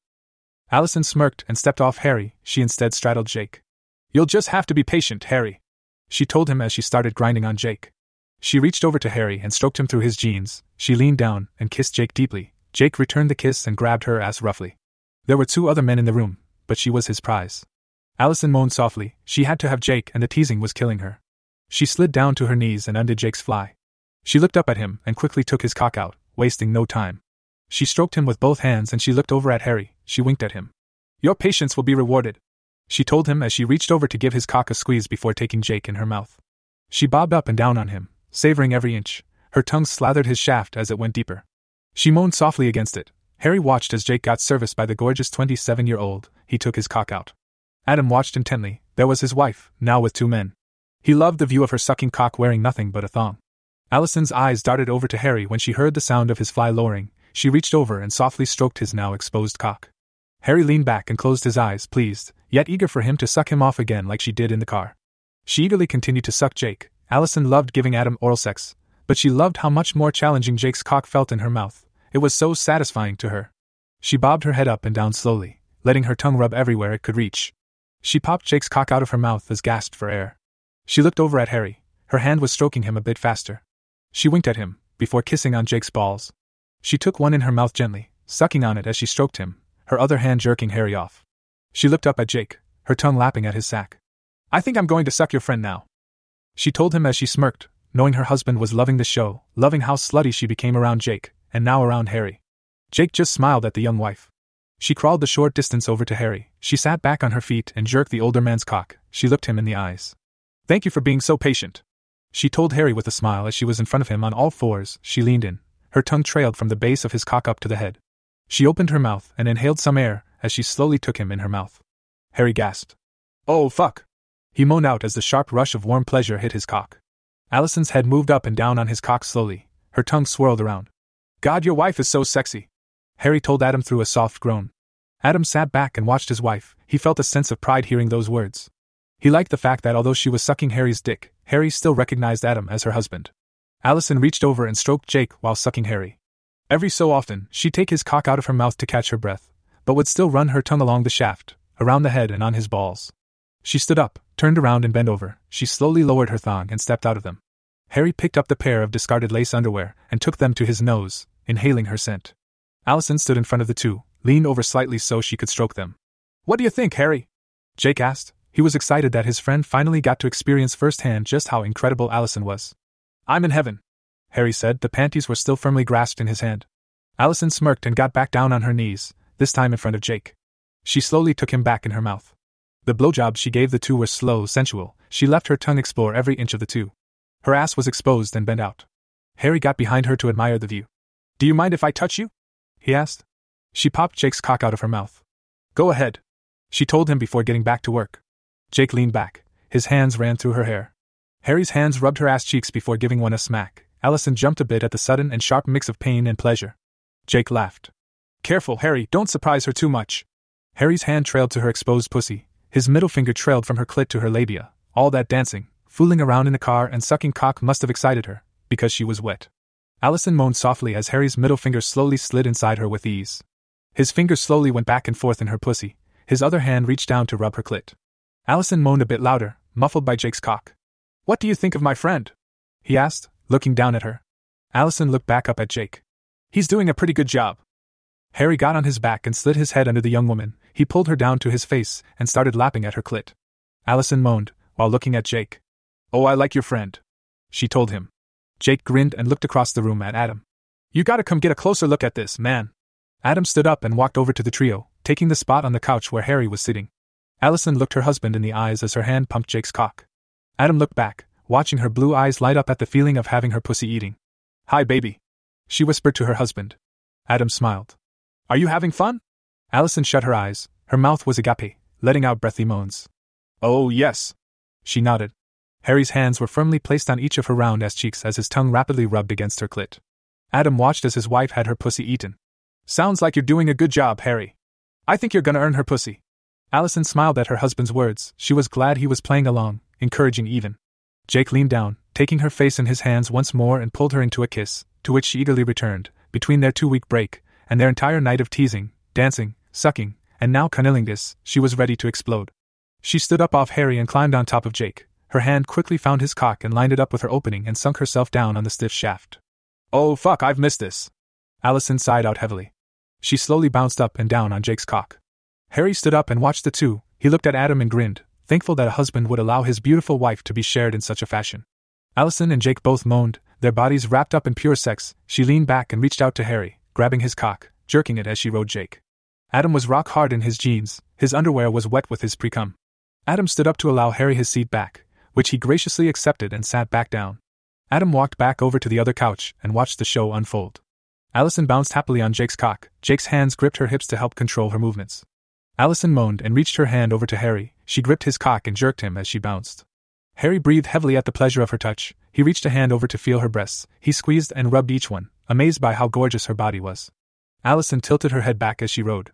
Speaker 1: Allison smirked and stepped off Harry, she instead straddled Jake. You'll just have to be patient, Harry. She told him as she started grinding on Jake. She reached over to Harry and stroked him through his jeans. She leaned down and kissed Jake deeply. Jake returned the kiss and grabbed her ass roughly. There were two other men in the room, but she was his prize. Allison moaned softly. She had to have Jake, and the teasing was killing her. She slid down to her knees and undid Jake's fly. She looked up at him and quickly took his cock out, wasting no time. She stroked him with both hands and she looked over at Harry. She winked at him. Your patience will be rewarded. She told him as she reached over to give his cock a squeeze before taking Jake in her mouth. She bobbed up and down on him, savoring every inch. Her tongue slathered his shaft as it went deeper. She moaned softly against it. Harry watched as Jake got serviced by the gorgeous 27 year old. He took his cock out. Adam watched intently. There was his wife, now with two men. He loved the view of her sucking cock wearing nothing but a thong. Allison's eyes darted over to Harry when she heard the sound of his fly lowering. She reached over and softly stroked his now exposed cock. Harry leaned back and closed his eyes, pleased, yet eager for him to suck him off again like she did in the car. She eagerly continued to suck Jake. Allison loved giving Adam oral sex, but she loved how much more challenging Jake's cock felt in her mouth. It was so satisfying to her. She bobbed her head up and down slowly, letting her tongue rub everywhere it could reach. She popped Jake's cock out of her mouth as gasped for air. She looked over at Harry. Her hand was stroking him a bit faster. She winked at him, before kissing on Jake's balls. She took one in her mouth gently, sucking on it as she stroked him, her other hand jerking Harry off. She looked up at Jake, her tongue lapping at his sack. I think I'm going to suck your friend now. She told him as she smirked, knowing her husband was loving the show, loving how slutty she became around Jake, and now around Harry. Jake just smiled at the young wife. She crawled the short distance over to Harry. She sat back on her feet and jerked the older man's cock. She looked him in the eyes. Thank you for being so patient. She told Harry with a smile as she was in front of him on all fours. She leaned in. Her tongue trailed from the base of his cock up to the head. She opened her mouth and inhaled some air as she slowly took him in her mouth. Harry gasped. Oh, fuck! He moaned out as the sharp rush of warm pleasure hit his cock. Allison's head moved up and down on his cock slowly. Her tongue swirled around. God, your wife is so sexy. Harry told Adam through a soft groan. Adam sat back and watched his wife. He felt a sense of pride hearing those words. He liked the fact that although she was sucking Harry's dick, Harry still recognized Adam as her husband. Allison reached over and stroked Jake while sucking Harry. Every so often, she'd take his cock out of her mouth to catch her breath, but would still run her tongue along the shaft, around the head and on his balls. She stood up, turned around and bent over. She slowly lowered her thong and stepped out of them. Harry picked up the pair of discarded lace underwear and took them to his nose, inhaling her scent. Allison stood in front of the two, leaned over slightly so she could stroke them. What do you think, Harry? Jake asked, he was excited that his friend finally got to experience firsthand just how incredible Allison was. I'm in heaven, Harry said. The panties were still firmly grasped in his hand. Allison smirked and got back down on her knees, this time in front of Jake. She slowly took him back in her mouth. The blowjobs she gave the two were slow, sensual, she left her tongue explore every inch of the two. Her ass was exposed and bent out. Harry got behind her to admire the view. Do you mind if I touch you? he asked. She popped Jake's cock out of her mouth. Go ahead, she told him before getting back to work. Jake leaned back. His hands ran through her hair. Harry's hands rubbed her ass cheeks before giving one a smack. Allison jumped a bit at the sudden and sharp mix of pain and pleasure. Jake laughed. Careful, Harry, don't surprise her too much. Harry's hand trailed to her exposed pussy. His middle finger trailed from her clit to her labia. All that dancing, fooling around in the car, and sucking cock must have excited her, because she was wet. Allison moaned softly as Harry's middle finger slowly slid inside her with ease. His fingers slowly went back and forth in her pussy. His other hand reached down to rub her clit. Allison moaned a bit louder, muffled by Jake's cock. What do you think of my friend? He asked, looking down at her. Allison looked back up at Jake. He's doing a pretty good job. Harry got on his back and slid his head under the young woman. He pulled her down to his face and started lapping at her clit. Allison moaned, while looking at Jake. Oh, I like your friend. She told him. Jake grinned and looked across the room at Adam. You gotta come get a closer look at this, man. Adam stood up and walked over to the trio, taking the spot on the couch where Harry was sitting. Allison looked her husband in the eyes as her hand pumped Jake's cock. Adam looked back, watching her blue eyes light up at the feeling of having her pussy eating. Hi, baby. She whispered to her husband. Adam smiled. Are you having fun? Allison shut her eyes. Her mouth was agape, letting out breathy moans. Oh, yes. She nodded. Harry's hands were firmly placed on each of her round ass cheeks as his tongue rapidly rubbed against her clit. Adam watched as his wife had her pussy eaten. Sounds like you're doing a good job, Harry. I think you're gonna earn her pussy. Allison smiled at her husband's words. She was glad he was playing along, encouraging even. Jake leaned down, taking her face in his hands once more and pulled her into a kiss, to which she eagerly returned, between their two week break, and their entire night of teasing, dancing, sucking, and now cunnilingus, she was ready to explode. She stood up off Harry and climbed on top of Jake. Her hand quickly found his cock and lined it up with her opening and sunk herself down on the stiff shaft. Oh fuck, I've missed this. Allison sighed out heavily. She slowly bounced up and down on Jake's cock. Harry stood up and watched the two. He looked at Adam and grinned, thankful that a husband would allow his beautiful wife to be shared in such a fashion. Allison and Jake both moaned, their bodies wrapped up in pure sex. She leaned back and reached out to Harry, grabbing his cock, jerking it as she rode Jake. Adam was rock hard in his jeans, his underwear was wet with his precum. Adam stood up to allow Harry his seat back, which he graciously accepted and sat back down. Adam walked back over to the other couch and watched the show unfold. Allison bounced happily on Jake's cock. Jake's hands gripped her hips to help control her movements. Allison moaned and reached her hand over to Harry. She gripped his cock and jerked him as she bounced. Harry breathed heavily at the pleasure of her touch. He reached a hand over to feel her breasts. He squeezed and rubbed each one, amazed by how gorgeous her body was. Allison tilted her head back as she rode.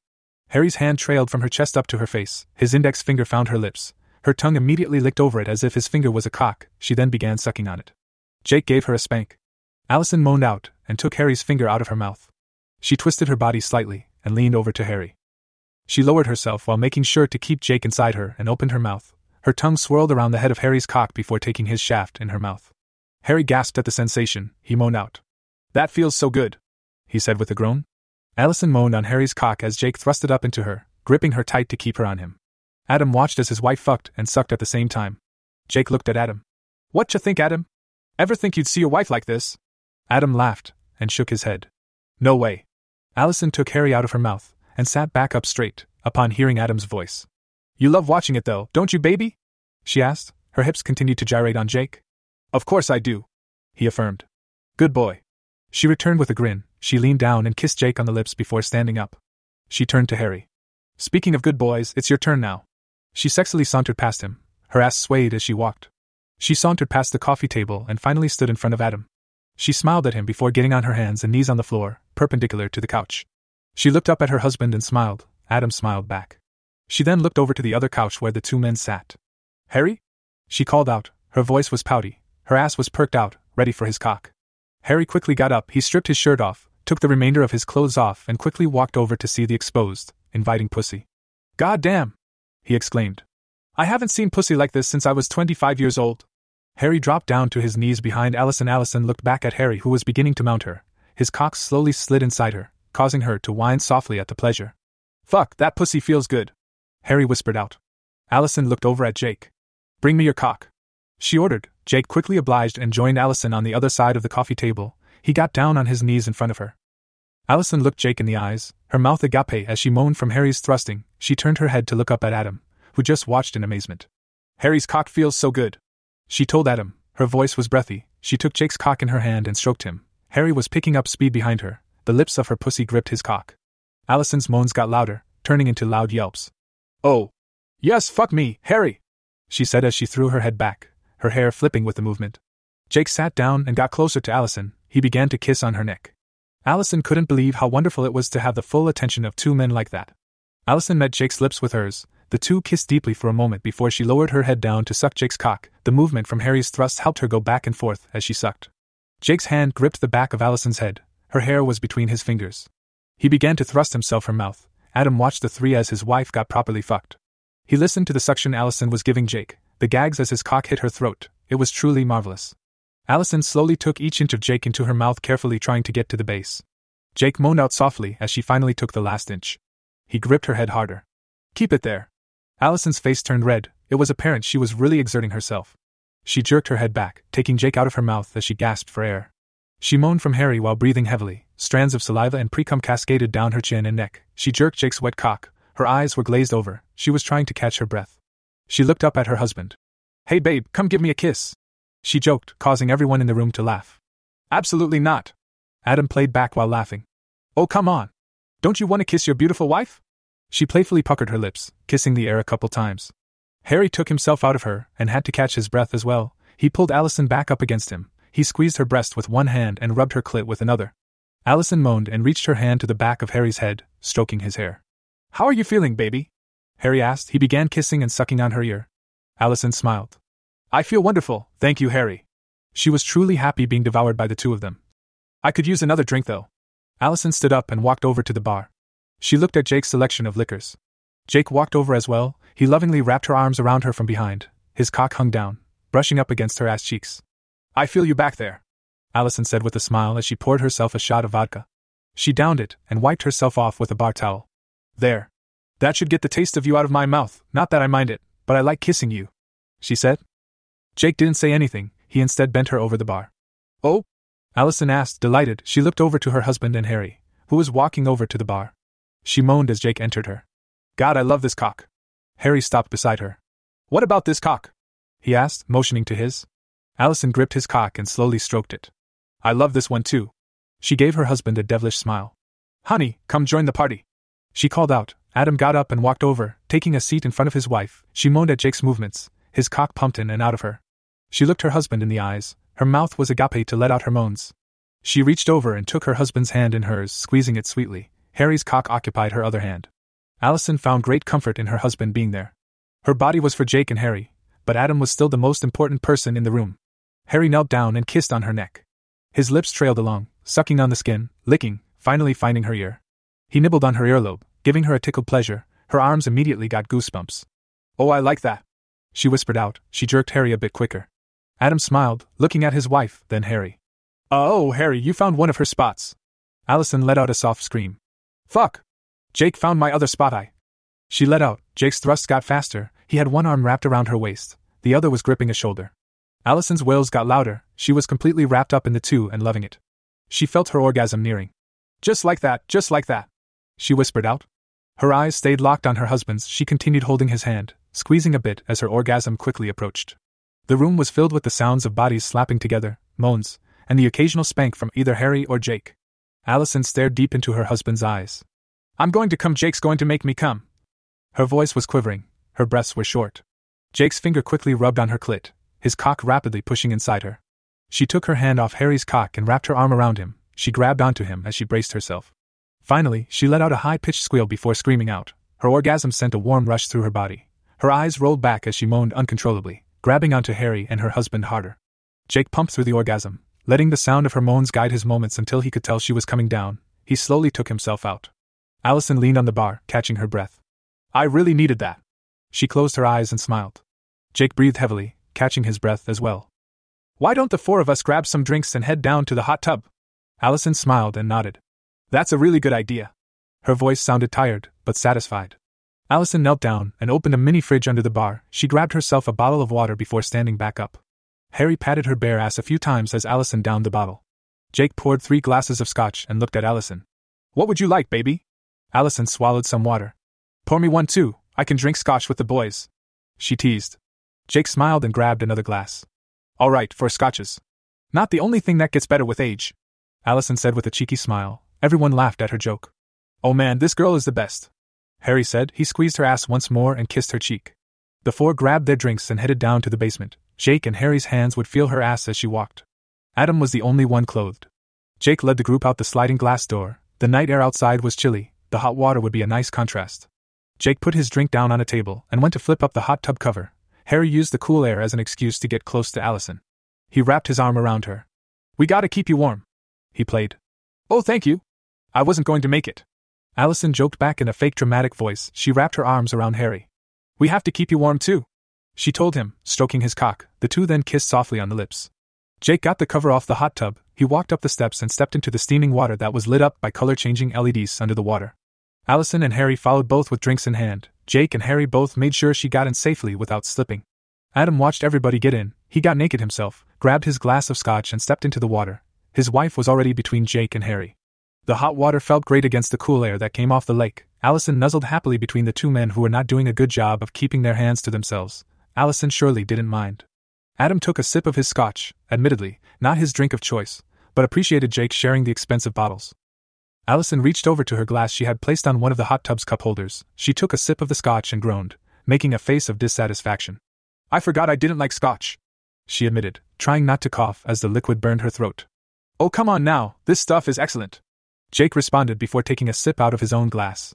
Speaker 1: Harry's hand trailed from her chest up to her face. His index finger found her lips. Her tongue immediately licked over it as if his finger was a cock. She then began sucking on it. Jake gave her a spank. Allison moaned out and took Harry's finger out of her mouth. She twisted her body slightly and leaned over to Harry. She lowered herself while making sure to keep Jake inside her and opened her mouth. Her tongue swirled around the head of Harry's cock before taking his shaft in her mouth. Harry gasped at the sensation. He moaned out. That feels so good, he said with a groan. Allison moaned on Harry's cock as Jake thrust it up into her, gripping her tight to keep her on him. Adam watched as his wife fucked and sucked at the same time. Jake looked at Adam. Whatcha think, Adam? Ever think you'd see your wife like this? Adam laughed and shook his head. No way. Allison took Harry out of her mouth and sat back up straight upon hearing Adam's voice. You love watching it though, don't you, baby? She asked. Her hips continued to gyrate on Jake. Of course I do, he affirmed. Good boy. She returned with a grin, she leaned down and kissed Jake on the lips before standing up. She turned to Harry. Speaking of good boys, it's your turn now. She sexily sauntered past him, her ass swayed as she walked. She sauntered past the coffee table and finally stood in front of Adam. She smiled at him before getting on her hands and knees on the floor, perpendicular to the couch. She looked up at her husband and smiled. Adam smiled back. She then looked over to the other couch where the two men sat. Harry? She called out. Her voice was pouty. Her ass was perked out, ready for his cock. Harry quickly got up, he stripped his shirt off, took the remainder of his clothes off, and quickly walked over to see the exposed, inviting pussy. God damn! he exclaimed. I haven't seen pussy like this since I was 25 years old. Harry dropped down to his knees behind Allison. Allison looked back at Harry, who was beginning to mount her. His cock slowly slid inside her, causing her to whine softly at the pleasure. Fuck, that pussy feels good. Harry whispered out. Allison looked over at Jake. Bring me your cock. She ordered. Jake quickly obliged and joined Allison on the other side of the coffee table. He got down on his knees in front of her. Allison looked Jake in the eyes, her mouth agape as she moaned from Harry's thrusting. She turned her head to look up at Adam, who just watched in amazement. Harry's cock feels so good. She told Adam. Her voice was breathy. She took Jake's cock in her hand and stroked him. Harry was picking up speed behind her. The lips of her pussy gripped his cock. Allison's moans got louder, turning into loud yelps. Oh. Yes, fuck me, Harry! She said as she threw her head back, her hair flipping with the movement. Jake sat down and got closer to Allison. He began to kiss on her neck. Allison couldn't believe how wonderful it was to have the full attention of two men like that. Allison met Jake's lips with hers. The two kissed deeply for a moment before she lowered her head down to suck Jake's cock. The movement from Harry's thrust helped her go back and forth as she sucked. Jake's hand gripped the back of Allison's head. Her hair was between his fingers. He began to thrust himself her mouth. Adam watched the three as his wife got properly fucked. He listened to the suction Allison was giving Jake, the gags as his cock hit her throat. It was truly marvelous. Allison slowly took each inch of Jake into her mouth, carefully trying to get to the base. Jake moaned out softly as she finally took the last inch. He gripped her head harder. Keep it there. Allison's face turned red. It was apparent she was really exerting herself. She jerked her head back, taking Jake out of her mouth as she gasped for air. She moaned from Harry while breathing heavily. Strands of saliva and precum cascaded down her chin and neck. She jerked Jake's wet cock. Her eyes were glazed over. She was trying to catch her breath. She looked up at her husband. Hey, babe, come give me a kiss. She joked, causing everyone in the room to laugh. Absolutely not. Adam played back while laughing. Oh, come on. Don't you want to kiss your beautiful wife? She playfully puckered her lips, kissing the air a couple times. Harry took himself out of her and had to catch his breath as well. He pulled Allison back up against him. He squeezed her breast with one hand and rubbed her clit with another. Allison moaned and reached her hand to the back of Harry's head, stroking his hair. How are you feeling, baby? Harry asked. He began kissing and sucking on her ear. Allison smiled. I feel wonderful, thank you, Harry. She was truly happy being devoured by the two of them. I could use another drink, though. Allison stood up and walked over to the bar. She looked at Jake's selection of liquors. Jake walked over as well. He lovingly wrapped her arms around her from behind. His cock hung down, brushing up against her ass cheeks. I feel you back there, Allison said with a smile as she poured herself a shot of vodka. She downed it and wiped herself off with a bar towel. There. That should get the taste of you out of my mouth. Not that I mind it, but I like kissing you, she said. Jake didn't say anything, he instead bent her over the bar. Oh? Allison asked, delighted. She looked over to her husband and Harry, who was walking over to the bar. She moaned as Jake entered her. God, I love this cock. Harry stopped beside her. What about this cock? he asked, motioning to his. Allison gripped his cock and slowly stroked it. I love this one too. She gave her husband a devilish smile. Honey, come join the party. She called out. Adam got up and walked over, taking a seat in front of his wife. She moaned at Jake's movements. His cock pumped in and out of her. She looked her husband in the eyes. Her mouth was agape to let out her moans. She reached over and took her husband's hand in hers, squeezing it sweetly. Harry's cock occupied her other hand. Allison found great comfort in her husband being there. Her body was for Jake and Harry, but Adam was still the most important person in the room. Harry knelt down and kissed on her neck. His lips trailed along, sucking on the skin, licking, finally finding her ear. He nibbled on her earlobe, giving her a tickled pleasure. Her arms immediately got goosebumps. Oh, I like that. She whispered out. She jerked Harry a bit quicker. Adam smiled, looking at his wife, then Harry. Oh, Harry, you found one of her spots. Allison let out a soft scream. Fuck! Jake found my other spot I. She let out. Jake's thrusts got faster. He had one arm wrapped around her waist, the other was gripping a shoulder. Allison's wails got louder. She was completely wrapped up in the two and loving it. She felt her orgasm nearing. Just like that, just like that. She whispered out. Her eyes stayed locked on her husband's. She continued holding his hand, squeezing a bit as her orgasm quickly approached. The room was filled with the sounds of bodies slapping together, moans, and the occasional spank from either Harry or Jake. Allison stared deep into her husband's eyes. I'm going to come, Jake's going to make me come. Her voice was quivering, her breaths were short. Jake's finger quickly rubbed on her clit, his cock rapidly pushing inside her. She took her hand off Harry's cock and wrapped her arm around him. She grabbed onto him as she braced herself. Finally, she let out a high pitched squeal before screaming out. Her orgasm sent a warm rush through her body. Her eyes rolled back as she moaned uncontrollably, grabbing onto Harry and her husband harder. Jake pumped through the orgasm, letting the sound of her moans guide his moments until he could tell she was coming down. He slowly took himself out. Allison leaned on the bar, catching her breath. I really needed that. She closed her eyes and smiled. Jake breathed heavily, catching his breath as well. Why don't the four of us grab some drinks and head down to the hot tub? Allison smiled and nodded. That's a really good idea. Her voice sounded tired, but satisfied. Allison knelt down and opened a mini fridge under the bar. She grabbed herself a bottle of water before standing back up. Harry patted her bare ass a few times as Allison downed the bottle. Jake poured three glasses of scotch and looked at Allison. What would you like, baby? Allison swallowed some water. Pour me one too, I can drink scotch with the boys. She teased. Jake smiled and grabbed another glass. All right, four scotches. Not the only thing that gets better with age. Allison said with a cheeky smile. Everyone laughed at her joke. Oh man, this girl is the best. Harry said. He squeezed her ass once more and kissed her cheek. The four grabbed their drinks and headed down to the basement. Jake and Harry's hands would feel her ass as she walked. Adam was the only one clothed. Jake led the group out the sliding glass door. The night air outside was chilly, the hot water would be a nice contrast. Jake put his drink down on a table and went to flip up the hot tub cover. Harry used the cool air as an excuse to get close to Allison. He wrapped his arm around her. We gotta keep you warm. He played. Oh, thank you. I wasn't going to make it. Allison joked back in a fake dramatic voice. She wrapped her arms around Harry. We have to keep you warm too. She told him, stroking his cock. The two then kissed softly on the lips. Jake got the cover off the hot tub, he walked up the steps and stepped into the steaming water that was lit up by color changing LEDs under the water. Allison and Harry followed both with drinks in hand. Jake and Harry both made sure she got in safely without slipping. Adam watched everybody get in. He got naked himself, grabbed his glass of scotch, and stepped into the water. His wife was already between Jake and Harry. The hot water felt great against the cool air that came off the lake. Allison nuzzled happily between the two men who were not doing a good job of keeping their hands to themselves. Allison surely didn't mind. Adam took a sip of his scotch, admittedly, not his drink of choice, but appreciated Jake sharing the expensive bottles. Allison reached over to her glass she had placed on one of the hot tub's cup holders. She took a sip of the scotch and groaned, making a face of dissatisfaction. I forgot I didn't like scotch, she admitted, trying not to cough as the liquid burned her throat. Oh, come on now, this stuff is excellent. Jake responded before taking a sip out of his own glass.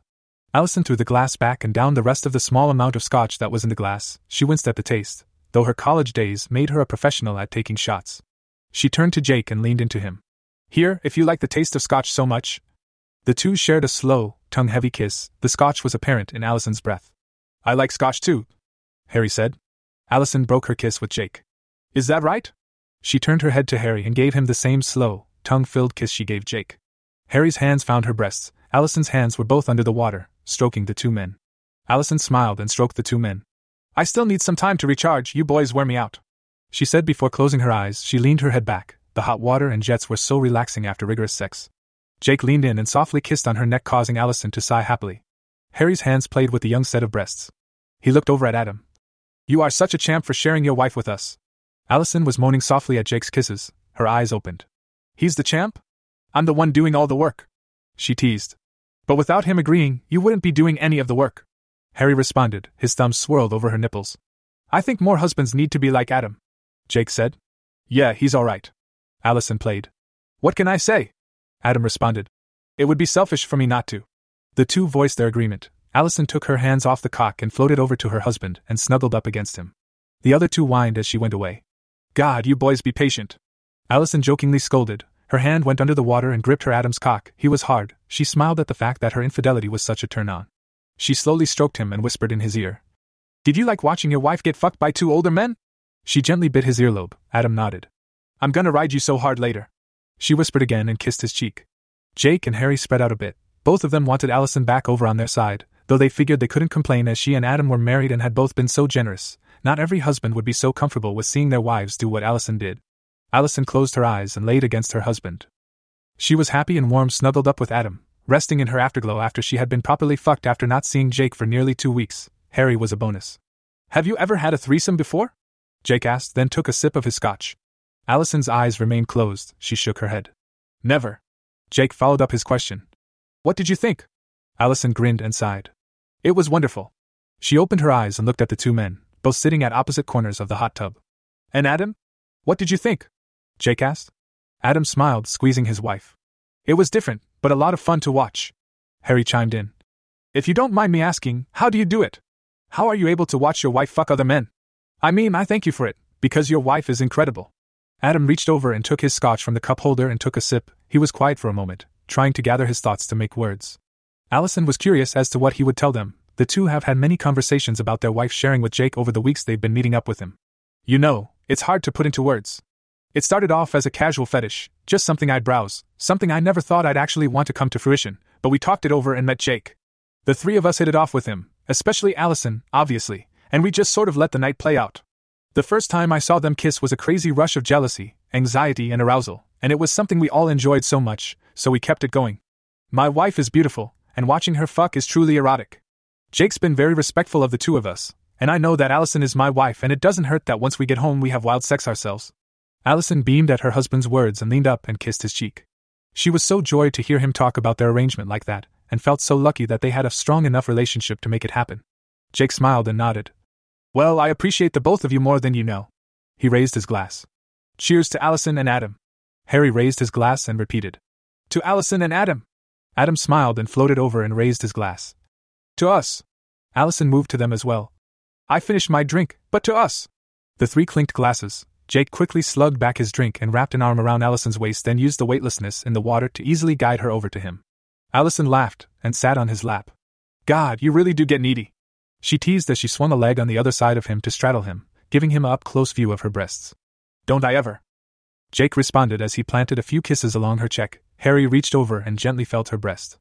Speaker 1: Allison threw the glass back and down the rest of the small amount of scotch that was in the glass. She winced at the taste, though her college days made her a professional at taking shots. She turned to Jake and leaned into him. Here, if you like the taste of scotch so much. The two shared a slow, tongue heavy kiss. The scotch was apparent in Allison's breath. I like scotch too, Harry said. Allison broke her kiss with Jake. Is that right? She turned her head to Harry and gave him the same slow, tongue filled kiss she gave Jake. Harry's hands found her breasts. Allison's hands were both under the water, stroking the two men. Allison smiled and stroked the two men. I still need some time to recharge, you boys wear me out. She said before closing her eyes, she leaned her head back. The hot water and jets were so relaxing after rigorous sex. Jake leaned in and softly kissed on her neck, causing Allison to sigh happily. Harry's hands played with the young set of breasts. He looked over at Adam. You are such a champ for sharing your wife with us. Allison was moaning softly at Jake's kisses, her eyes opened. He's the champ? I'm the one doing all the work. She teased. But without him agreeing, you wouldn't be doing any of the work. Harry responded, his thumbs swirled over her nipples. I think more husbands need to be like Adam. Jake said. Yeah, he's alright. Allison played. What can I say? Adam responded. It would be selfish for me not to. The two voiced their agreement. Allison took her hands off the cock and floated over to her husband and snuggled up against him. The other two whined as she went away. God, you boys be patient. Allison jokingly scolded. Her hand went under the water and gripped her Adam's cock. He was hard. She smiled at the fact that her infidelity was such a turn on. She slowly stroked him and whispered in his ear. Did you like watching your wife get fucked by two older men? She gently bit his earlobe. Adam nodded. I'm gonna ride you so hard later. She whispered again and kissed his cheek. Jake and Harry spread out a bit. Both of them wanted Allison back over on their side, though they figured they couldn't complain as she and Adam were married and had both been so generous. Not every husband would be so comfortable with seeing their wives do what Allison did. Allison closed her eyes and laid against her husband. She was happy and warm, snuggled up with Adam, resting in her afterglow after she had been properly fucked after not seeing Jake for nearly two weeks. Harry was a bonus. Have you ever had a threesome before? Jake asked, then took a sip of his scotch. Allison's eyes remained closed, she shook her head. Never. Jake followed up his question. What did you think? Allison grinned and sighed. It was wonderful. She opened her eyes and looked at the two men, both sitting at opposite corners of the hot tub. And Adam? What did you think? Jake asked. Adam smiled, squeezing his wife. It was different, but a lot of fun to watch. Harry chimed in. If you don't mind me asking, how do you do it? How are you able to watch your wife fuck other men? I mean, I thank you for it, because your wife is incredible. Adam reached over and took his scotch from the cup holder and took a sip. He was quiet for a moment, trying to gather his thoughts to make words. Allison was curious as to what he would tell them. The two have had many conversations about their wife sharing with Jake over the weeks they've been meeting up with him. You know, it's hard to put into words. It started off as a casual fetish, just something I'd browse, something I never thought I'd actually want to come to fruition, but we talked it over and met Jake. The three of us hit it off with him, especially Allison, obviously, and we just sort of let the night play out. The first time I saw them kiss was a crazy rush of jealousy, anxiety, and arousal, and it was something we all enjoyed so much, so we kept it going. My wife is beautiful, and watching her fuck is truly erotic. Jake's been very respectful of the two of us, and I know that Allison is my wife, and it doesn't hurt that once we get home we have wild sex ourselves. Allison beamed at her husband's words and leaned up and kissed his cheek. She was so joyed to hear him talk about their arrangement like that, and felt so lucky that they had a strong enough relationship to make it happen. Jake smiled and nodded. Well, I appreciate the both of you more than you know. He raised his glass. Cheers to Allison and Adam. Harry raised his glass and repeated. To Allison and Adam. Adam smiled and floated over and raised his glass. To us. Allison moved to them as well. I finished my drink, but to us. The three clinked glasses, Jake quickly slugged back his drink and wrapped an arm around Allison's waist, then used the weightlessness in the water to easily guide her over to him. Allison laughed and sat on his lap. God, you really do get needy. She teased as she swung a leg on the other side of him to straddle him, giving him a up close view of her breasts. Don't I ever? Jake responded as he planted a few kisses along her cheek. Harry reached over and gently felt her breast.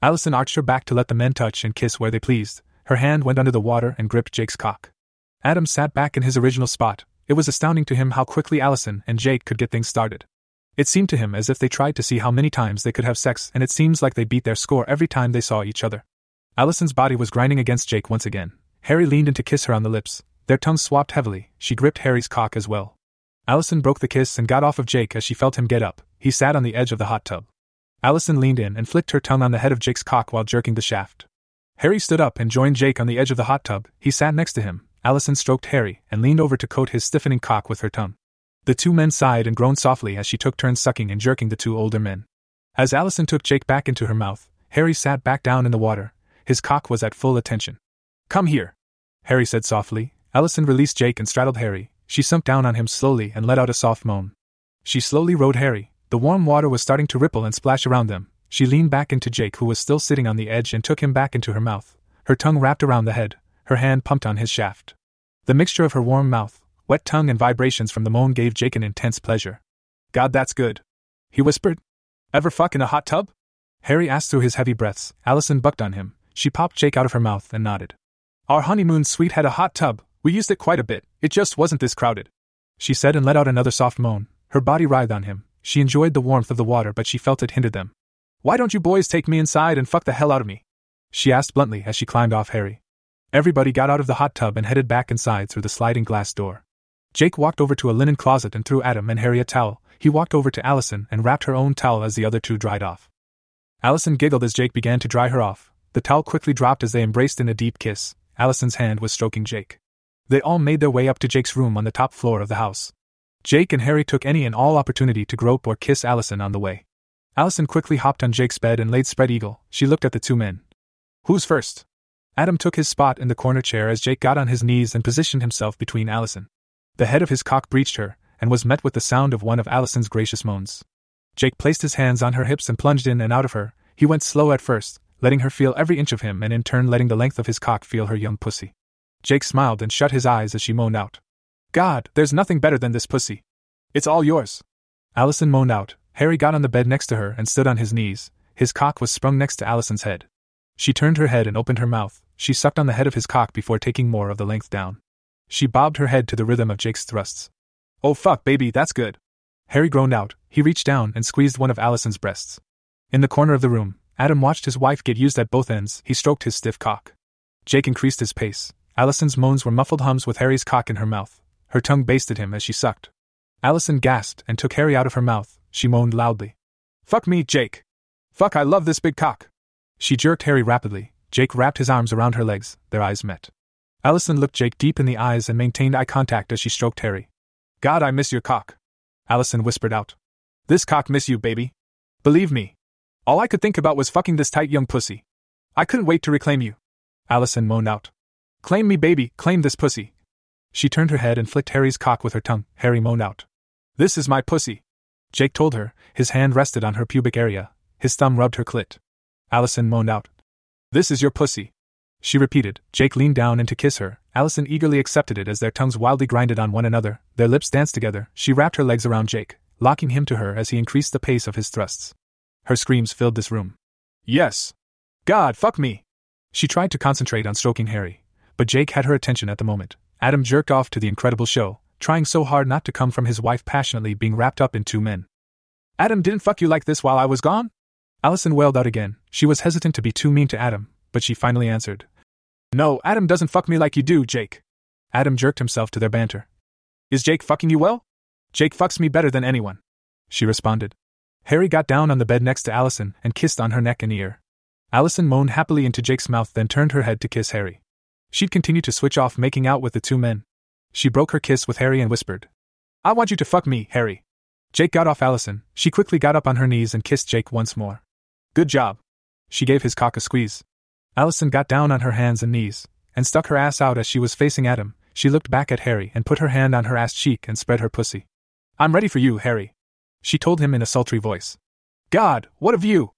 Speaker 1: Allison arched her back to let the men touch and kiss where they pleased. Her hand went under the water and gripped Jake's cock. Adam sat back in his original spot, it was astounding to him how quickly Allison and Jake could get things started. It seemed to him as if they tried to see how many times they could have sex, and it seems like they beat their score every time they saw each other. Allison's body was grinding against Jake once again. Harry leaned in to kiss her on the lips. Their tongues swapped heavily. She gripped Harry's cock as well. Allison broke the kiss and got off of Jake as she felt him get up. He sat on the edge of the hot tub. Allison leaned in and flicked her tongue on the head of Jake's cock while jerking the shaft. Harry stood up and joined Jake on the edge of the hot tub. He sat next to him, Allison stroked Harry and leaned over to coat his stiffening cock with her tongue. The two men sighed and groaned softly as she took turns sucking and jerking the two older men. As Allison took Jake back into her mouth, Harry sat back down in the water. His cock was at full attention. Come here, Harry said softly. Allison released Jake and straddled Harry. She sunk down on him slowly and let out a soft moan. She slowly rode Harry. The warm water was starting to ripple and splash around them. She leaned back into Jake, who was still sitting on the edge, and took him back into her mouth. Her tongue wrapped around the head, her hand pumped on his shaft. The mixture of her warm mouth, wet tongue, and vibrations from the moan gave Jake an intense pleasure. God, that's good. He whispered. Ever fuck in a hot tub? Harry asked through his heavy breaths. Allison bucked on him. She popped Jake out of her mouth and nodded. Our honeymoon suite had a hot tub. We used it quite a bit. It just wasn't this crowded. She said and let out another soft moan. Her body writhed on him. She enjoyed the warmth of the water, but she felt it hindered them. Why don't you boys take me inside and fuck the hell out of me? She asked bluntly as she climbed off Harry. Everybody got out of the hot tub and headed back inside through the sliding glass door. Jake walked over to a linen closet and threw Adam and Harry a towel. He walked over to Allison and wrapped her own towel as the other two dried off. Allison giggled as Jake began to dry her off. The towel quickly dropped as they embraced in a deep kiss. Allison's hand was stroking Jake. They all made their way up to Jake's room on the top floor of the house. Jake and Harry took any and all opportunity to grope or kiss Allison on the way. Allison quickly hopped on Jake's bed and laid spread eagle. She looked at the two men. Who's first? Adam took his spot in the corner chair as Jake got on his knees and positioned himself between Allison. The head of his cock breached her, and was met with the sound of one of Allison's gracious moans. Jake placed his hands on her hips and plunged in and out of her. He went slow at first, letting her feel every inch of him and in turn letting the length of his cock feel her young pussy. Jake smiled and shut his eyes as she moaned out. God, there's nothing better than this pussy. It's all yours. Allison moaned out. Harry got on the bed next to her and stood on his knees. His cock was sprung next to Allison's head. She turned her head and opened her mouth. She sucked on the head of his cock before taking more of the length down. She bobbed her head to the rhythm of Jake's thrusts. Oh fuck, baby, that's good. Harry groaned out. He reached down and squeezed one of Allison's breasts. In the corner of the room, Adam watched his wife get used at both ends. He stroked his stiff cock. Jake increased his pace. Allison's moans were muffled hums with Harry's cock in her mouth. Her tongue basted him as she sucked. Allison gasped and took Harry out of her mouth. She moaned loudly. Fuck me, Jake. Fuck, I love this big cock. She jerked Harry rapidly. Jake wrapped his arms around her legs. Their eyes met. Allison looked Jake deep in the eyes and maintained eye contact as she stroked Harry. God, I miss your cock. Allison whispered out. This cock miss you, baby. Believe me. All I could think about was fucking this tight young pussy. I couldn't wait to reclaim you. Allison moaned out. Claim me, baby, claim this pussy. She turned her head and flicked Harry's cock with her tongue. Harry moaned out. This is my pussy. Jake told her, his hand rested on her pubic area. His thumb rubbed her clit. Allison moaned out. This is your pussy. She repeated. Jake leaned down in to kiss her. Allison eagerly accepted it as their tongues wildly grinded on one another. Their lips danced together. She wrapped her legs around Jake, locking him to her as he increased the pace of his thrusts. Her screams filled this room. Yes. God, fuck me. She tried to concentrate on stroking Harry, but Jake had her attention at the moment. Adam jerked off to the incredible show, trying so hard not to come from his wife passionately being wrapped up in two men. Adam didn't fuck you like this while I was gone? Allison wailed out again. She was hesitant to be too mean to Adam, but she finally answered. No, Adam doesn't fuck me like you do, Jake. Adam jerked himself to their banter. Is Jake fucking you well? Jake fucks me better than anyone. She responded. Harry got down on the bed next to Allison and kissed on her neck and ear. Allison moaned happily into Jake's mouth, then turned her head to kiss Harry. She'd continue to switch off making out with the two men. She broke her kiss with Harry and whispered, I want you to fuck me, Harry. Jake got off Allison. She quickly got up on her knees and kissed Jake once more. Good job. She gave his cock a squeeze. Allison got down on her hands and knees and stuck her ass out as she was facing Adam. She looked back at Harry and put her hand on her ass cheek and spread her pussy. I'm ready for you, Harry. She told him in a sultry voice. God, what of you?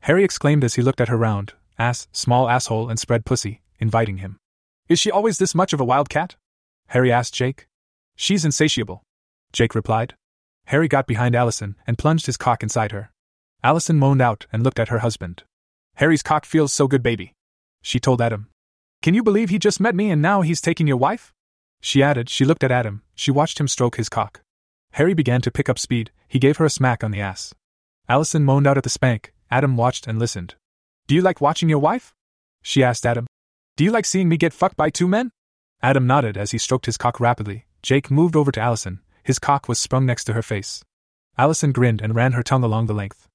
Speaker 1: Harry exclaimed as he looked at her round, ass, small asshole, and spread pussy, inviting him. Is she always this much of a wildcat? Harry asked Jake. She's insatiable. Jake replied. Harry got behind Allison and plunged his cock inside her. Allison moaned out and looked at her husband. Harry's cock feels so good, baby. She told Adam. Can you believe he just met me and now he's taking your wife? She added, she looked at Adam, she watched him stroke his cock. Harry began to pick up speed, he gave her a smack on the ass. Allison moaned out at the spank, Adam watched and listened. Do you like watching your wife? She asked Adam. Do you like seeing me get fucked by two men? Adam nodded as he stroked his cock rapidly. Jake moved over to Allison, his cock was sprung next to her face. Allison grinned and ran her tongue along the length.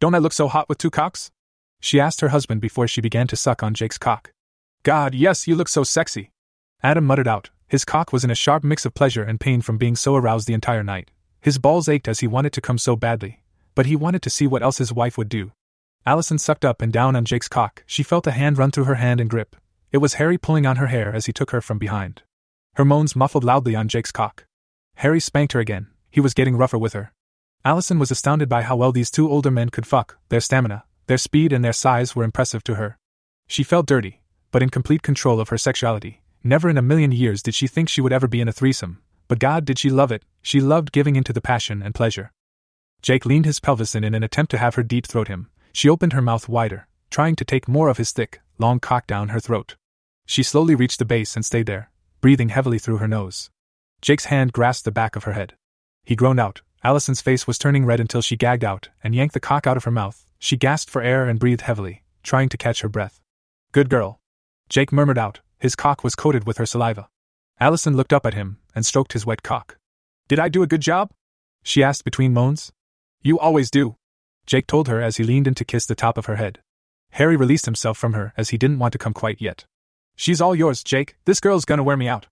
Speaker 1: Don't I look so hot with two cocks? She asked her husband before she began to suck on Jake's cock. God, yes, you look so sexy. Adam muttered out. His cock was in a sharp mix of pleasure and pain from being so aroused the entire night. His balls ached as he wanted to come so badly, but he wanted to see what else his wife would do. Allison sucked up and down on Jake's cock. She felt a hand run through her hand and grip. It was Harry pulling on her hair as he took her from behind. Her moans muffled loudly on Jake's cock. Harry spanked her again. He was getting rougher with her. Allison was astounded by how well these two older men could fuck, their stamina, their speed and their size were impressive to her. She felt dirty, but in complete control of her sexuality. Never in a million years did she think she would ever be in a threesome, but God did she love it, she loved giving into the passion and pleasure. Jake leaned his pelvis in in an attempt to have her deep throat him. She opened her mouth wider, trying to take more of his thick, long cock down her throat. She slowly reached the base and stayed there, breathing heavily through her nose. Jake's hand grasped the back of her head. He groaned out. Allison's face was turning red until she gagged out and yanked the cock out of her mouth. She gasped for air and breathed heavily, trying to catch her breath. Good girl. Jake murmured out. His cock was coated with her saliva. Allison looked up at him and stroked his wet cock. Did I do a good job? She asked between moans. You always do. Jake told her as he leaned in to kiss the top of her head. Harry released himself from her as he didn't want to come quite yet. She's all yours, Jake. This girl's gonna wear me out.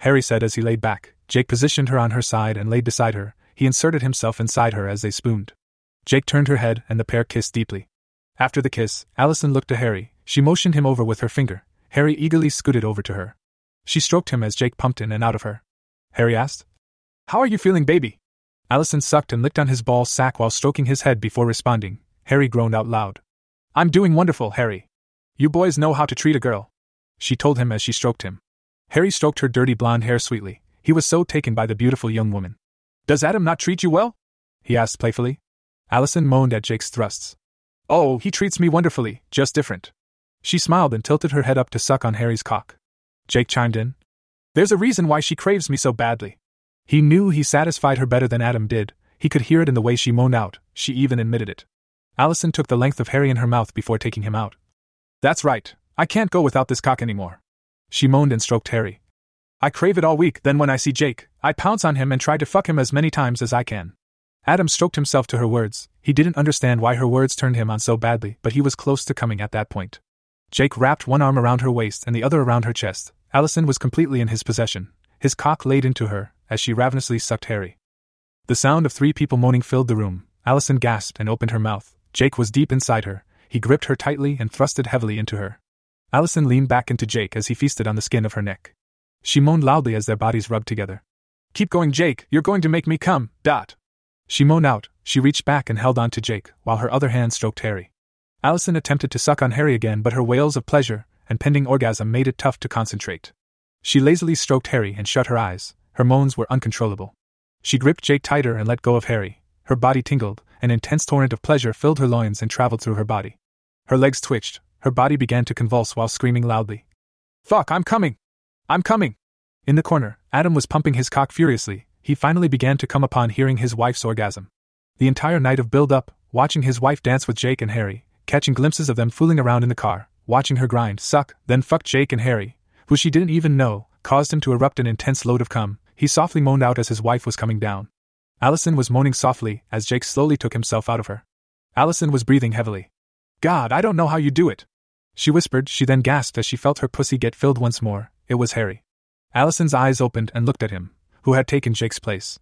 Speaker 1: Harry said as he laid back. Jake positioned her on her side and laid beside her. He inserted himself inside her as they spooned. Jake turned her head and the pair kissed deeply. After the kiss, Allison looked to Harry. She motioned him over with her finger. Harry eagerly scooted over to her. She stroked him as Jake pumped in and out of her. Harry asked, How are you feeling, baby? Allison sucked and licked on his ball sack while stroking his head before responding. Harry groaned out loud. I'm doing wonderful, Harry. You boys know how to treat a girl. She told him as she stroked him. Harry stroked her dirty blonde hair sweetly. He was so taken by the beautiful young woman. Does Adam not treat you well? he asked playfully. Allison moaned at Jake's thrusts. Oh, he treats me wonderfully, just different. She smiled and tilted her head up to suck on Harry's cock. Jake chimed in. There's a reason why she craves me so badly. He knew he satisfied her better than Adam did, he could hear it in the way she moaned out, she even admitted it. Allison took the length of Harry in her mouth before taking him out. That's right, I can't go without this cock anymore. She moaned and stroked Harry. I crave it all week, then when I see Jake, I pounce on him and try to fuck him as many times as I can. Adam stroked himself to her words. He didn't understand why her words turned him on so badly, but he was close to coming at that point. Jake wrapped one arm around her waist and the other around her chest. Allison was completely in his possession. His cock laid into her as she ravenously sucked Harry. The sound of three people moaning filled the room. Allison gasped and opened her mouth. Jake was deep inside her. He gripped her tightly and thrusted heavily into her. Allison leaned back into Jake as he feasted on the skin of her neck. She moaned loudly as their bodies rubbed together. Keep going, Jake, you're going to make me come, dot. She moaned out, she reached back and held on to Jake, while her other hand stroked Harry. Allison attempted to suck on Harry again, but her wails of pleasure and pending orgasm made it tough to concentrate. She lazily stroked Harry and shut her eyes, her moans were uncontrollable. She gripped Jake tighter and let go of Harry. Her body tingled, an intense torrent of pleasure filled her loins and traveled through her body. Her legs twitched, her body began to convulse while screaming loudly. Fuck, I'm coming! I'm coming! In the corner, Adam was pumping his cock furiously. He finally began to come upon hearing his wife's orgasm. The entire night of build up, watching his wife dance with Jake and Harry, catching glimpses of them fooling around in the car, watching her grind, suck, then fuck Jake and Harry, who she didn't even know, caused him to erupt an intense load of cum. He softly moaned out as his wife was coming down. Allison was moaning softly as Jake slowly took himself out of her. Allison was breathing heavily. God, I don't know how you do it. She whispered, she then gasped as she felt her pussy get filled once more. It was Harry. Allison's eyes opened and looked at him, who had taken Jake's place.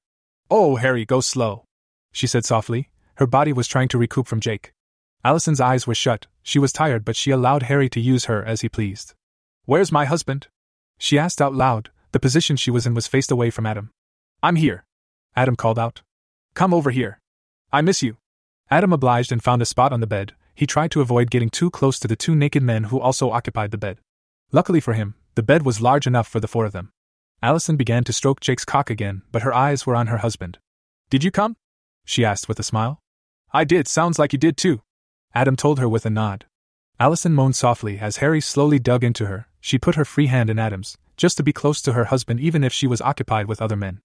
Speaker 1: Oh, Harry, go slow. She said softly. Her body was trying to recoup from Jake. Allison's eyes were shut. She was tired, but she allowed Harry to use her as he pleased. Where's my husband? She asked out loud. The position she was in was faced away from Adam. I'm here. Adam called out. Come over here. I miss you. Adam obliged and found a spot on the bed. He tried to avoid getting too close to the two naked men who also occupied the bed. Luckily for him, the bed was large enough for the four of them. Allison began to stroke Jake's cock again, but her eyes were on her husband. Did you come? she asked with a smile. I did, sounds like you did too. Adam told her with a nod. Allison moaned softly as Harry slowly dug into her. She put her free hand in Adam's, just to be close to her husband even if she was occupied with other men.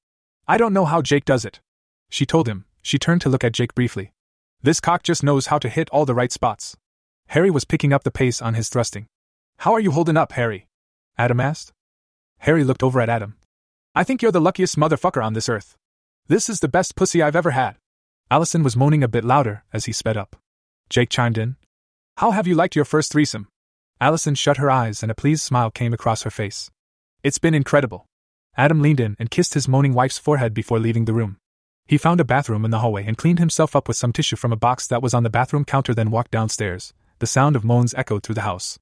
Speaker 1: I don't know how Jake does it. She told him. She turned to look at Jake briefly. This cock just knows how to hit all the right spots. Harry was picking up the pace on his thrusting. How are you holding up, Harry? Adam asked. Harry looked over at Adam. I think you're the luckiest motherfucker on this earth. This is the best pussy I've ever had. Allison was moaning a bit louder as he sped up. Jake chimed in. How have you liked your first threesome? Allison shut her eyes and a pleased smile came across her face. It's been incredible. Adam leaned in and kissed his moaning wife's forehead before leaving the room. He found a bathroom in the hallway and cleaned himself up with some tissue from a box that was on the bathroom counter, then walked downstairs. The sound of moans echoed through the house.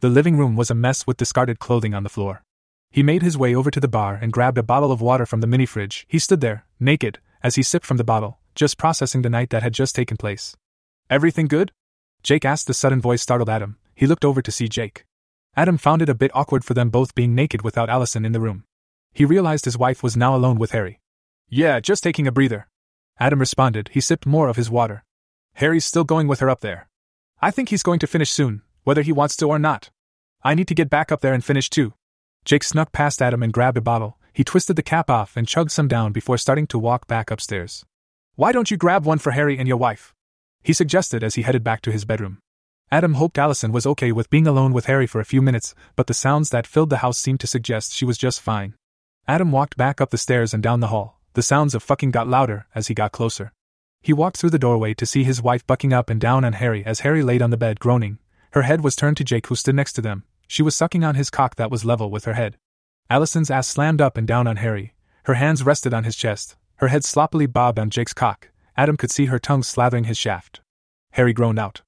Speaker 1: The living room was a mess with discarded clothing on the floor. He made his way over to the bar and grabbed a bottle of water from the mini fridge. He stood there, naked, as he sipped from the bottle, just processing the night that had just taken place. Everything good? Jake asked the sudden voice startled Adam. He looked over to see Jake. Adam found it a bit awkward for them both being naked without Allison in the room. He realized his wife was now alone with Harry. Yeah, just taking a breather. Adam responded. He sipped more of his water. Harry's still going with her up there. I think he's going to finish soon, whether he wants to or not. I need to get back up there and finish too. Jake snuck past Adam and grabbed a bottle. He twisted the cap off and chugged some down before starting to walk back upstairs. Why don't you grab one for Harry and your wife? He suggested as he headed back to his bedroom. Adam hoped Allison was okay with being alone with Harry for a few minutes, but the sounds that filled the house seemed to suggest she was just fine. Adam walked back up the stairs and down the hall. The sounds of fucking got louder as he got closer. He walked through the doorway to see his wife bucking up and down on Harry as Harry laid on the bed groaning. Her head was turned to Jake, who stood next to them. She was sucking on his cock that was level with her head. Allison's ass slammed up and down on Harry. Her hands rested on his chest. Her head sloppily bobbed on Jake's cock. Adam could see her tongue slathering his shaft. Harry groaned out.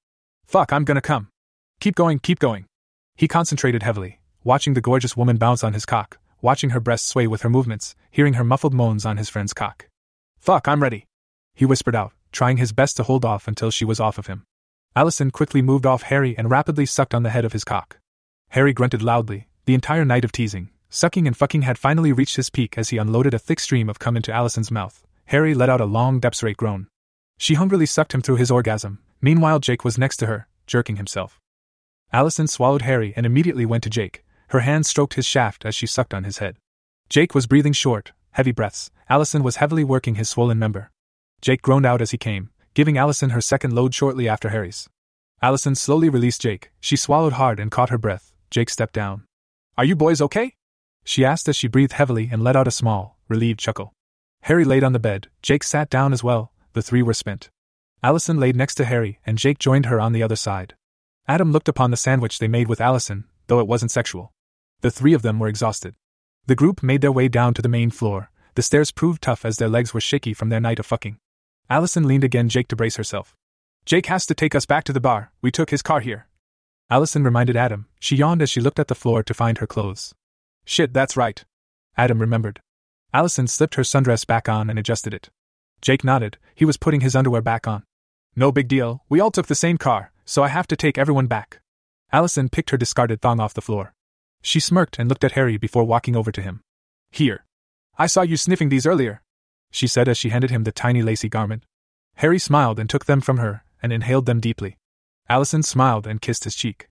Speaker 1: Fuck, I'm gonna come. Keep going, keep going. He concentrated heavily, watching the gorgeous woman bounce on his cock, watching her breasts sway with her movements, hearing her muffled moans on his friend's cock. Fuck, I'm ready. He whispered out, trying his best to hold off until she was off of him. Allison quickly moved off Harry and rapidly sucked on the head of his cock. Harry grunted loudly. The entire night of teasing, sucking, and fucking had finally reached his peak as he unloaded a thick stream of cum into Allison's mouth. Harry let out a long, depth-rate groan. She hungrily sucked him through his orgasm. Meanwhile, Jake was next to her, jerking himself. Allison swallowed Harry and immediately went to Jake. Her hand stroked his shaft as she sucked on his head. Jake was breathing short, heavy breaths. Allison was heavily working his swollen member. Jake groaned out as he came, giving Allison her second load shortly after Harry's. Allison slowly released Jake. She swallowed hard and caught her breath. Jake stepped down. Are you boys okay? She asked as she breathed heavily and let out a small, relieved chuckle. Harry laid on the bed. Jake sat down as well. The three were spent. Allison laid next to Harry, and Jake joined her on the other side. Adam looked upon the sandwich they made with Allison, though it wasn't sexual. The three of them were exhausted. The group made their way down to the main floor. The stairs proved tough as their legs were shaky from their night of fucking. Allison leaned again Jake to brace herself. Jake has to take us back to the bar. We took his car here. Allison reminded Adam. She yawned as she looked at the floor to find her clothes. Shit, that's right. Adam remembered. Allison slipped her sundress back on and adjusted it. Jake nodded. He was putting his underwear back on. No big deal. We all took the same car, so I have to take everyone back. Allison picked her discarded thong off the floor. She smirked and looked at Harry before walking over to him. Here. I saw you sniffing these earlier, she said as she handed him the tiny lacy garment. Harry smiled and took them from her and inhaled them deeply. Allison smiled and kissed his cheek.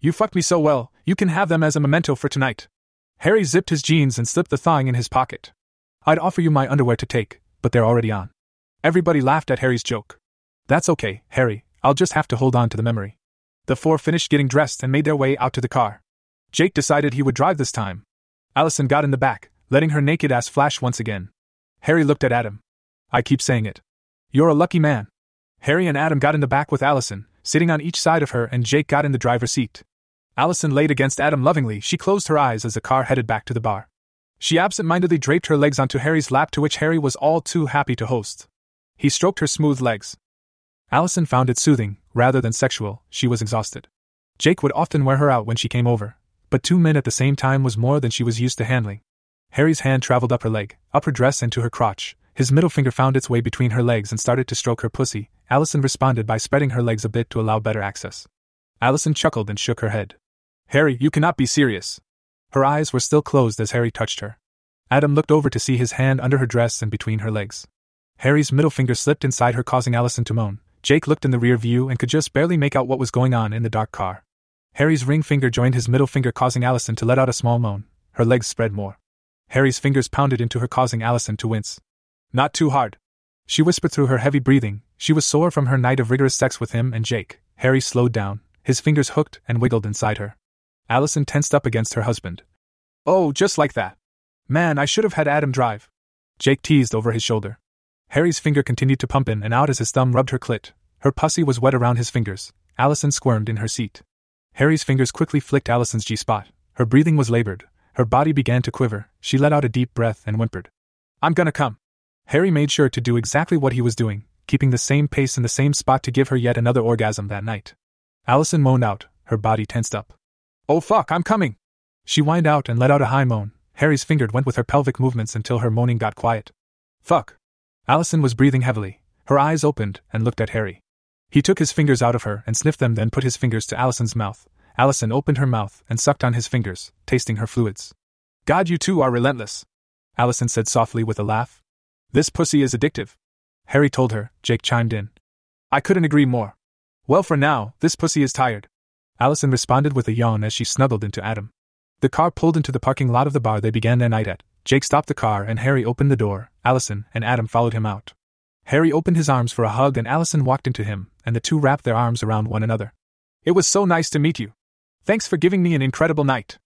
Speaker 1: You fucked me so well, you can have them as a memento for tonight. Harry zipped his jeans and slipped the thong in his pocket. I'd offer you my underwear to take, but they're already on. Everybody laughed at Harry's joke. That's okay, Harry, I'll just have to hold on to the memory. The four finished getting dressed and made their way out to the car. Jake decided he would drive this time. Allison got in the back, letting her naked ass flash once again. Harry looked at Adam. I keep saying it. You're a lucky man. Harry and Adam got in the back with Allison, sitting on each side of her, and Jake got in the driver's seat. Allison laid against Adam lovingly. She closed her eyes as the car headed back to the bar. She absent mindedly draped her legs onto Harry's lap, to which Harry was all too happy to host. He stroked her smooth legs. Allison found it soothing, rather than sexual, she was exhausted. Jake would often wear her out when she came over, but two men at the same time was more than she was used to handling. Harry's hand traveled up her leg, up her dress, and to her crotch. His middle finger found its way between her legs and started to stroke her pussy. Allison responded by spreading her legs a bit to allow better access. Allison chuckled and shook her head. Harry, you cannot be serious. Her eyes were still closed as Harry touched her. Adam looked over to see his hand under her dress and between her legs. Harry's middle finger slipped inside her, causing Allison to moan. Jake looked in the rear view and could just barely make out what was going on in the dark car. Harry's ring finger joined his middle finger, causing Allison to let out a small moan. Her legs spread more. Harry's fingers pounded into her, causing Allison to wince. Not too hard. She whispered through her heavy breathing. She was sore from her night of rigorous sex with him and Jake. Harry slowed down, his fingers hooked and wiggled inside her. Allison tensed up against her husband. Oh, just like that. Man, I should have had Adam drive. Jake teased over his shoulder. Harry's finger continued to pump in and out as his thumb rubbed her clit. Her pussy was wet around his fingers. Allison squirmed in her seat. Harry's fingers quickly flicked Allison's G spot. Her breathing was labored. Her body began to quiver. She let out a deep breath and whimpered. I'm gonna come. Harry made sure to do exactly what he was doing, keeping the same pace in the same spot to give her yet another orgasm that night. Allison moaned out, her body tensed up. Oh fuck, I'm coming! She whined out and let out a high moan. Harry's finger went with her pelvic movements until her moaning got quiet. Fuck! Allison was breathing heavily. Her eyes opened and looked at Harry. He took his fingers out of her and sniffed them, then put his fingers to Allison's mouth. Allison opened her mouth and sucked on his fingers, tasting her fluids. God, you two are relentless, Allison said softly with a laugh. This pussy is addictive. Harry told her, Jake chimed in. I couldn't agree more. Well, for now, this pussy is tired. Allison responded with a yawn as she snuggled into Adam. The car pulled into the parking lot of the bar they began their night at. Jake stopped the car and Harry opened the door. Allison and Adam followed him out. Harry opened his arms for a hug and Allison walked into him, and the two wrapped their arms around one another. It was so nice to meet you. Thanks for giving me an incredible night.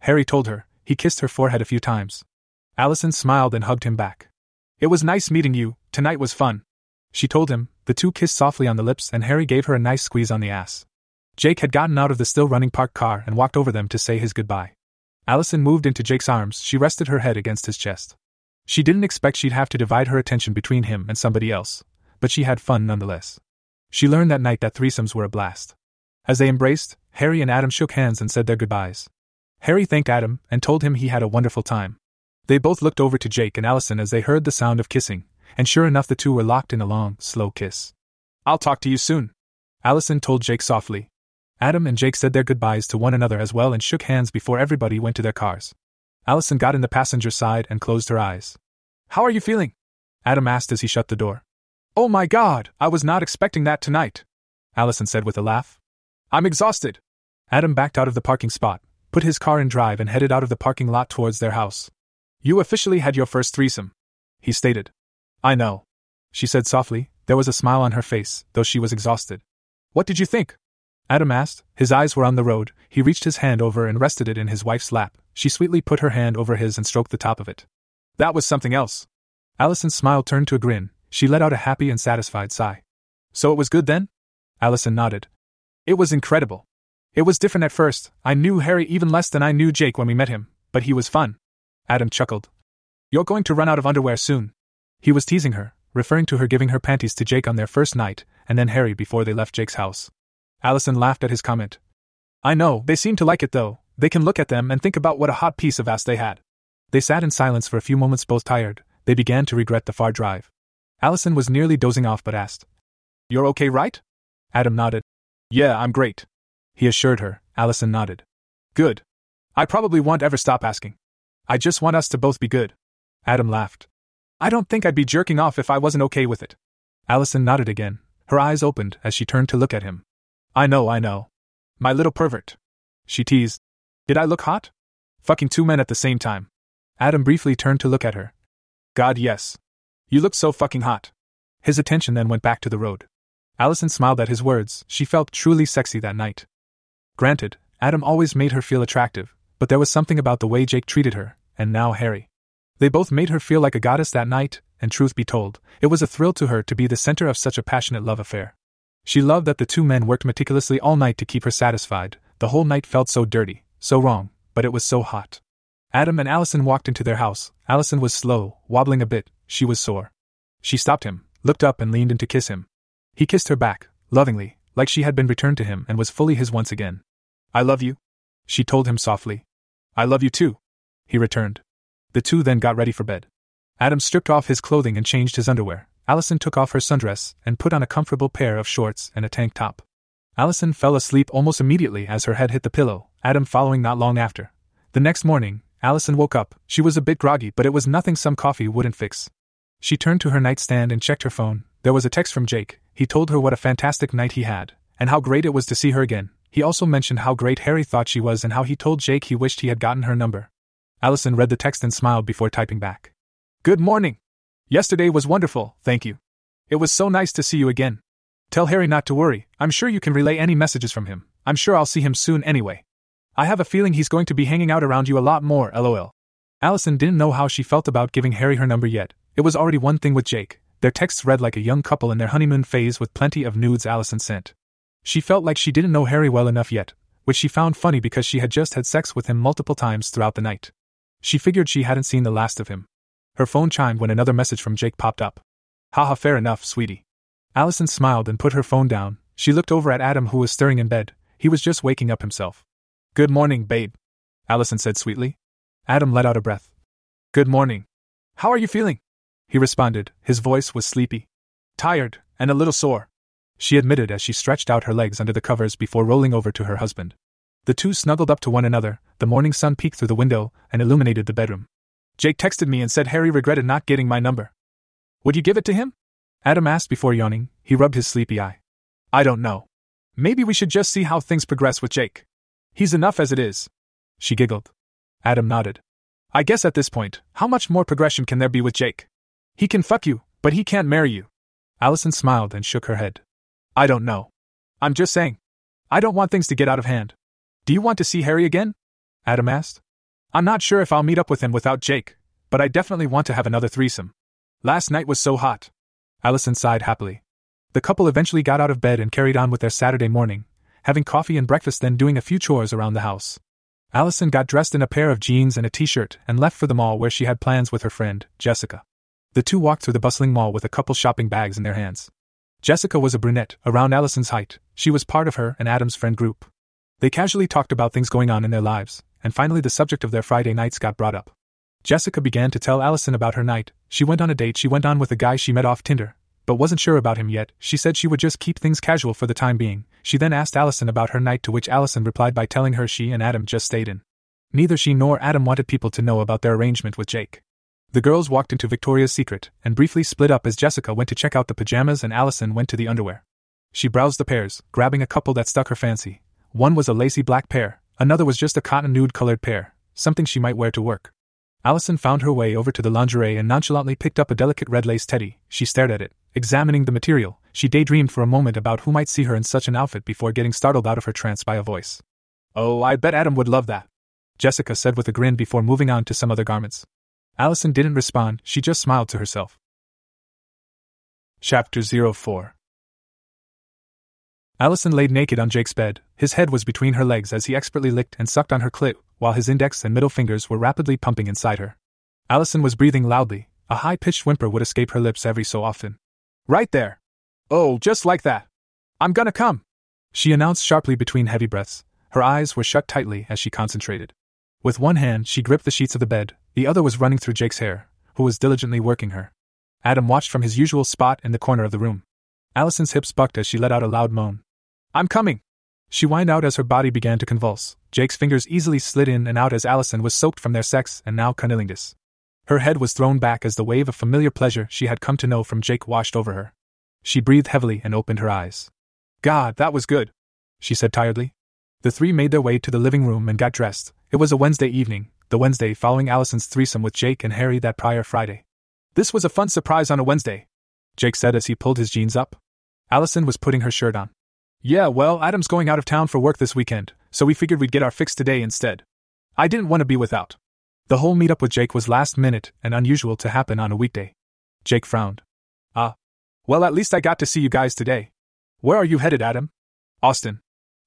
Speaker 1: Harry told her. He kissed her forehead a few times. Allison smiled and hugged him back. It was nice meeting you, tonight was fun. She told him, the two kissed softly on the lips and Harry gave her a nice squeeze on the ass. Jake had gotten out of the still running parked car and walked over them to say his goodbye. Allison moved into Jake's arms, she rested her head against his chest. She didn't expect she'd have to divide her attention between him and somebody else, but she had fun nonetheless. She learned that night that threesomes were a blast. As they embraced, Harry and Adam shook hands and said their goodbyes. Harry thanked Adam and told him he had a wonderful time. They both looked over to Jake and Allison as they heard the sound of kissing, and sure enough, the two were locked in a long, slow kiss. I'll talk to you soon, Allison told Jake softly. Adam and Jake said their goodbyes to one another as well and shook hands before everybody went to their cars. Allison got in the passenger side and closed her eyes. How are you feeling? Adam asked as he shut the door. Oh my god, I was not expecting that tonight, Allison said with a laugh. I'm exhausted. Adam backed out of the parking spot, put his car in drive, and headed out of the parking lot towards their house. You officially had your first threesome, he stated. I know. She said softly, there was a smile on her face, though she was exhausted. What did you think? Adam asked. His eyes were on the road. He reached his hand over and rested it in his wife's lap. She sweetly put her hand over his and stroked the top of it. That was something else. Allison's smile turned to a grin. She let out a happy and satisfied sigh. So it was good then? Allison nodded. It was incredible. It was different at first. I knew Harry even less than I knew Jake when we met him, but he was fun. Adam chuckled. You're going to run out of underwear soon. He was teasing her, referring to her giving her panties to Jake on their first night, and then Harry before they left Jake's house. Allison laughed at his comment. I know, they seem to like it though. They can look at them and think about what a hot piece of ass they had. They sat in silence for a few moments, both tired. They began to regret the far drive. Allison was nearly dozing off but asked, You're okay, right? Adam nodded. Yeah, I'm great. He assured her. Allison nodded. Good. I probably won't ever stop asking. I just want us to both be good. Adam laughed. I don't think I'd be jerking off if I wasn't okay with it. Allison nodded again. Her eyes opened as she turned to look at him. I know, I know. My little pervert. She teased. Did I look hot? Fucking two men at the same time. Adam briefly turned to look at her. God, yes. You look so fucking hot. His attention then went back to the road. Allison smiled at his words, she felt truly sexy that night. Granted, Adam always made her feel attractive, but there was something about the way Jake treated her, and now Harry. They both made her feel like a goddess that night, and truth be told, it was a thrill to her to be the center of such a passionate love affair. She loved that the two men worked meticulously all night to keep her satisfied. The whole night felt so dirty, so wrong, but it was so hot. Adam and Allison walked into their house. Allison was slow, wobbling a bit, she was sore. She stopped him, looked up, and leaned in to kiss him. He kissed her back, lovingly, like she had been returned to him and was fully his once again. I love you. She told him softly. I love you too. He returned. The two then got ready for bed. Adam stripped off his clothing and changed his underwear. Allison took off her sundress and put on a comfortable pair of shorts and a tank top. Allison fell asleep almost immediately as her head hit the pillow, Adam following not long after. The next morning, Allison woke up. She was a bit groggy, but it was nothing some coffee wouldn't fix. She turned to her nightstand and checked her phone. There was a text from Jake. He told her what a fantastic night he had, and how great it was to see her again. He also mentioned how great Harry thought she was and how he told Jake he wished he had gotten her number. Allison read the text and smiled before typing back. Good morning. Yesterday was wonderful, thank you. It was so nice to see you again. Tell Harry not to worry, I'm sure you can relay any messages from him. I'm sure I'll see him soon anyway. I have a feeling he's going to be hanging out around you a lot more, lol. Allison didn't know how she felt about giving Harry her number yet. It was already one thing with Jake. Their texts read like a young couple in their honeymoon phase with plenty of nudes Allison sent. She felt like she didn't know Harry well enough yet, which she found funny because she had just had sex with him multiple times throughout the night. She figured she hadn't seen the last of him. Her phone chimed when another message from Jake popped up. Haha, fair enough, sweetie. Allison smiled and put her phone down. She looked over at Adam, who was stirring in bed. He was just waking up himself. Good morning, babe. Allison said sweetly. Adam let out a breath. Good morning. How are you feeling? He responded, his voice was sleepy. Tired, and a little sore. She admitted as she stretched out her legs under the covers before rolling over to her husband. The two snuggled up to one another, the morning sun peeked through the window and illuminated the bedroom. Jake texted me and said Harry regretted not getting my number. Would you give it to him? Adam asked before yawning. He rubbed his sleepy eye. I don't know. Maybe we should just see how things progress with Jake. He's enough as it is. She giggled. Adam nodded. I guess at this point, how much more progression can there be with Jake? He can fuck you, but he can't marry you. Allison smiled and shook her head. I don't know. I'm just saying. I don't want things to get out of hand. Do you want to see Harry again? Adam asked. I'm not sure if I'll meet up with him without Jake, but I definitely want to have another threesome. Last night was so hot. Allison sighed happily. The couple eventually got out of bed and carried on with their Saturday morning, having coffee and breakfast, then doing a few chores around the house. Allison got dressed in a pair of jeans and a t shirt and left for the mall where she had plans with her friend, Jessica. The two walked through the bustling mall with a couple shopping bags in their hands. Jessica was a brunette, around Allison's height. She was part of her and Adam's friend group. They casually talked about things going on in their lives, and finally the subject of their Friday nights got brought up. Jessica began to tell Allison about her night. She went on a date she went on with a guy she met off Tinder, but wasn't sure about him yet. She said she would just keep things casual for the time being. She then asked Allison about her night, to which Allison replied by telling her she and Adam just stayed in. Neither she nor Adam wanted people to know about their arrangement with Jake. The girls walked into Victoria's Secret and briefly split up as Jessica went to check out the pajamas and Allison went to the underwear. She browsed the pairs, grabbing a couple that stuck her fancy. One was a lacy black pair, another was just a cotton nude colored pair, something she might wear to work. Allison found her way over to the lingerie and nonchalantly picked up a delicate red lace teddy. She stared at it, examining the material. She daydreamed for a moment about who might see her in such an outfit before getting startled out of her trance by a voice. Oh, I bet Adam would love that, Jessica said with a grin before moving on to some other garments. Allison didn't respond, she just smiled to herself. Chapter 04 Allison laid naked on Jake's bed. His head was between her legs as he expertly licked and sucked on her clit, while his index and middle fingers were rapidly pumping inside her. Allison was breathing loudly. A high pitched whimper would escape her lips every so often. Right there! Oh, just like that! I'm gonna come! She announced sharply between heavy breaths. Her eyes were shut tightly as she concentrated. With one hand, she gripped the sheets of the bed, the other was running through Jake's hair, who was diligently working her. Adam watched from his usual spot in the corner of the room. Allison's hips bucked as she let out a loud moan. I'm coming! She whined out as her body began to convulse. Jake's fingers easily slid in and out as Allison was soaked from their sex and now cunnilingus. Her head was thrown back as the wave of familiar pleasure she had come to know from Jake washed over her. She breathed heavily and opened her eyes. God, that was good, she said tiredly. The three made their way to the living room and got dressed. It was a Wednesday evening, the Wednesday following Allison's threesome with Jake and Harry that prior Friday. This was a fun surprise on a Wednesday, Jake said as he pulled his jeans up. Allison was putting her shirt on. Yeah, well, Adam's going out of town for work this weekend, so we figured we'd get our fix today instead. I didn't want to be without. The whole meetup with Jake was last minute and unusual to happen on a weekday. Jake frowned. Ah. Well, at least I got to see you guys today. Where are you headed, Adam? Austin.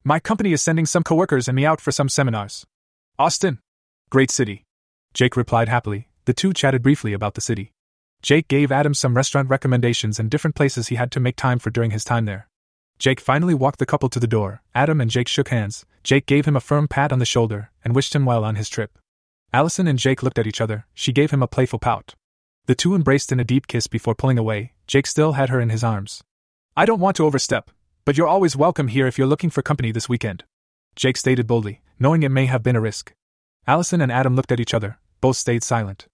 Speaker 1: My company is sending some coworkers and me out for some seminars. Austin. Great city. Jake replied happily. The two chatted briefly about the city. Jake gave Adam some restaurant recommendations and different places he had to make time for during his time there. Jake finally walked the couple to the door. Adam and Jake shook hands. Jake gave him a firm pat on the shoulder and wished him well on his trip. Allison and Jake looked at each other. She gave him a playful pout. The two embraced in a deep kiss before pulling away. Jake still had her in his arms. I don't want to overstep, but you're always welcome here if you're looking for company this weekend. Jake stated boldly, knowing it may have been a risk. Allison and Adam looked at each other. Both stayed silent.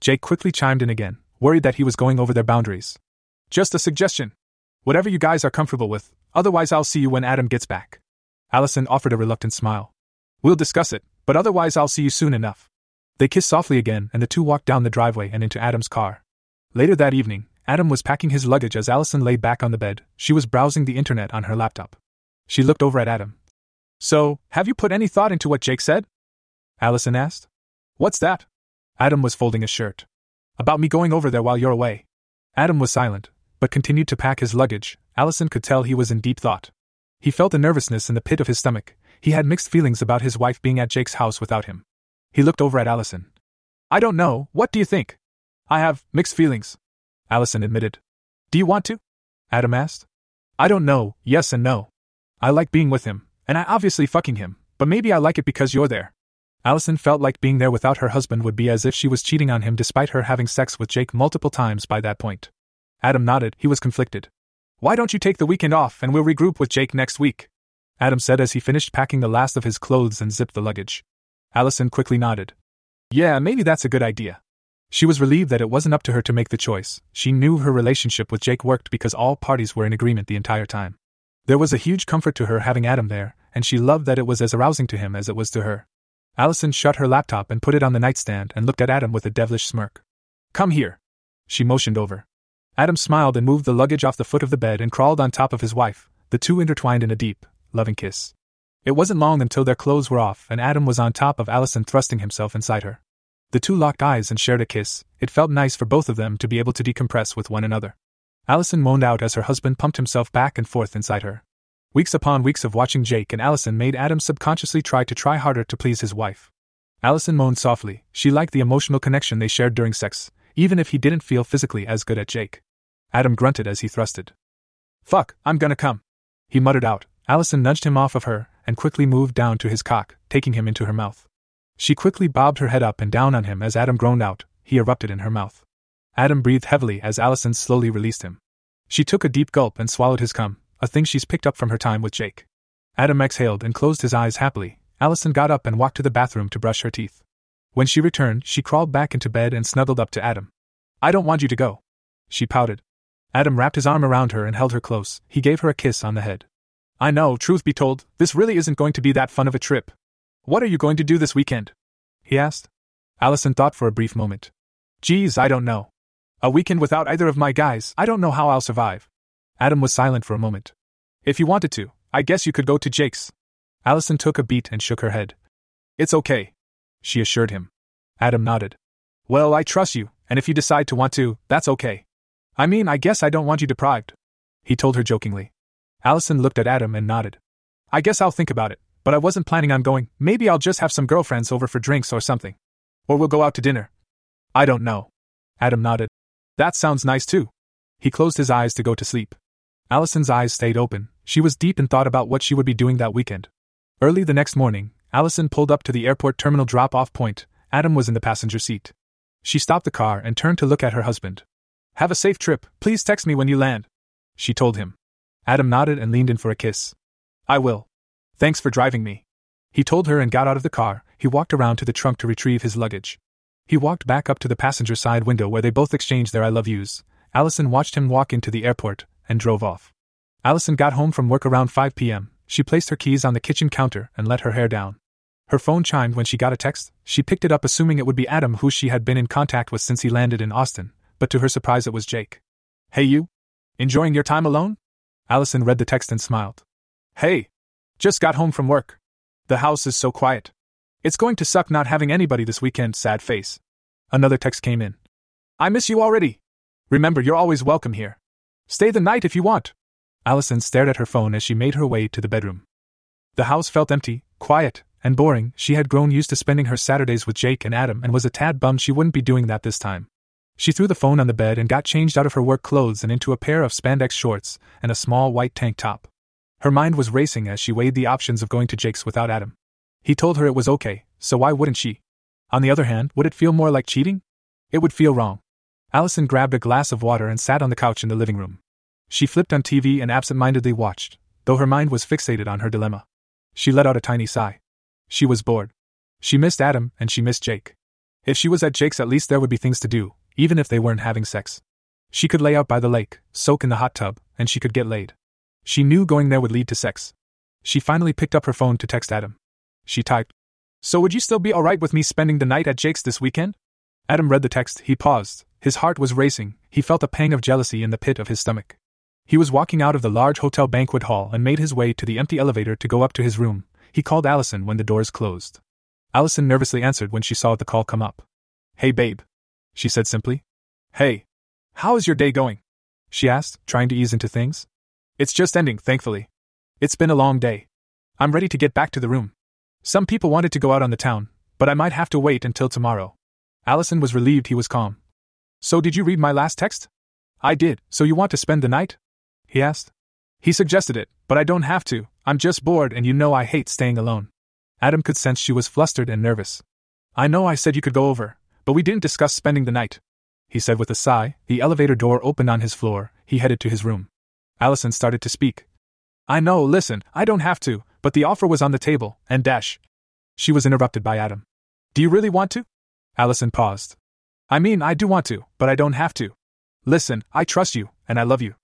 Speaker 1: Jake quickly chimed in again, worried that he was going over their boundaries. Just a suggestion. Whatever you guys are comfortable with, otherwise I'll see you when Adam gets back. Allison offered a reluctant smile. We'll discuss it, but otherwise I'll see you soon enough. They kissed softly again, and the two walked down the driveway and into Adam's car. Later that evening, Adam was packing his luggage as Allison lay back on the bed. She was browsing the internet on her laptop. She looked over at Adam. So, have you put any thought into what Jake said? Allison asked. What's that? Adam was folding his shirt. About me going over there while you're away. Adam was silent, but continued to pack his luggage. Allison could tell he was in deep thought. He felt a nervousness in the pit of his stomach. He had mixed feelings about his wife being at Jake's house without him. He looked over at Allison. I don't know, what do you think? I have mixed feelings. Allison admitted. Do you want to? Adam asked. I don't know, yes and no. I like being with him, and I obviously fucking him, but maybe I like it because you're there. Allison felt like being there without her husband would be as if she was cheating on him despite her having sex with Jake multiple times by that point. Adam nodded, he was conflicted. Why don't you take the weekend off and we'll regroup with Jake next week? Adam said as he finished packing the last of his clothes and zipped the luggage. Allison quickly nodded. Yeah, maybe that's a good idea. She was relieved that it wasn't up to her to make the choice. She knew her relationship with Jake worked because all parties were in agreement the entire time. There was a huge comfort to her having Adam there, and she loved that it was as arousing to him as it was to her. Allison shut her laptop and put it on the nightstand and looked at Adam with a devilish smirk. Come here. She motioned over. Adam smiled and moved the luggage off the foot of the bed and crawled on top of his wife, the two intertwined in a deep, loving kiss. It wasn't long until their clothes were off and Adam was on top of Allison thrusting himself inside her. The two locked eyes and shared a kiss. It felt nice for both of them to be able to decompress with one another. Allison moaned out as her husband pumped himself back and forth inside her. Weeks upon weeks of watching Jake and Allison made Adam subconsciously try to try harder to please his wife. Allison moaned softly. She liked the emotional connection they shared during sex, even if he didn't feel physically as good at Jake. Adam grunted as he thrusted. Fuck, I'm gonna come. He muttered out. Allison nudged him off of her and quickly moved down to his cock, taking him into her mouth. She quickly bobbed her head up and down on him as Adam groaned out, he erupted in her mouth. Adam breathed heavily as Allison slowly released him. She took a deep gulp and swallowed his cum, a thing she's picked up from her time with Jake. Adam exhaled and closed his eyes happily. Allison got up and walked to the bathroom to brush her teeth. When she returned, she crawled back into bed and snuggled up to Adam. I don't want you to go. She pouted. Adam wrapped his arm around her and held her close. He gave her a kiss on the head. I know, truth be told, this really isn't going to be that fun of a trip. What are you going to do this weekend? He asked. Allison thought for a brief moment. Geez, I don't know. A weekend without either of my guys, I don't know how I'll survive. Adam was silent for a moment. If you wanted to, I guess you could go to Jake's. Allison took a beat and shook her head. It's okay, she assured him. Adam nodded. Well, I trust you, and if you decide to want to, that's okay. I mean, I guess I don't want you deprived. He told her jokingly. Allison looked at Adam and nodded. I guess I'll think about it, but I wasn't planning on going. Maybe I'll just have some girlfriends over for drinks or something. Or we'll go out to dinner. I don't know. Adam nodded. That sounds nice too. He closed his eyes to go to sleep. Allison's eyes stayed open. She was deep in thought about what she would be doing that weekend. Early the next morning, Allison pulled up to the airport terminal drop off point. Adam was in the passenger seat. She stopped the car and turned to look at her husband. Have a safe trip, please text me when you land. She told him. Adam nodded and leaned in for a kiss. I will. Thanks for driving me. He told her and got out of the car. He walked around to the trunk to retrieve his luggage. He walked back up to the passenger side window where they both exchanged their I love yous. Allison watched him walk into the airport and drove off. Allison got home from work around 5 p.m. She placed her keys on the kitchen counter and let her hair down. Her phone chimed when she got a text. She picked it up assuming it would be Adam, who she had been in contact with since he landed in Austin, but to her surprise, it was Jake. Hey, you? Enjoying your time alone? Allison read the text and smiled. Hey! Just got home from work. The house is so quiet. It's going to suck not having anybody this weekend, sad face. Another text came in. I miss you already. Remember, you're always welcome here. Stay the night if you want. Allison stared at her phone as she made her way to the bedroom. The house felt empty, quiet, and boring. She had grown used to spending her Saturdays with Jake and Adam and was a tad bummed she wouldn't be doing that this time. She threw the phone on the bed and got changed out of her work clothes and into a pair of spandex shorts and a small white tank top. Her mind was racing as she weighed the options of going to Jake's without Adam. He told her it was okay, so why wouldn't she? On the other hand, would it feel more like cheating? It would feel wrong. Allison grabbed a glass of water and sat on the couch in the living room. She flipped on TV and absent mindedly watched, though her mind was fixated on her dilemma. She let out a tiny sigh. She was bored. She missed Adam and she missed Jake. If she was at Jake's, at least there would be things to do, even if they weren't having sex. She could lay out by the lake, soak in the hot tub, and she could get laid. She knew going there would lead to sex. She finally picked up her phone to text Adam. She typed, So would you still be alright with me spending the night at Jake's this weekend? Adam read the text, he paused. His heart was racing, he felt a pang of jealousy in the pit of his stomach. He was walking out of the large hotel banquet hall and made his way to the empty elevator to go up to his room. He called Allison when the doors closed. Allison nervously answered when she saw the call come up. Hey, babe, she said simply. Hey, how is your day going? She asked, trying to ease into things. It's just ending, thankfully. It's been a long day. I'm ready to get back to the room. Some people wanted to go out on the town, but I might have to wait until tomorrow. Allison was relieved he was calm. So, did you read my last text? I did, so you want to spend the night? He asked. He suggested it, but I don't have to. I'm just bored, and you know I hate staying alone. Adam could sense she was flustered and nervous. I know I said you could go over, but we didn't discuss spending the night. He said with a sigh. The elevator door opened on his floor. He headed to his room. Allison started to speak. I know, listen, I don't have to, but the offer was on the table, and dash. She was interrupted by Adam. Do you really want to? Allison paused. I mean, I do want to, but I don't have to. Listen, I trust you, and I love you.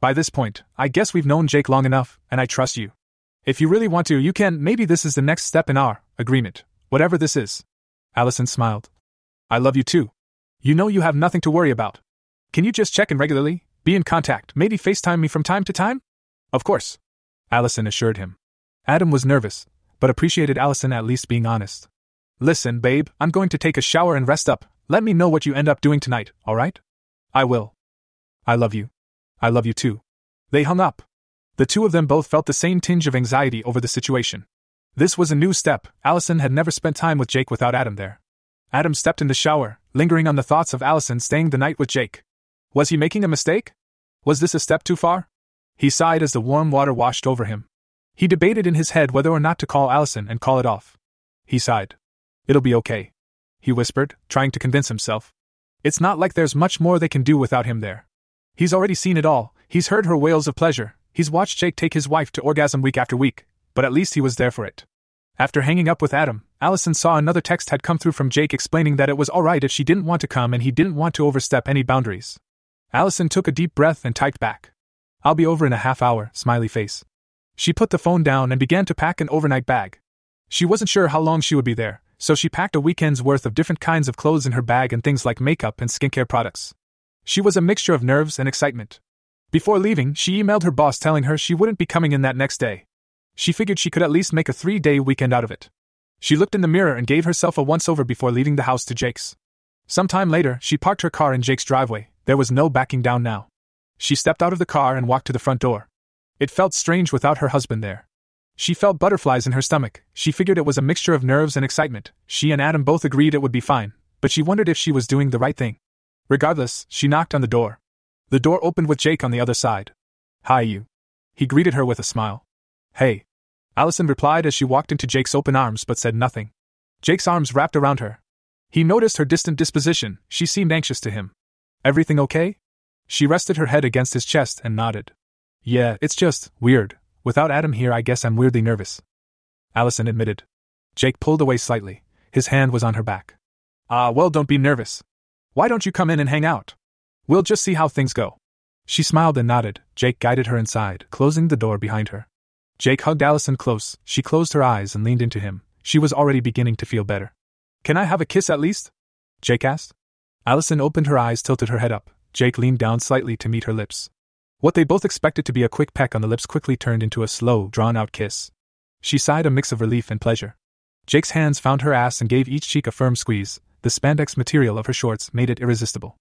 Speaker 1: By this point, I guess we've known Jake long enough, and I trust you. If you really want to, you can. Maybe this is the next step in our agreement, whatever this is. Allison smiled. I love you too. You know you have nothing to worry about. Can you just check in regularly, be in contact, maybe FaceTime me from time to time? Of course. Allison assured him. Adam was nervous, but appreciated Allison at least being honest. Listen, babe, I'm going to take a shower and rest up. Let me know what you end up doing tonight, alright? I will. I love you. I love you too. They hung up. The two of them both felt the same tinge of anxiety over the situation. This was a new step. Allison had never spent time with Jake without Adam there. Adam stepped in the shower, lingering on the thoughts of Allison staying the night with Jake. Was he making a mistake? Was this a step too far? He sighed as the warm water washed over him. He debated in his head whether or not to call Allison and call it off. He sighed. It'll be okay. He whispered, trying to convince himself. It's not like there's much more they can do without him there. He's already seen it all, he's heard her wails of pleasure, he's watched Jake take his wife to orgasm week after week, but at least he was there for it. After hanging up with Adam, Allison saw another text had come through from Jake explaining that it was alright if she didn't want to come and he didn't want to overstep any boundaries. Allison took a deep breath and typed back. I'll be over in a half hour, smiley face. She put the phone down and began to pack an overnight bag. She wasn't sure how long she would be there, so she packed a weekend's worth of different kinds of clothes in her bag and things like makeup and skincare products. She was a mixture of nerves and excitement. Before leaving, she emailed her boss telling her she wouldn't be coming in that next day. She figured she could at least make a three day weekend out of it. She looked in the mirror and gave herself a once over before leaving the house to Jake's. Some time later, she parked her car in Jake's driveway. There was no backing down now. She stepped out of the car and walked to the front door. It felt strange without her husband there. She felt butterflies in her stomach. She figured it was a mixture of nerves and excitement. She and Adam both agreed it would be fine, but she wondered if she was doing the right thing. Regardless, she knocked on the door. The door opened with Jake on the other side. Hi, you. He greeted her with a smile. Hey. Allison replied as she walked into Jake's open arms but said nothing. Jake's arms wrapped around her. He noticed her distant disposition, she seemed anxious to him. Everything okay? She rested her head against his chest and nodded. Yeah, it's just weird. Without Adam here, I guess I'm weirdly nervous. Allison admitted. Jake pulled away slightly. His hand was on her back. Ah, well, don't be nervous. Why don't you come in and hang out? We'll just see how things go. She smiled and nodded. Jake guided her inside, closing the door behind her. Jake hugged Allison close, she closed her eyes and leaned into him. She was already beginning to feel better. Can I have a kiss at least? Jake asked. Allison opened her eyes, tilted her head up. Jake leaned down slightly to meet her lips. What they both expected to be a quick peck on the lips quickly turned into a slow, drawn out kiss. She sighed a mix of relief and pleasure. Jake's hands found her ass and gave each cheek a firm squeeze. The spandex material of her shorts made it irresistible.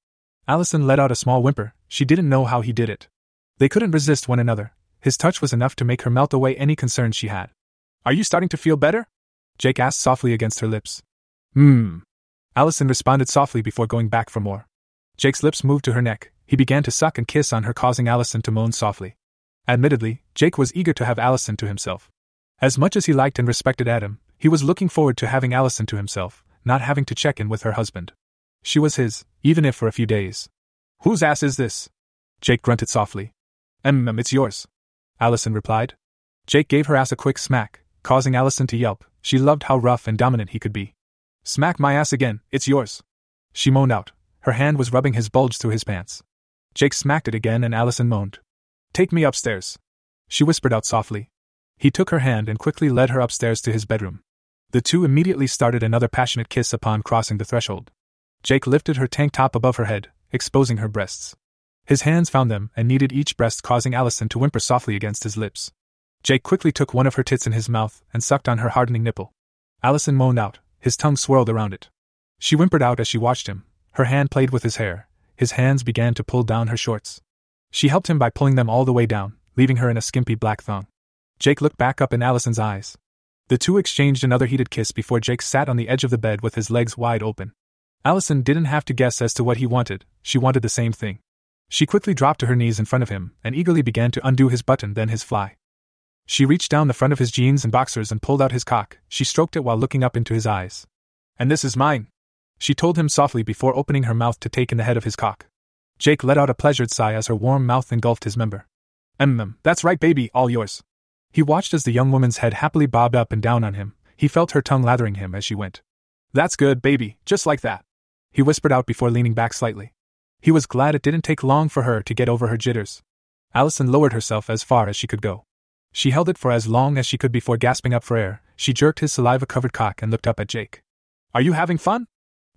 Speaker 1: Allison let out a small whimper, she didn't know how he did it. They couldn't resist one another. His touch was enough to make her melt away any concerns she had. Are you starting to feel better? Jake asked softly against her lips. Hmm. Allison responded softly before going back for more. Jake's lips moved to her neck. He began to suck and kiss on her, causing Allison to moan softly. Admittedly, Jake was eager to have Allison to himself. As much as he liked and respected Adam, he was looking forward to having Allison to himself, not having to check in with her husband. She was his, even if for a few days. Whose ass is this? Jake grunted softly. Mm, it's yours. Allison replied. Jake gave her ass a quick smack, causing Allison to yelp. She loved how rough and dominant he could be. Smack my ass again, it's yours. She moaned out. Her hand was rubbing his bulge through his pants. Jake smacked it again and Allison moaned. Take me upstairs. She whispered out softly. He took her hand and quickly led her upstairs to his bedroom. The two immediately started another passionate kiss upon crossing the threshold. Jake lifted her tank top above her head, exposing her breasts. His hands found them and kneaded each breast, causing Allison to whimper softly against his lips. Jake quickly took one of her tits in his mouth and sucked on her hardening nipple. Allison moaned out, his tongue swirled around it. She whimpered out as she watched him. Her hand played with his hair. His hands began to pull down her shorts. She helped him by pulling them all the way down, leaving her in a skimpy black thong. Jake looked back up in Allison's eyes. The two exchanged another heated kiss before Jake sat on the edge of the bed with his legs wide open. Allison didn't have to guess as to what he wanted, she wanted the same thing. She quickly dropped to her knees in front of him and eagerly began to undo his button, then his fly. She reached down the front of his jeans and boxers and pulled out his cock. She stroked it while looking up into his eyes. And this is mine, she told him softly before opening her mouth to take in the head of his cock. Jake let out a pleasured sigh as her warm mouth engulfed his member. Mm, that's right, baby, all yours. He watched as the young woman's head happily bobbed up and down on him. He felt her tongue lathering him as she went. That's good, baby, just like that. He whispered out before leaning back slightly. He was glad it didn't take long for her to get over her jitters. Allison lowered herself as far as she could go. She held it for as long as she could before gasping up for air. She jerked his saliva covered cock and looked up at Jake. Are you having fun?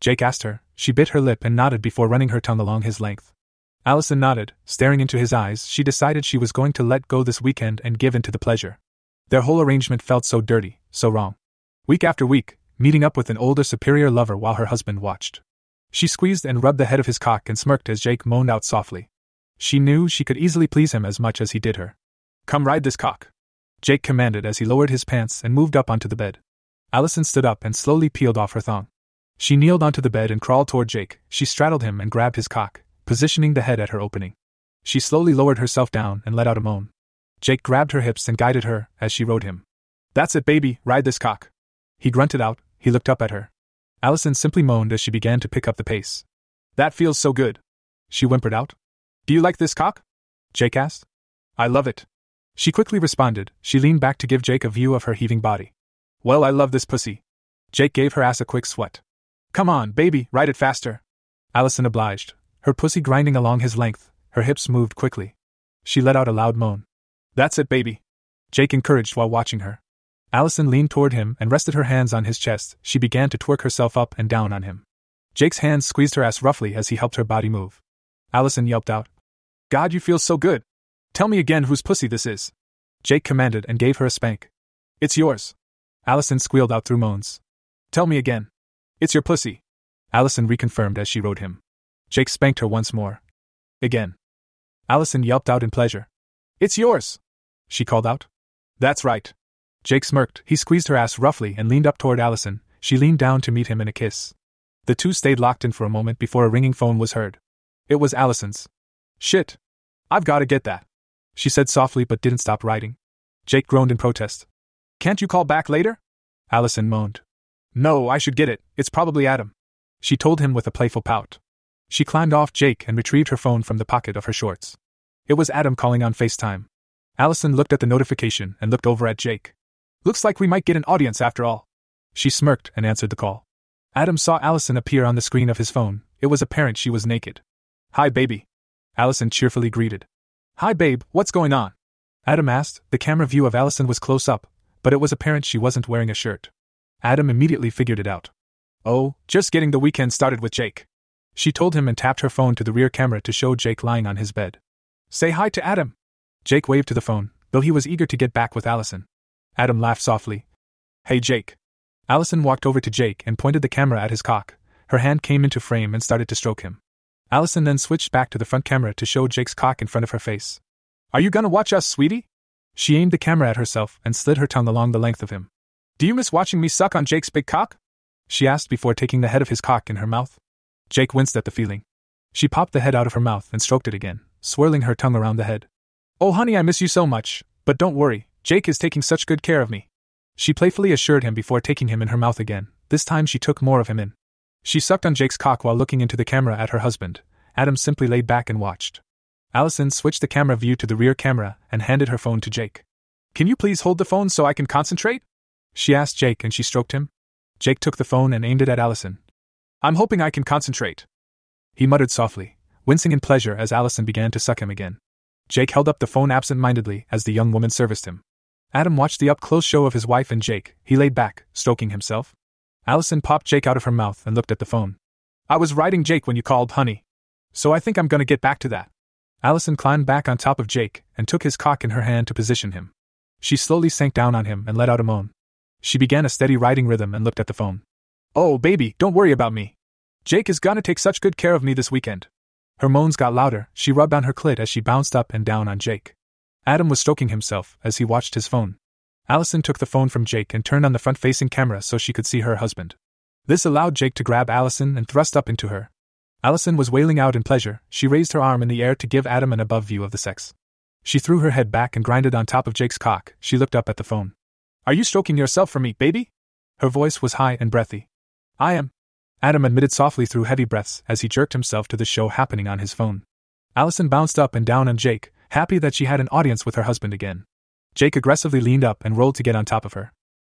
Speaker 1: Jake asked her. She bit her lip and nodded before running her tongue along his length. Allison nodded, staring into his eyes. She decided she was going to let go this weekend and give in to the pleasure. Their whole arrangement felt so dirty, so wrong. Week after week, meeting up with an older, superior lover while her husband watched. She squeezed and rubbed the head of his cock and smirked as Jake moaned out softly. She knew she could easily please him as much as he did her. Come ride this cock. Jake commanded as he lowered his pants and moved up onto the bed. Allison stood up and slowly peeled off her thong. She kneeled onto the bed and crawled toward Jake. She straddled him and grabbed his cock, positioning the head at her opening. She slowly lowered herself down and let out a moan. Jake grabbed her hips and guided her as she rode him. That's it, baby, ride this cock. He grunted out, he looked up at her. Allison simply moaned as she began to pick up the pace. That feels so good. She whimpered out. Do you like this cock? Jake asked. I love it. She quickly responded. She leaned back to give Jake a view of her heaving body. Well, I love this pussy. Jake gave her ass a quick sweat. Come on, baby, ride it faster. Allison obliged, her pussy grinding along his length, her hips moved quickly. She let out a loud moan. That's it, baby. Jake encouraged while watching her. Allison leaned toward him and rested her hands on his chest. She began to twerk herself up and down on him. Jake's hands squeezed her ass roughly as he helped her body move. Allison yelped out, God, you feel so good. Tell me again whose pussy this is. Jake commanded and gave her a spank. It's yours. Allison squealed out through moans. Tell me again. It's your pussy. Allison reconfirmed as she rode him. Jake spanked her once more. Again. Allison yelped out in pleasure. It's yours! She called out. That's right. Jake smirked. He squeezed her ass roughly and leaned up toward Allison. She leaned down to meet him in a kiss. The two stayed locked in for a moment before a ringing phone was heard. It was Allison's. Shit. I've gotta get that. She said softly but didn't stop writing. Jake groaned in protest. Can't you call back later? Allison moaned. No, I should get it. It's probably Adam. She told him with a playful pout. She climbed off Jake and retrieved her phone from the pocket of her shorts. It was Adam calling on FaceTime. Allison looked at the notification and looked over at Jake. Looks like we might get an audience after all. She smirked and answered the call. Adam saw Allison appear on the screen of his phone. It was apparent she was naked. Hi, baby. Allison cheerfully greeted. Hi, babe, what's going on? Adam asked. The camera view of Allison was close up, but it was apparent she wasn't wearing a shirt. Adam immediately figured it out. Oh, just getting the weekend started with Jake. She told him and tapped her phone to the rear camera to show Jake lying on his bed. Say hi to Adam. Jake waved to the phone, though he was eager to get back with Allison. Adam laughed softly. Hey, Jake. Allison walked over to Jake and pointed the camera at his cock. Her hand came into frame and started to stroke him. Allison then switched back to the front camera to show Jake's cock in front of her face. Are you gonna watch us, sweetie? She aimed the camera at herself and slid her tongue along the length of him. Do you miss watching me suck on Jake's big cock? She asked before taking the head of his cock in her mouth. Jake winced at the feeling. She popped the head out of her mouth and stroked it again, swirling her tongue around the head. Oh, honey, I miss you so much, but don't worry, Jake is taking such good care of me. She playfully assured him before taking him in her mouth again. This time she took more of him in. She sucked on Jake's cock while looking into the camera at her husband. Adam simply laid back and watched. Allison switched the camera view to the rear camera and handed her phone to Jake. Can you please hold the phone so I can concentrate? She asked Jake and she stroked him. Jake took the phone and aimed it at Allison. I'm hoping I can concentrate. He muttered softly, wincing in pleasure as Allison began to suck him again. Jake held up the phone absent mindedly as the young woman serviced him. Adam watched the up close show of his wife and Jake. He laid back, stroking himself. Allison popped Jake out of her mouth and looked at the phone. I was writing Jake when you called, honey. So I think I'm gonna get back to that. Allison climbed back on top of Jake and took his cock in her hand to position him. She slowly sank down on him and let out a moan. She began a steady riding rhythm and looked at the phone. Oh, baby, don't worry about me. Jake is gonna take such good care of me this weekend. Her moans got louder, she rubbed on her clit as she bounced up and down on Jake. Adam was stroking himself as he watched his phone. Allison took the phone from Jake and turned on the front facing camera so she could see her husband. This allowed Jake to grab Allison and thrust up into her, Allison was wailing out in pleasure. She raised her arm in the air to give Adam an above view of the sex. She threw her head back and grinded on top of Jake's cock. She looked up at the phone. Are you stroking yourself for me, baby? Her voice was high and breathy. I am. Adam admitted softly through heavy breaths as he jerked himself to the show happening on his phone. Allison bounced up and down on Jake, happy that she had an audience with her husband again. Jake aggressively leaned up and rolled to get on top of her.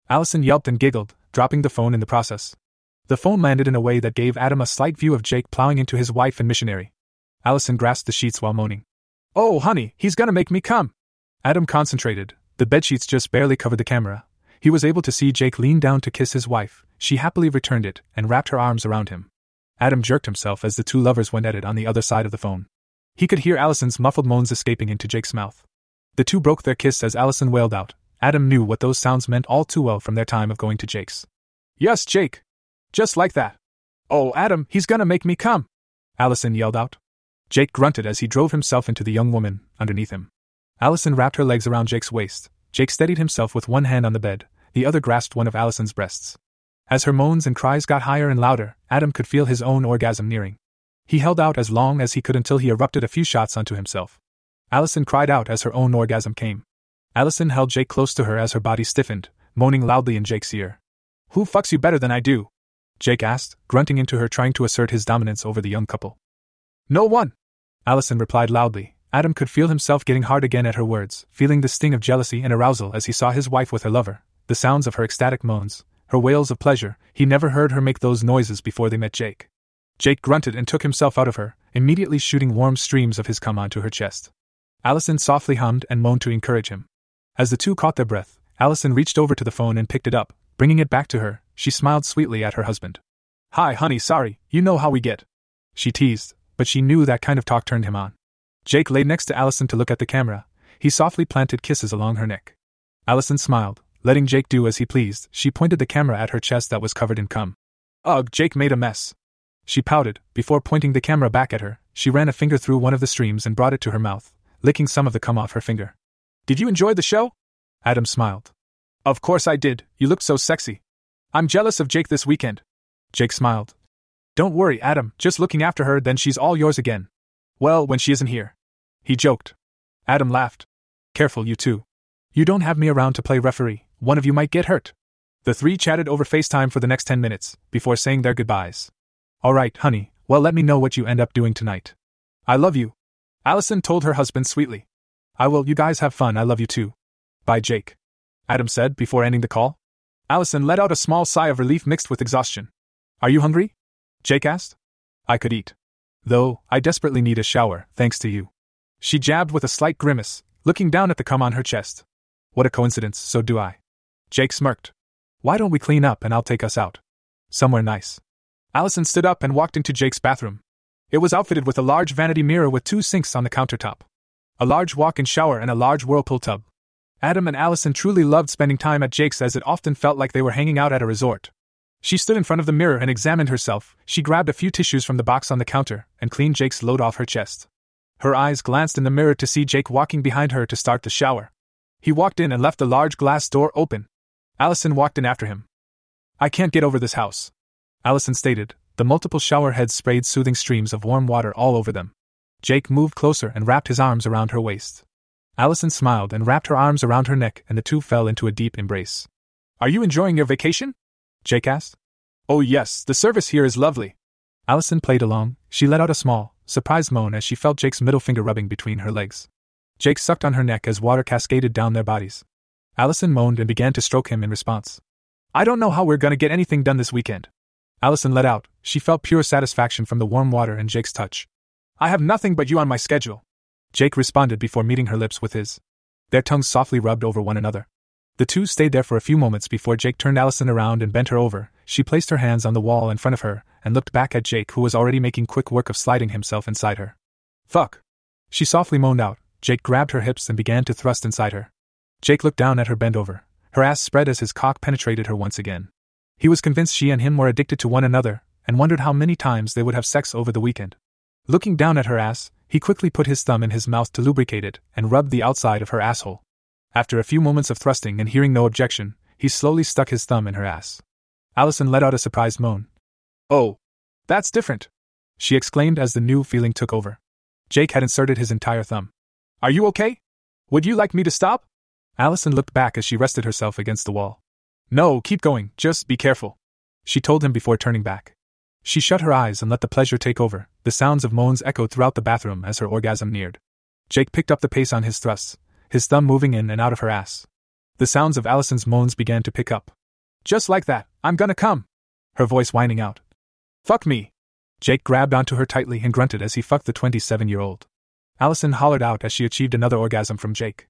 Speaker 1: Allison yelped and giggled, dropping the phone in the process. The phone landed in a way that gave Adam a slight view of Jake plowing into his wife and missionary. Allison grasped the sheets while moaning. Oh, honey, he's gonna make me come! Adam concentrated. The bedsheets just barely covered the camera. He was able to see Jake lean down to kiss his wife. She happily returned it and wrapped her arms around him. Adam jerked himself as the two lovers went at it on the other side of the phone. He could hear Allison's muffled moans escaping into Jake's mouth. The two broke their kiss as Allison wailed out. Adam knew what those sounds meant all too well from their time of going to Jake's. Yes, Jake, just like that. Oh, Adam, he's gonna make me come! Allison yelled out. Jake grunted as he drove himself into the young woman underneath him. Allison wrapped her legs around Jake's waist. Jake steadied himself with one hand on the bed, the other grasped one of Allison's breasts. As her moans and cries got higher and louder, Adam could feel his own orgasm nearing. He held out as long as he could until he erupted a few shots onto himself. Allison cried out as her own orgasm came. Allison held Jake close to her as her body stiffened, moaning loudly in Jake's ear. Who fucks you better than I do? Jake asked, grunting into her, trying to assert his dominance over the young couple. No one! Allison replied loudly. Adam could feel himself getting hard again at her words, feeling the sting of jealousy and arousal as he saw his wife with her lover, the sounds of her ecstatic moans, her wails of pleasure. He never heard her make those noises before they met Jake. Jake grunted and took himself out of her, immediately shooting warm streams of his cum onto her chest. Allison softly hummed and moaned to encourage him. As the two caught their breath, Allison reached over to the phone and picked it up, bringing it back to her, she smiled sweetly at her husband. Hi, honey, sorry, you know how we get. She teased, but she knew that kind of talk turned him on. Jake lay next to Allison to look at the camera. He softly planted kisses along her neck. Allison smiled, letting Jake do as he pleased. She pointed the camera at her chest that was covered in cum. Ugh, Jake made a mess. She pouted, before pointing the camera back at her. She ran a finger through one of the streams and brought it to her mouth, licking some of the cum off her finger. Did you enjoy the show? Adam smiled. Of course I did, you looked so sexy. I'm jealous of Jake this weekend. Jake smiled. Don't worry, Adam, just looking after her, then she's all yours again. Well, when she isn't here. He joked. Adam laughed. Careful, you two. You don't have me around to play referee, one of you might get hurt. The three chatted over FaceTime for the next 10 minutes, before saying their goodbyes. Alright, honey, well, let me know what you end up doing tonight. I love you. Allison told her husband sweetly. I will, you guys have fun, I love you too. Bye, Jake. Adam said before ending the call. Allison let out a small sigh of relief mixed with exhaustion. Are you hungry? Jake asked. I could eat. Though, I desperately need a shower, thanks to you. She jabbed with a slight grimace, looking down at the cum on her chest. What a coincidence, so do I. Jake smirked. Why don't we clean up and I'll take us out? Somewhere nice. Allison stood up and walked into Jake's bathroom. It was outfitted with a large vanity mirror with two sinks on the countertop. a large walk in shower, and a large whirlpool tub. Adam and Allison truly loved spending time at Jake's as it often felt like they were hanging out at a resort. She stood in front of the mirror and examined herself. She grabbed a few tissues from the box on the counter and cleaned Jake's load off her chest. Her eyes glanced in the mirror to see Jake walking behind her to start the shower. He walked in and left the large glass door open. Allison walked in after him. I can't get over this house. Allison stated, the multiple shower heads sprayed soothing streams of warm water all over them. Jake moved closer and wrapped his arms around her waist. Allison smiled and wrapped her arms around her neck, and the two fell into a deep embrace. Are you enjoying your vacation? Jake asked. Oh, yes, the service here is lovely. Allison played along. She let out a small, surprised moan as she felt Jake's middle finger rubbing between her legs. Jake sucked on her neck as water cascaded down their bodies. Allison moaned and began to stroke him in response. I don't know how we're gonna get anything done this weekend. Allison let out. She felt pure satisfaction from the warm water and Jake's touch. I have nothing but you on my schedule. Jake responded before meeting her lips with his. Their tongues softly rubbed over one another. The two stayed there for a few moments before Jake turned Allison around and bent her over. She placed her hands on the wall in front of her and looked back at Jake, who was already making quick work of sliding himself inside her. Fuck! She softly moaned out. Jake grabbed her hips and began to thrust inside her. Jake looked down at her bend over. Her ass spread as his cock penetrated her once again. He was convinced she and him were addicted to one another, and wondered how many times they would have sex over the weekend. Looking down at her ass, he quickly put his thumb in his mouth to lubricate it and rubbed the outside of her asshole. After a few moments of thrusting and hearing no objection, he slowly stuck his thumb in her ass. Allison let out a surprised moan. Oh, that's different, she exclaimed as the new feeling took over. Jake had inserted his entire thumb. Are you okay? Would you like me to stop? Allison looked back as she rested herself against the wall. No, keep going, just be careful, she told him before turning back. She shut her eyes and let the pleasure take over. The sounds of moans echoed throughout the bathroom as her orgasm neared. Jake picked up the pace on his thrusts, his thumb moving in and out of her ass. The sounds of Allison's moans began to pick up. Just like that, I'm gonna come. Her voice whining out. Fuck me. Jake grabbed onto her tightly and grunted as he fucked the 27 year old. Allison hollered out as she achieved another orgasm from Jake.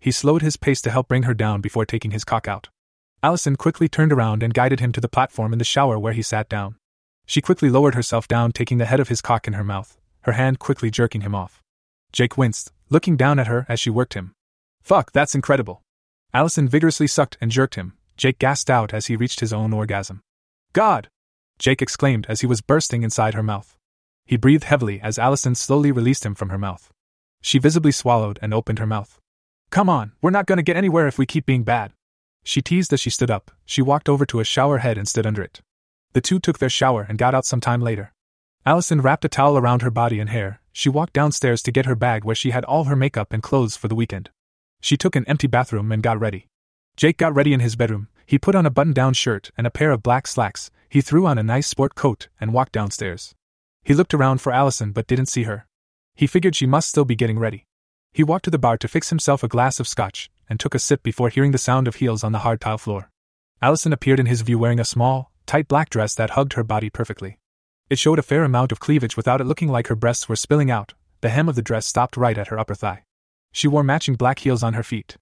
Speaker 1: He slowed his pace to help bring her down before taking his cock out. Allison quickly turned around and guided him to the platform in the shower where he sat down. She quickly lowered herself down, taking the head of his cock in her mouth, her hand quickly jerking him off. Jake winced, looking down at her as she worked him. Fuck, that's incredible. Allison vigorously sucked and jerked him. Jake gasped out as he reached his own orgasm. God! Jake exclaimed as he was bursting inside her mouth. He breathed heavily as Allison slowly released him from her mouth. She visibly swallowed and opened her mouth. Come on, we're not gonna get anywhere if we keep being bad. She teased as she stood up. She walked over to a shower head and stood under it. The two took their shower and got out some time later. Allison wrapped a towel around her body and hair. She walked downstairs to get her bag where she had all her makeup and clothes for the weekend. She took an empty bathroom and got ready. Jake got ready in his bedroom. He put on a button down shirt and a pair of black slacks. He threw on a nice sport coat and walked downstairs. He looked around for Allison but didn't see her. He figured she must still be getting ready. He walked to the bar to fix himself a glass of scotch and took a sip before hearing the sound of heels on the hard tile floor. Allison appeared in his view wearing a small, tight black dress that hugged her body perfectly. It showed a fair amount of cleavage without it looking like her breasts were spilling out. The hem of the dress stopped right at her upper thigh. She wore matching black heels on her feet.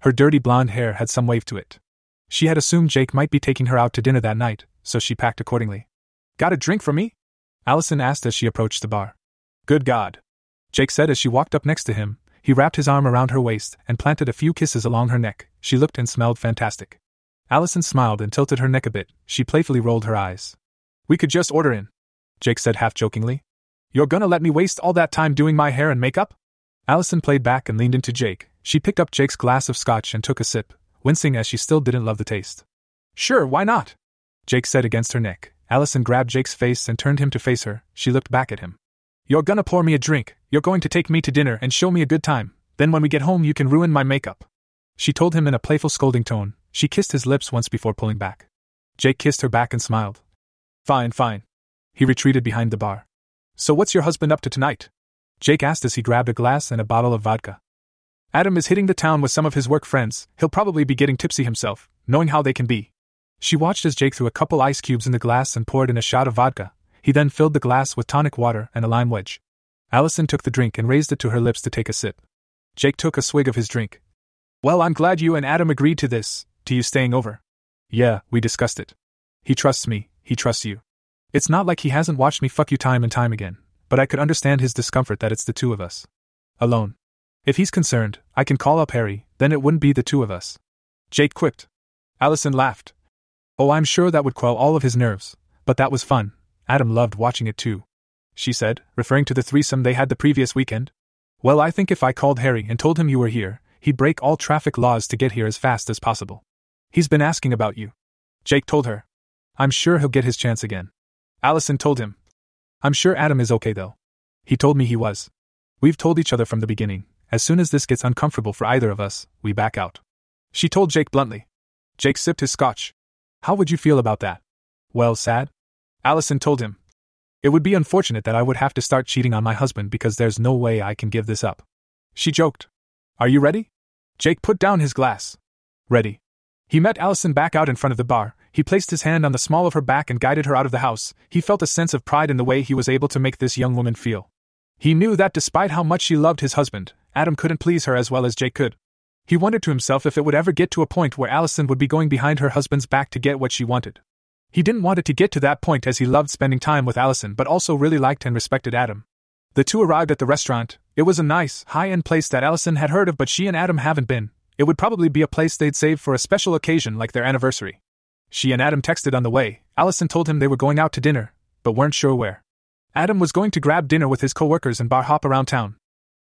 Speaker 1: Her dirty blonde hair had some wave to it. She had assumed Jake might be taking her out to dinner that night, so she packed accordingly. Got a drink for me? Allison asked as she approached the bar. Good God. Jake said as she walked up next to him. He wrapped his arm around her waist and planted a few kisses along her neck. She looked and smelled fantastic. Allison smiled and tilted her neck a bit. She playfully rolled her eyes. We could just order in, Jake said half jokingly. You're gonna let me waste all that time doing my hair and makeup? Allison played back and leaned into Jake. She picked up Jake's glass of scotch and took a sip, wincing as she still didn't love the taste. Sure, why not? Jake said against her neck. Allison grabbed Jake's face and turned him to face her. She looked back at him. You're gonna pour me a drink, you're going to take me to dinner and show me a good time. Then when we get home, you can ruin my makeup. She told him in a playful scolding tone. She kissed his lips once before pulling back. Jake kissed her back and smiled. Fine, fine. He retreated behind the bar. So what's your husband up to tonight? Jake asked as he grabbed a glass and a bottle of vodka. Adam is hitting the town with some of his work friends. He'll probably be getting tipsy himself, knowing how they can be. She watched as Jake threw a couple ice cubes in the glass and poured in a shot of vodka. He then filled the glass with tonic water and a lime wedge. Allison took the drink and raised it to her lips to take a sip. Jake took a swig of his drink. Well, I'm glad you and Adam agreed to this, to you staying over. Yeah, we discussed it. He trusts me, he trusts you. It's not like he hasn't watched me fuck you time and time again, but I could understand his discomfort that it's the two of us. Alone. If he's concerned, I can call up Harry, then it wouldn't be the two of us. Jake quipped. Allison laughed. Oh, I'm sure that would quell all of his nerves, but that was fun. Adam loved watching it too. She said, referring to the threesome they had the previous weekend. Well, I think if I called Harry and told him you were here, he'd break all traffic laws to get here as fast as possible. He's been asking about you. Jake told her. I'm sure he'll get his chance again. Allison told him. I'm sure Adam is okay though. He told me he was. We've told each other from the beginning, as soon as this gets uncomfortable for either of us, we back out. She told Jake bluntly. Jake sipped his scotch. How would you feel about that? Well, sad? Allison told him. It would be unfortunate that I would have to start cheating on my husband because there's no way I can give this up. She joked. Are you ready? Jake put down his glass. Ready. He met Allison back out in front of the bar. He placed his hand on the small of her back and guided her out of the house. He felt a sense of pride in the way he was able to make this young woman feel. He knew that despite how much she loved his husband, Adam couldn't please her as well as Jake could. He wondered to himself if it would ever get to a point where Allison would be going behind her husband's back to get what she wanted. He didn't want it to get to that point as he loved spending time with Allison but also really liked and respected Adam. The two arrived at the restaurant. It was a nice, high end place that Allison had heard of, but she and Adam haven't been. It would probably be a place they'd save for a special occasion like their anniversary. She and Adam texted on the way. Allison told him they were going out to dinner, but weren't sure where. Adam was going to grab dinner with his coworkers and bar hop around town.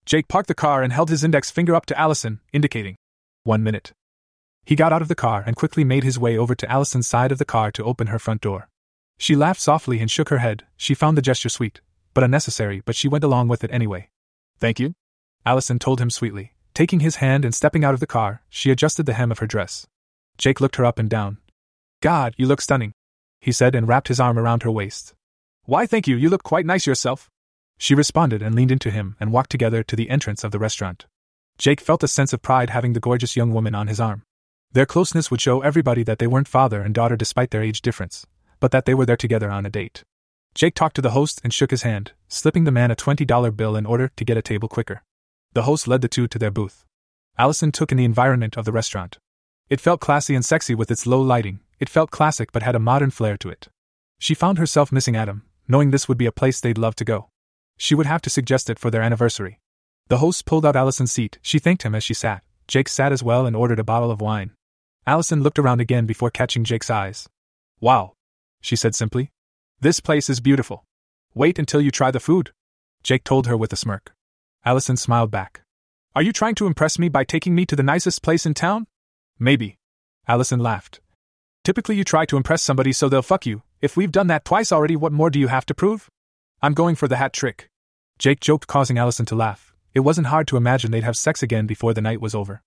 Speaker 1: Jake parked the car and held his index finger up to Allison, indicating one minute. He got out of the car and quickly made his way over to Allison's side of the car to open her front door. She laughed softly and shook her head. She found the gesture sweet, but unnecessary, but she went along with it anyway. Thank you? Allison told him sweetly. Taking his hand and stepping out of the car, she adjusted the hem of her dress. Jake looked her up and down. God, you look stunning, he said and wrapped his arm around her waist. Why, thank you, you look quite nice yourself. She responded and leaned into him and walked together to the entrance of the restaurant. Jake felt a sense of pride having the gorgeous young woman on his arm. Their closeness would show everybody that they weren't father and daughter despite their age difference, but that they were there together on a date. Jake talked to the host and shook his hand, slipping the man a $20 bill in order to get a table quicker. The host led the two to their booth. Allison took in the environment of the restaurant. It felt classy and sexy with its low lighting, it felt classic but had a modern flair to it. She found herself missing Adam, knowing this would be a place they'd love to go. She would have to suggest it for their anniversary. The host pulled out Allison's seat. She thanked him as she sat. Jake sat as well and ordered a bottle of wine. Allison looked around again before catching Jake's eyes. Wow, she said simply. This place is beautiful. Wait until you try the food, Jake told her with a smirk. Allison smiled back. Are you trying to impress me by taking me to the nicest place in town? Maybe. Allison laughed. Typically, you try to impress somebody so they'll fuck you. If we've done that twice already, what more do you have to prove? I'm going for the hat trick. Jake joked, causing Allison to laugh. It wasn't hard to imagine they'd have sex again before the night was over.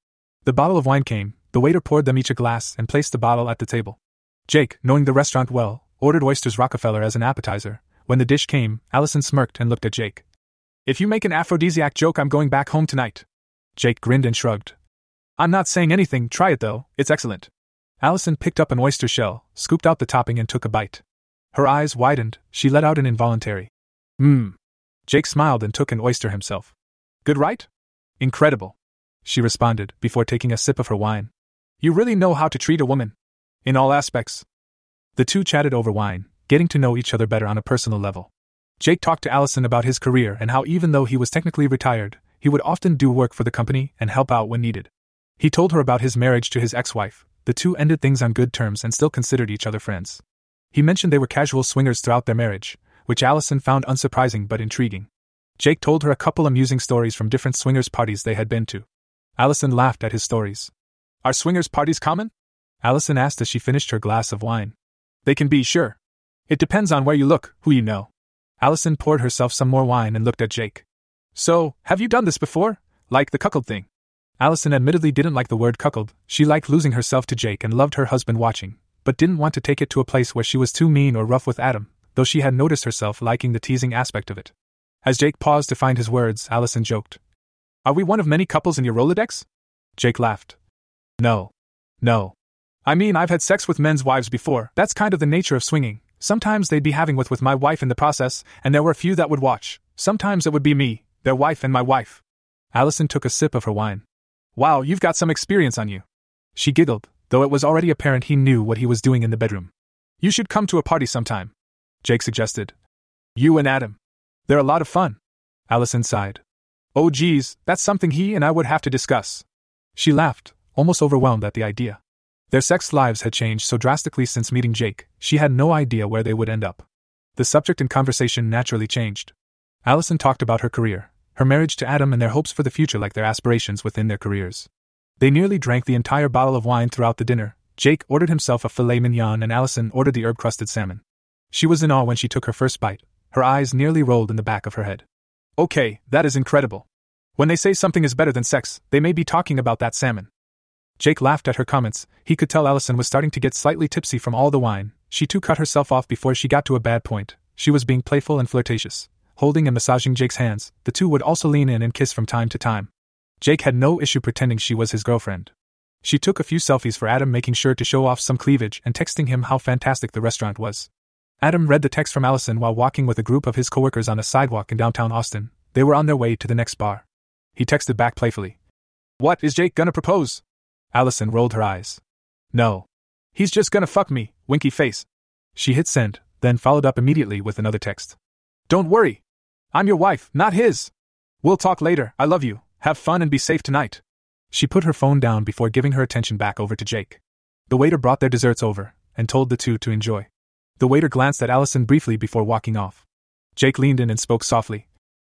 Speaker 1: The bottle of wine came, the waiter poured them each a glass and placed the bottle at the table. Jake, knowing the restaurant well, ordered oysters Rockefeller as an appetizer. When the dish came, Allison smirked and looked at Jake. If you make an aphrodisiac joke, I'm going back home tonight. Jake grinned and shrugged. I'm not saying anything, try it though, it's excellent. Allison picked up an oyster shell, scooped out the topping, and took a bite. Her eyes widened, she let out an involuntary. Mmm. Jake smiled and took an oyster himself. Good, right? Incredible. She responded, before taking a sip of her wine. You really know how to treat a woman. In all aspects. The two chatted over wine, getting to know each other better on a personal level. Jake talked to Allison about his career and how even though he was technically retired, he would often do work for the company and help out when needed. He told her about his marriage to his ex wife. The two ended things on good terms and still considered each other friends. He mentioned they were casual swingers throughout their marriage, which Allison found unsurprising but intriguing. Jake told her a couple amusing stories from different swingers parties they had been to. Allison laughed at his stories. Are swingers parties common? Allison asked as she finished her glass of wine. They can be, sure. It depends on where you look, who you know. Allison poured herself some more wine and looked at Jake. So, have you done this before? Like the cuckold thing? Allison admittedly didn't like the word cuckold, she liked losing herself to Jake and loved her husband watching, but didn't want to take it to a place where she was too mean or rough with Adam, though she had noticed herself liking the teasing aspect of it. As Jake paused to find his words, Allison joked. Are we one of many couples in your Rolodex? Jake laughed. No. No. I mean, I've had sex with men's wives before. That's kind of the nature of swinging. Sometimes they'd be having with with my wife in the process, and there were a few that would watch. Sometimes it would be me, their wife, and my wife. Allison took a sip of her wine. Wow, you've got some experience on you. She giggled, though it was already apparent he knew what he was doing in the bedroom. You should come to a party sometime. Jake suggested. You and Adam. They're a lot of fun. Allison sighed. Oh, geez, that's something he and I would have to discuss. She laughed, almost overwhelmed at the idea. Their sex lives had changed so drastically since meeting Jake, she had no idea where they would end up. The subject in conversation naturally changed. Allison talked about her career, her marriage to Adam, and their hopes for the future, like their aspirations within their careers. They nearly drank the entire bottle of wine throughout the dinner. Jake ordered himself a filet mignon, and Allison ordered the herb crusted salmon. She was in awe when she took her first bite. Her eyes nearly rolled in the back of her head. Okay, that is incredible. When they say something is better than sex, they may be talking about that salmon. Jake laughed at her comments. He could tell Allison was starting to get slightly tipsy from all the wine. She too cut herself off before she got to a bad point. She was being playful and flirtatious holding and massaging Jake's hands, the two would also lean in and kiss from time to time. Jake had no issue pretending she was his girlfriend. She took a few selfies for Adam, making sure to show off some cleavage and texting him how fantastic the restaurant was. Adam read the text from Allison while walking with a group of his coworkers on a sidewalk in downtown Austin. They were on their way to the next bar. He texted back playfully. What, is Jake gonna propose? Allison rolled her eyes. No. He's just gonna fuck me, winky face. She hit send, then followed up immediately with another text. Don't worry, I'm your wife, not his. We'll talk later, I love you, have fun and be safe tonight. She put her phone down before giving her attention back over to Jake. The waiter brought their desserts over, and told the two to enjoy. The waiter glanced at Allison briefly before walking off. Jake leaned in and spoke softly.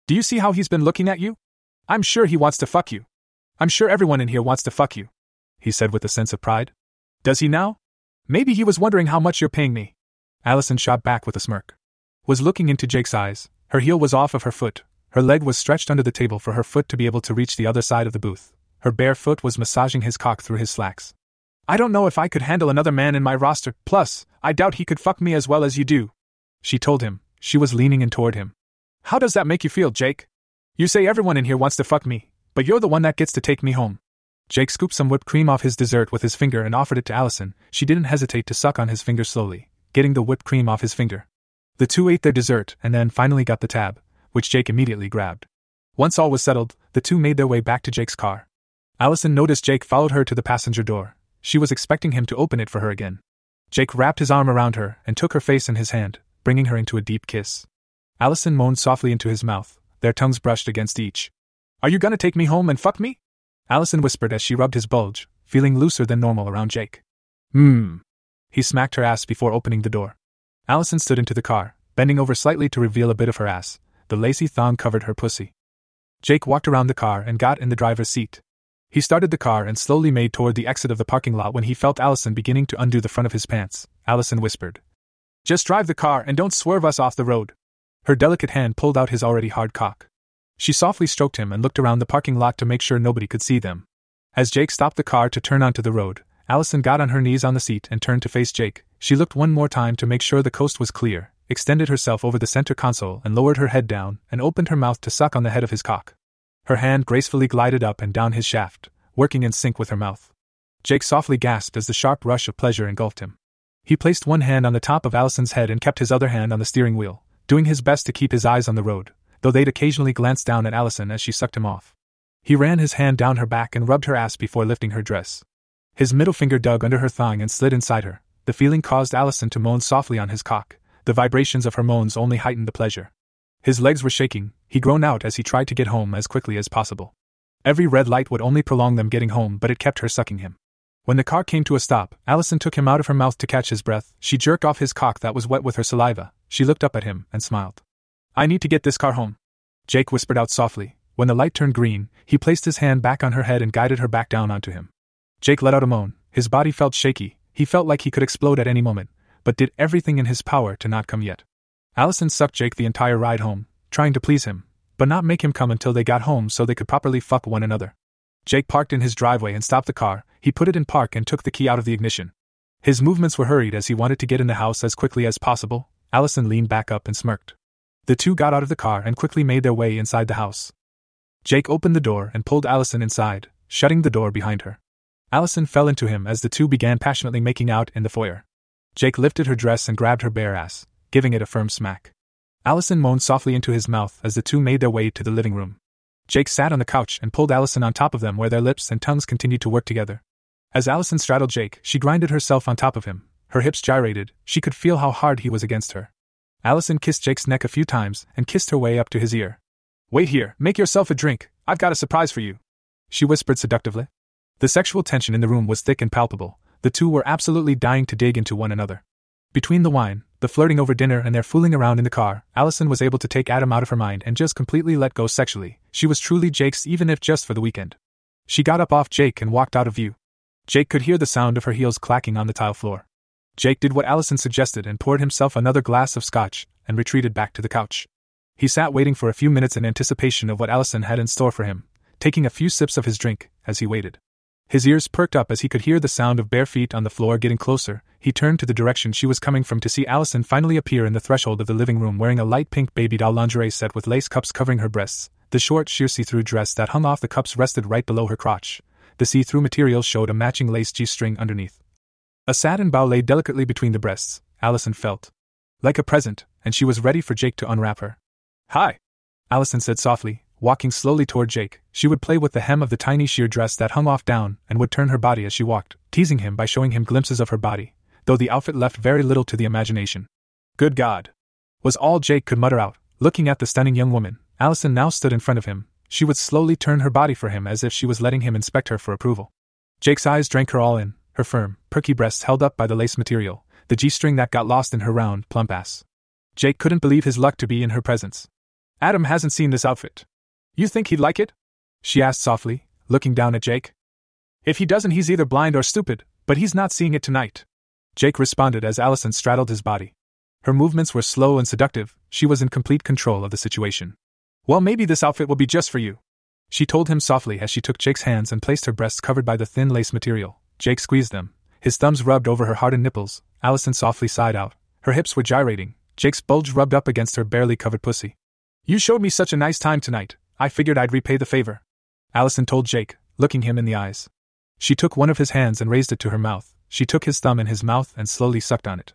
Speaker 1: Do you see how he's been looking at you? I'm sure he wants to fuck you. I'm sure everyone in here wants to fuck you. He said with a sense of pride. Does he now? Maybe he was wondering how much you're paying me. Allison shot back with a smirk. Was looking into Jake's eyes, her heel was off of her foot, her leg was stretched under the table for her foot to be able to reach the other side of the booth. Her bare foot was massaging his cock through his slacks. I don't know if I could handle another man in my roster, plus, I doubt he could fuck me as well as you do. She told him, she was leaning in toward him. How does that make you feel, Jake? You say everyone in here wants to fuck me, but you're the one that gets to take me home. Jake scooped some whipped cream off his dessert with his finger and offered it to Allison. She didn't hesitate to suck on his finger slowly, getting the whipped cream off his finger. The two ate their dessert and then finally got the tab, which Jake immediately grabbed. Once all was settled, the two made their way back to Jake's car. Allison noticed Jake followed her to the passenger door. She was expecting him to open it for her again. Jake wrapped his arm around her and took her face in his hand, bringing her into a deep kiss. Allison moaned softly into his mouth, their tongues brushed against each. Are you gonna take me home and fuck me? Allison whispered as she rubbed his bulge, feeling looser than normal around Jake. Hmm. He smacked her ass before opening the door. Allison stood into the car, bending over slightly to reveal a bit of her ass. The lacy thong covered her pussy. Jake walked around the car and got in the driver's seat. He started the car and slowly made toward the exit of the parking lot when he felt Allison beginning to undo the front of his pants. Allison whispered, Just drive the car and don't swerve us off the road. Her delicate hand pulled out his already hard cock. She softly stroked him and looked around the parking lot to make sure nobody could see them. As Jake stopped the car to turn onto the road, Allison got on her knees on the seat and turned to face Jake. She looked one more time to make sure the coast was clear, extended herself over the center console and lowered her head down and opened her mouth to suck on the head of his cock. Her hand gracefully glided up and down his shaft, working in sync with her mouth. Jake softly gasped as the sharp rush of pleasure engulfed him. He placed one hand on the top of Allison's head and kept his other hand on the steering wheel, doing his best to keep his eyes on the road, though they'd occasionally glance down at Allison as she sucked him off. He ran his hand down her back and rubbed her ass before lifting her dress. His middle finger dug under her thong and slid inside her. The feeling caused Allison to moan softly on his cock. The vibrations of her moans only heightened the pleasure. His legs were shaking, he groaned out as he tried to get home as quickly as possible. Every red light would only prolong them getting home, but it kept her sucking him. When the car came to a stop, Allison took him out of her mouth to catch his breath. She jerked off his cock that was wet with her saliva. She looked up at him and smiled. I need to get this car home. Jake whispered out softly. When the light turned green, he placed his hand back on her head and guided her back down onto him. Jake let out a moan. His body felt shaky. He felt like he could explode at any moment, but did everything in his power to not come yet. Allison sucked Jake the entire ride home, trying to please him, but not make him come until they got home so they could properly fuck one another. Jake parked in his driveway and stopped the car. He put it in park and took the key out of the ignition. His movements were hurried as he wanted to get in the house as quickly as possible. Allison leaned back up and smirked. The two got out of the car and quickly made their way inside the house. Jake opened the door and pulled Allison inside, shutting the door behind her. Allison fell into him as the two began passionately making out in the foyer. Jake lifted her dress and grabbed her bare ass, giving it a firm smack. Allison moaned softly into his mouth as the two made their way to the living room. Jake sat on the couch and pulled Allison on top of them where their lips and tongues continued to work together. As Allison straddled Jake, she grinded herself on top of him. Her hips gyrated, she could feel how hard he was against her. Allison kissed Jake's neck a few times and kissed her way up to his ear. Wait here, make yourself a drink, I've got a surprise for you. She whispered seductively. The sexual tension in the room was thick and palpable, the two were absolutely dying to dig into one another. Between the wine, the flirting over dinner, and their fooling around in the car, Allison was able to take Adam out of her mind and just completely let go sexually. She was truly Jake's, even if just for the weekend. She got up off Jake and walked out of view. Jake could hear the sound of her heels clacking on the tile floor. Jake did what Allison suggested and poured himself another glass of scotch and retreated back to the couch. He sat waiting for a few minutes in anticipation of what Allison had in store for him, taking a few sips of his drink as he waited. His ears perked up as he could hear the sound of bare feet on the floor getting closer. He turned to the direction she was coming from to see Allison finally appear in the threshold of the living room wearing a light pink baby doll lingerie set with lace cups covering her breasts. The short, sheer see through dress that hung off the cups rested right below her crotch. The see through material showed a matching lace G string underneath. A satin bow lay delicately between the breasts, Allison felt. Like a present, and she was ready for Jake to unwrap her. Hi! Allison said softly, Walking slowly toward Jake, she would play with the hem of the tiny sheer dress that hung off down and would turn her body as she walked, teasing him by showing him glimpses of her body, though the outfit left very little to the imagination. Good God! Was all Jake could mutter out. Looking at the stunning young woman, Allison now stood in front of him. She would slowly turn her body for him as if she was letting him inspect her for approval. Jake's eyes drank her all in, her firm, perky breasts held up by the lace material, the G string that got lost in her round, plump ass. Jake couldn't believe his luck to be in her presence. Adam hasn't seen this outfit. You think he'd like it? She asked softly, looking down at Jake. If he doesn't, he's either blind or stupid, but he's not seeing it tonight. Jake responded as Allison straddled his body. Her movements were slow and seductive, she was in complete control of the situation. Well, maybe this outfit will be just for you. She told him softly as she took Jake's hands and placed her breasts covered by the thin lace material. Jake squeezed them. His thumbs rubbed over her hardened nipples. Allison softly sighed out. Her hips were gyrating. Jake's bulge rubbed up against her barely covered pussy. You showed me such a nice time tonight, I figured I'd repay the favor. Allison told Jake, looking him in the eyes. She took one of his hands and raised it to her mouth. She took his thumb in his mouth and slowly sucked on it.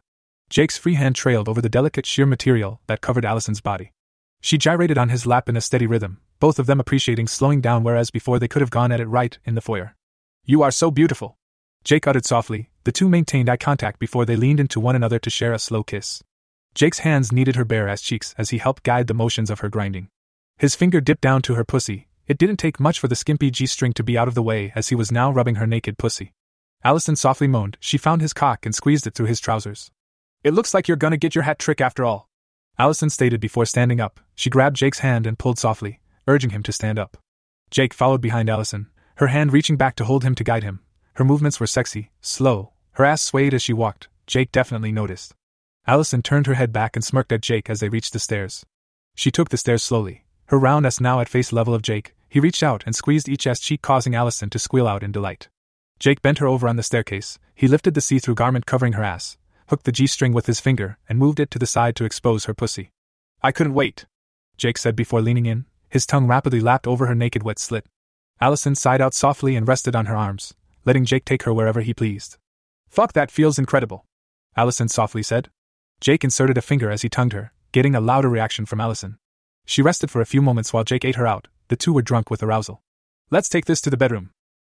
Speaker 1: Jake's free hand trailed over the delicate sheer material that covered Allison's body. She gyrated on his lap in a steady rhythm, both of them appreciating slowing down, whereas before they could have gone at it right in the foyer. You are so beautiful. Jake uttered softly. The two maintained eye contact before they leaned into one another to share a slow kiss. Jake's hands kneaded her bare ass cheeks as he helped guide the motions of her grinding. His finger dipped down to her pussy. It didn't take much for the skimpy G string to be out of the way as he was now rubbing her naked pussy. Allison softly moaned. She found his cock and squeezed it through his trousers. It looks like you're gonna get your hat trick after all. Allison stated before standing up. She grabbed Jake's hand and pulled softly, urging him to stand up. Jake followed behind Allison, her hand reaching back to hold him to guide him. Her movements were sexy, slow. Her ass swayed as she walked. Jake definitely noticed. Allison turned her head back and smirked at Jake as they reached the stairs. She took the stairs slowly, her round ass now at face level of Jake, he reached out and squeezed each ass cheek, causing Allison to squeal out in delight. Jake bent her over on the staircase. He lifted the see through garment covering her ass, hooked the G string with his finger, and moved it to the side to expose her pussy. I couldn't wait, Jake said before leaning in. His tongue rapidly lapped over her naked wet slit. Allison sighed out softly and rested on her arms, letting Jake take her wherever he pleased. Fuck, that feels incredible, Allison softly said. Jake inserted a finger as he tongued her, getting a louder reaction from Allison. She rested for a few moments while Jake ate her out. The two were drunk with arousal. Let's take this to the bedroom.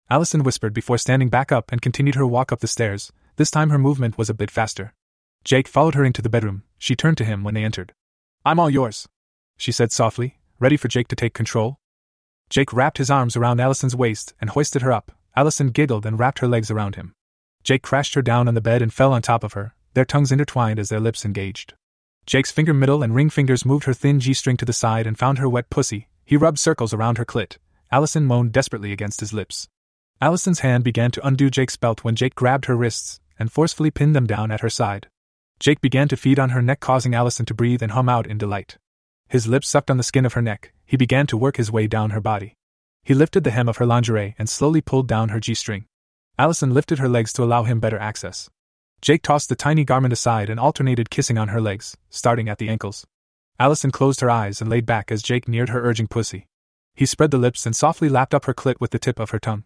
Speaker 1: Allison whispered before standing back up and continued her walk up the stairs. This time her movement was a bit faster. Jake followed her into the bedroom. She turned to him when they entered. I'm all yours, she said softly, ready for Jake to take control. Jake wrapped his arms around Allison's waist and hoisted her up. Allison giggled and wrapped her legs around him. Jake crashed her down on the bed and fell on top of her, their tongues intertwined as their lips engaged. Jake's finger middle and ring fingers moved her thin G string to the side and found her wet pussy. He rubbed circles around her clit. Allison moaned desperately against his lips. Allison's hand began to undo Jake's belt when Jake grabbed her wrists and forcefully pinned them down at her side. Jake began to feed on her neck, causing Allison to breathe and hum out in delight. His lips sucked on the skin of her neck. He began to work his way down her body. He lifted the hem of her lingerie and slowly pulled down her G string. Allison lifted her legs to allow him better access. Jake tossed the tiny garment aside and alternated kissing on her legs, starting at the ankles. Allison closed her eyes and laid back as Jake neared her urging pussy. He spread the lips and softly lapped up her clit with the tip of her tongue.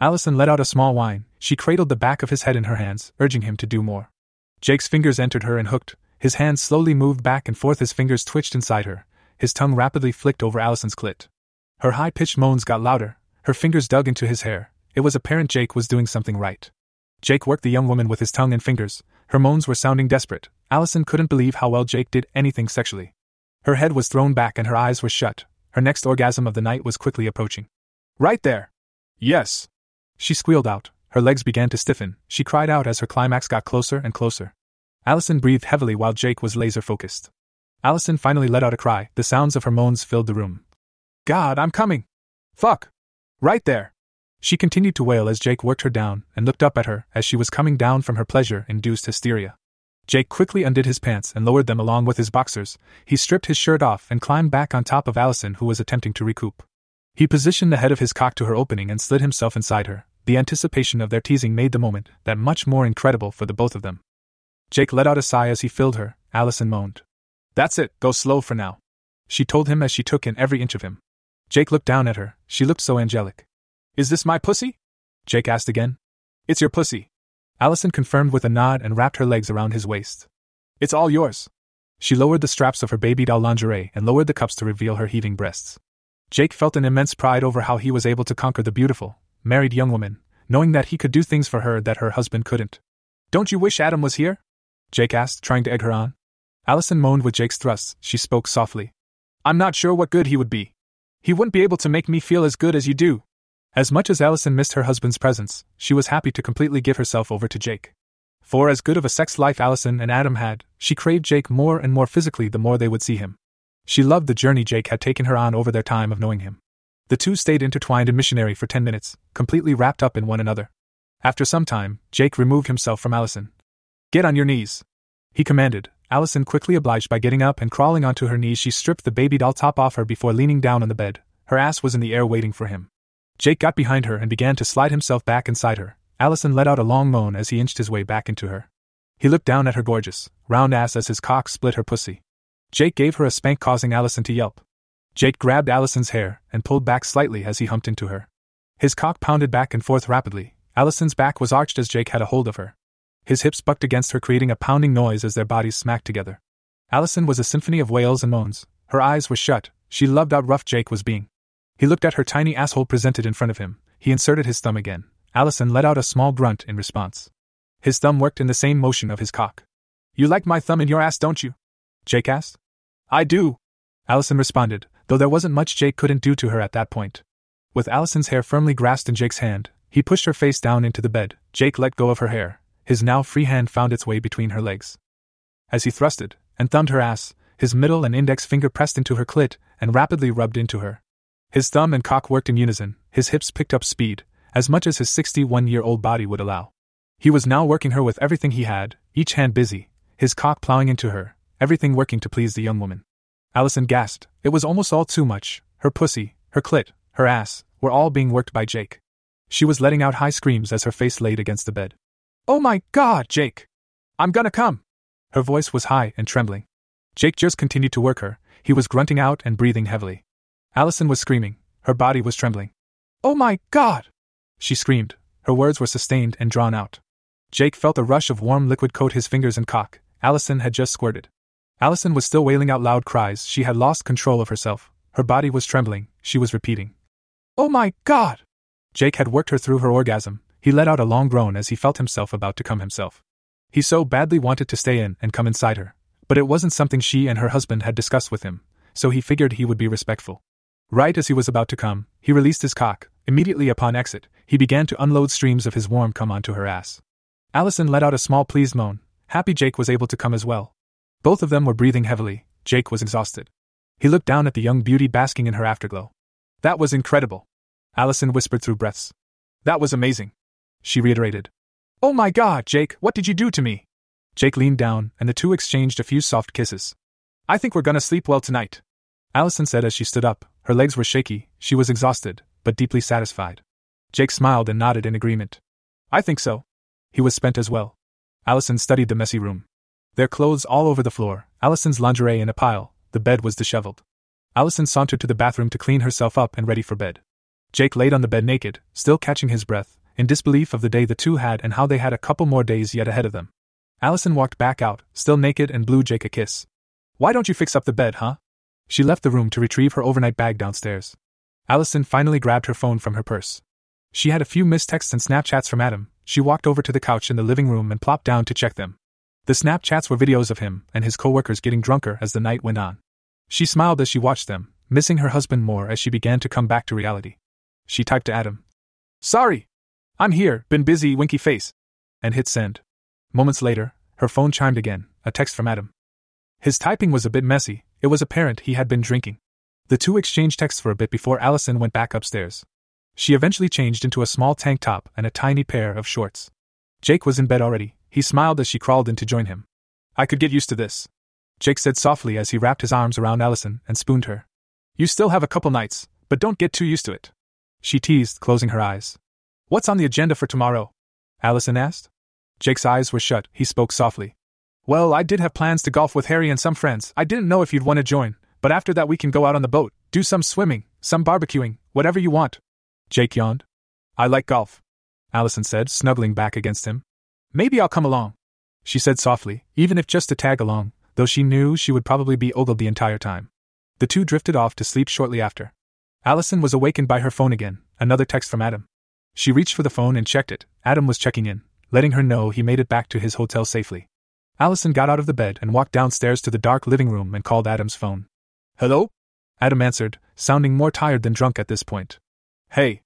Speaker 1: Allison let out a small whine. She cradled the back of his head in her hands, urging him to do more. Jake's fingers entered her and hooked. His hands slowly moved back and forth, his fingers twitched inside her. His tongue rapidly flicked over Allison's clit. Her high pitched moans got louder. Her fingers dug into his hair. It was apparent Jake was doing something right. Jake worked the young woman with his tongue and fingers. Her moans were sounding desperate. Allison couldn't believe how well Jake did anything sexually. Her head was thrown back and her eyes were shut. Her next orgasm of the night was quickly approaching. Right there! Yes! She squealed out. Her legs began to stiffen. She cried out as her climax got closer and closer. Allison breathed heavily while Jake was laser focused. Allison finally let out a cry. The sounds of her moans filled the room. God, I'm coming! Fuck! Right there! She continued to wail as Jake worked her down and looked up at her as she was coming down from her pleasure induced hysteria. Jake quickly undid his pants and lowered them along with his boxers. He stripped his shirt off and climbed back on top of Allison, who was attempting to recoup. He positioned the head of his cock to her opening and slid himself inside her. The anticipation of their teasing made the moment that much more incredible for the both of them. Jake let out a sigh as he filled her. Allison moaned. That's it, go slow for now. She told him as she took in every inch of him. Jake looked down at her. She looked so angelic. Is this my pussy? Jake asked again. It's your pussy, Allison confirmed with a nod and wrapped her legs around his waist. It's all yours. She lowered the straps of her baby doll lingerie and lowered the cups to reveal her heaving breasts. Jake felt an immense pride over how he was able to conquer the beautiful, married young woman, knowing that he could do things for her that her husband couldn't. Don't you wish Adam was here? Jake asked, trying to egg her on. Allison moaned with Jake's thrusts. She spoke softly. I'm not sure what good he would be. He wouldn't be able to make me feel as good as you do. As much as Allison missed her husband's presence, she was happy to completely give herself over to Jake. For as good of a sex life Allison and Adam had, she craved Jake more and more physically the more they would see him. She loved the journey Jake had taken her on over their time of knowing him. The two stayed intertwined and missionary for ten minutes, completely wrapped up in one another. After some time, Jake removed himself from Allison. Get on your knees. He commanded. Allison quickly obliged by getting up and crawling onto her knees. She stripped the baby doll top off her before leaning down on the bed. Her ass was in the air waiting for him. Jake got behind her and began to slide himself back inside her. Allison let out a long moan as he inched his way back into her. He looked down at her gorgeous, round ass as his cock split her pussy. Jake gave her a spank, causing Allison to yelp. Jake grabbed Allison's hair and pulled back slightly as he humped into her. His cock pounded back and forth rapidly. Allison's back was arched as Jake had a hold of her. His hips bucked against her, creating a pounding noise as their bodies smacked together. Allison was a symphony of wails and moans. Her eyes were shut. She loved how rough Jake was being. He looked at her tiny asshole presented in front of him. He inserted his thumb again. Allison let out a small grunt in response. His thumb worked in the same motion of his cock. You like my thumb in your ass, don't you? Jake asked. I do. Allison responded, though there wasn't much Jake couldn't do to her at that point. With Allison's hair firmly grasped in Jake's hand, he pushed her face down into the bed. Jake let go of her hair. His now free hand found its way between her legs. As he thrusted and thumbed her ass, his middle and index finger pressed into her clit and rapidly rubbed into her. His thumb and cock worked in unison, his hips picked up speed, as much as his 61 year old body would allow. He was now working her with everything he had, each hand busy, his cock plowing into her, everything working to please the young woman. Allison gasped. It was almost all too much. Her pussy, her clit, her ass, were all being worked by Jake. She was letting out high screams as her face laid against the bed. Oh my god, Jake! I'm gonna come! Her voice was high and trembling. Jake just continued to work her. He was grunting out and breathing heavily. Allison was screaming. Her body was trembling. Oh my God! She screamed. Her words were sustained and drawn out. Jake felt a rush of warm liquid coat his fingers and cock. Allison had just squirted. Allison was still wailing out loud cries. She had lost control of herself. Her body was trembling. She was repeating. Oh my God! Jake had worked her through her orgasm. He let out a long groan as he felt himself about to come himself. He so badly wanted to stay in and come inside her. But it wasn't something she and her husband had discussed with him, so he figured he would be respectful. Right as he was about to come, he released his cock. Immediately upon exit, he began to unload streams of his warm cum onto her ass. Allison let out a small pleased moan. Happy Jake was able to come as well. Both of them were breathing heavily. Jake was exhausted. He looked down at the young beauty basking in her afterglow. That was incredible. Allison whispered through breaths. That was amazing. She reiterated. Oh my god, Jake, what did you do to me? Jake leaned down, and the two exchanged a few soft kisses. I think we're gonna sleep well tonight. Allison said as she stood up, her legs were shaky, she was exhausted, but deeply satisfied. Jake smiled and nodded in agreement. I think so. He was spent as well. Allison studied the messy room. Their clothes all over the floor, Allison's lingerie in a pile, the bed was disheveled. Allison sauntered to the bathroom to clean herself up and ready for bed. Jake laid on the bed naked, still catching his breath, in disbelief of the day the two had and how they had a couple more days yet ahead of them. Allison walked back out, still naked, and blew Jake a kiss. Why don't you fix up the bed, huh? She left the room to retrieve her overnight bag downstairs. Allison finally grabbed her phone from her purse. She had a few missed texts and Snapchats from Adam. She walked over to the couch in the living room and plopped down to check them. The Snapchats were videos of him and his coworkers getting drunker as the night went on. She smiled as she watched them. missing her husband more as she began to come back to reality. She typed to Adam. Sorry! I'm here, been busy, winky face. And hit send. Moments later, her phone chimed again, a text from Adam. His typing was a bit messy, it was apparent he had been drinking. The two exchanged texts for a bit before Allison went back upstairs. She eventually changed into a small tank top and a tiny pair of shorts. Jake was in bed already, he smiled as she crawled in to join him. I could get used to this. Jake said softly as he wrapped his arms around Allison and spooned her. You still have a couple nights, but don't get too used to it. She teased, closing her eyes. What's on the agenda for tomorrow? Allison asked. Jake's eyes were shut, he spoke softly. Well, I did have plans to golf with Harry and some friends. I didn't know if you'd want to join, but after that we can go out on the boat, do some swimming, some barbecuing, whatever you want. Jake yawned. I like golf. Allison said, snuggling back against him. Maybe I'll come along. She said softly, even if just to tag along, though she knew she would probably be ogled the entire time. The two drifted off to sleep shortly after. Allison was awakened by her phone again, another text from Adam. She reached for the phone and checked it. Adam was checking in, letting her know he made it back to his hotel safely. Allison got out of the bed and walked downstairs to the dark living room and called Adam's phone. Hello? Adam answered, sounding more tired than drunk at this point. Hey.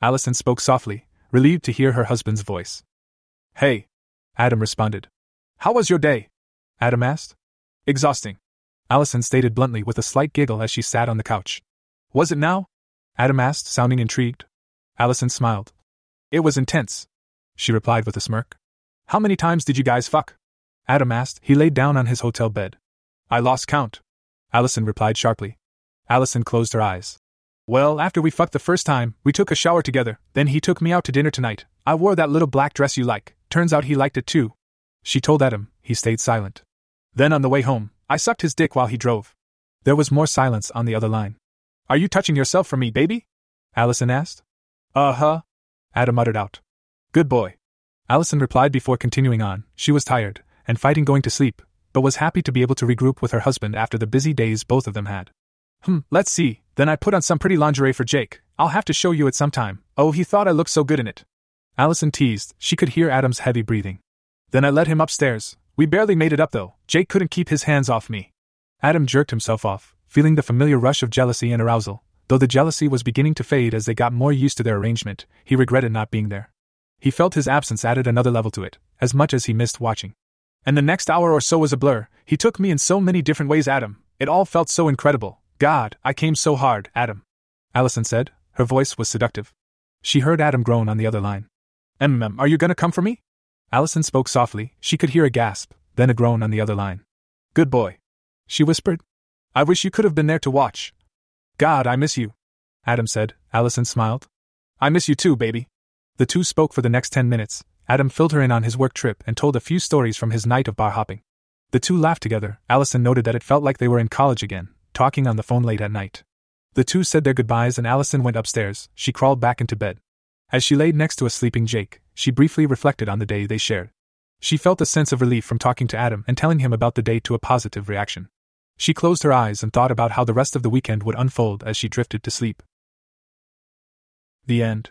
Speaker 1: Allison spoke softly, relieved to hear her husband's voice. Hey. Adam responded. How was your day? Adam asked. Exhausting. Allison stated bluntly with a slight giggle as she sat on the couch. Was it now? Adam asked, sounding intrigued. Allison smiled. It was intense. She replied with a smirk. How many times did you guys fuck? Adam asked. He laid down on his hotel bed. I lost count. Allison replied sharply. Allison closed her eyes. Well, after we fucked the first time, we took a shower together, then he took me out to dinner tonight. I wore that little black dress you like. Turns out he liked it too. She told Adam, he stayed silent. Then on the way home, I sucked his dick while he drove. There was more silence on the other line. Are you touching yourself for me, baby? Allison asked. Uh huh. Adam muttered out. Good boy. Allison replied before continuing on. She was tired, and fighting going to sleep, but was happy to be able to regroup with her husband after the busy days both of them had. Hmm, let's see, then I put on some pretty lingerie for Jake. I'll have to show you it sometime. Oh, he thought I looked so good in it. Allison teased, she could hear Adam's heavy breathing. Then I led him upstairs. We barely made it up though. Jake couldn't keep his hands off me. Adam jerked himself off, feeling the familiar rush of jealousy and arousal. Though the jealousy was beginning to fade as they got more used to their arrangement, he regretted not being there. He felt his absence added another level to it, as much as he missed watching. And the next hour or so was a blur. He took me in so many different ways, Adam. It all felt so incredible. God, I came so hard, Adam. Allison said. Her voice was seductive. She heard Adam groan on the other line. Mm, are you gonna come for me? Allison spoke softly. She could hear a gasp, then a groan on the other line. Good boy. She whispered. I wish you could have been there to watch. God, I miss you. Adam said. Allison smiled. I miss you too, baby. The two spoke for the next ten minutes. Adam filled her in on his work trip and told a few stories from his night of bar hopping. The two laughed together. Allison noted that it felt like they were in college again, talking on the phone late at night. The two said their goodbyes and Allison went upstairs. She crawled back into bed. As she laid next to a sleeping Jake, she briefly reflected on the day they shared. She felt a sense of relief from talking to Adam and telling him about the day to a positive reaction. She closed her eyes and thought about how the rest of the weekend would unfold as she drifted to sleep. The end.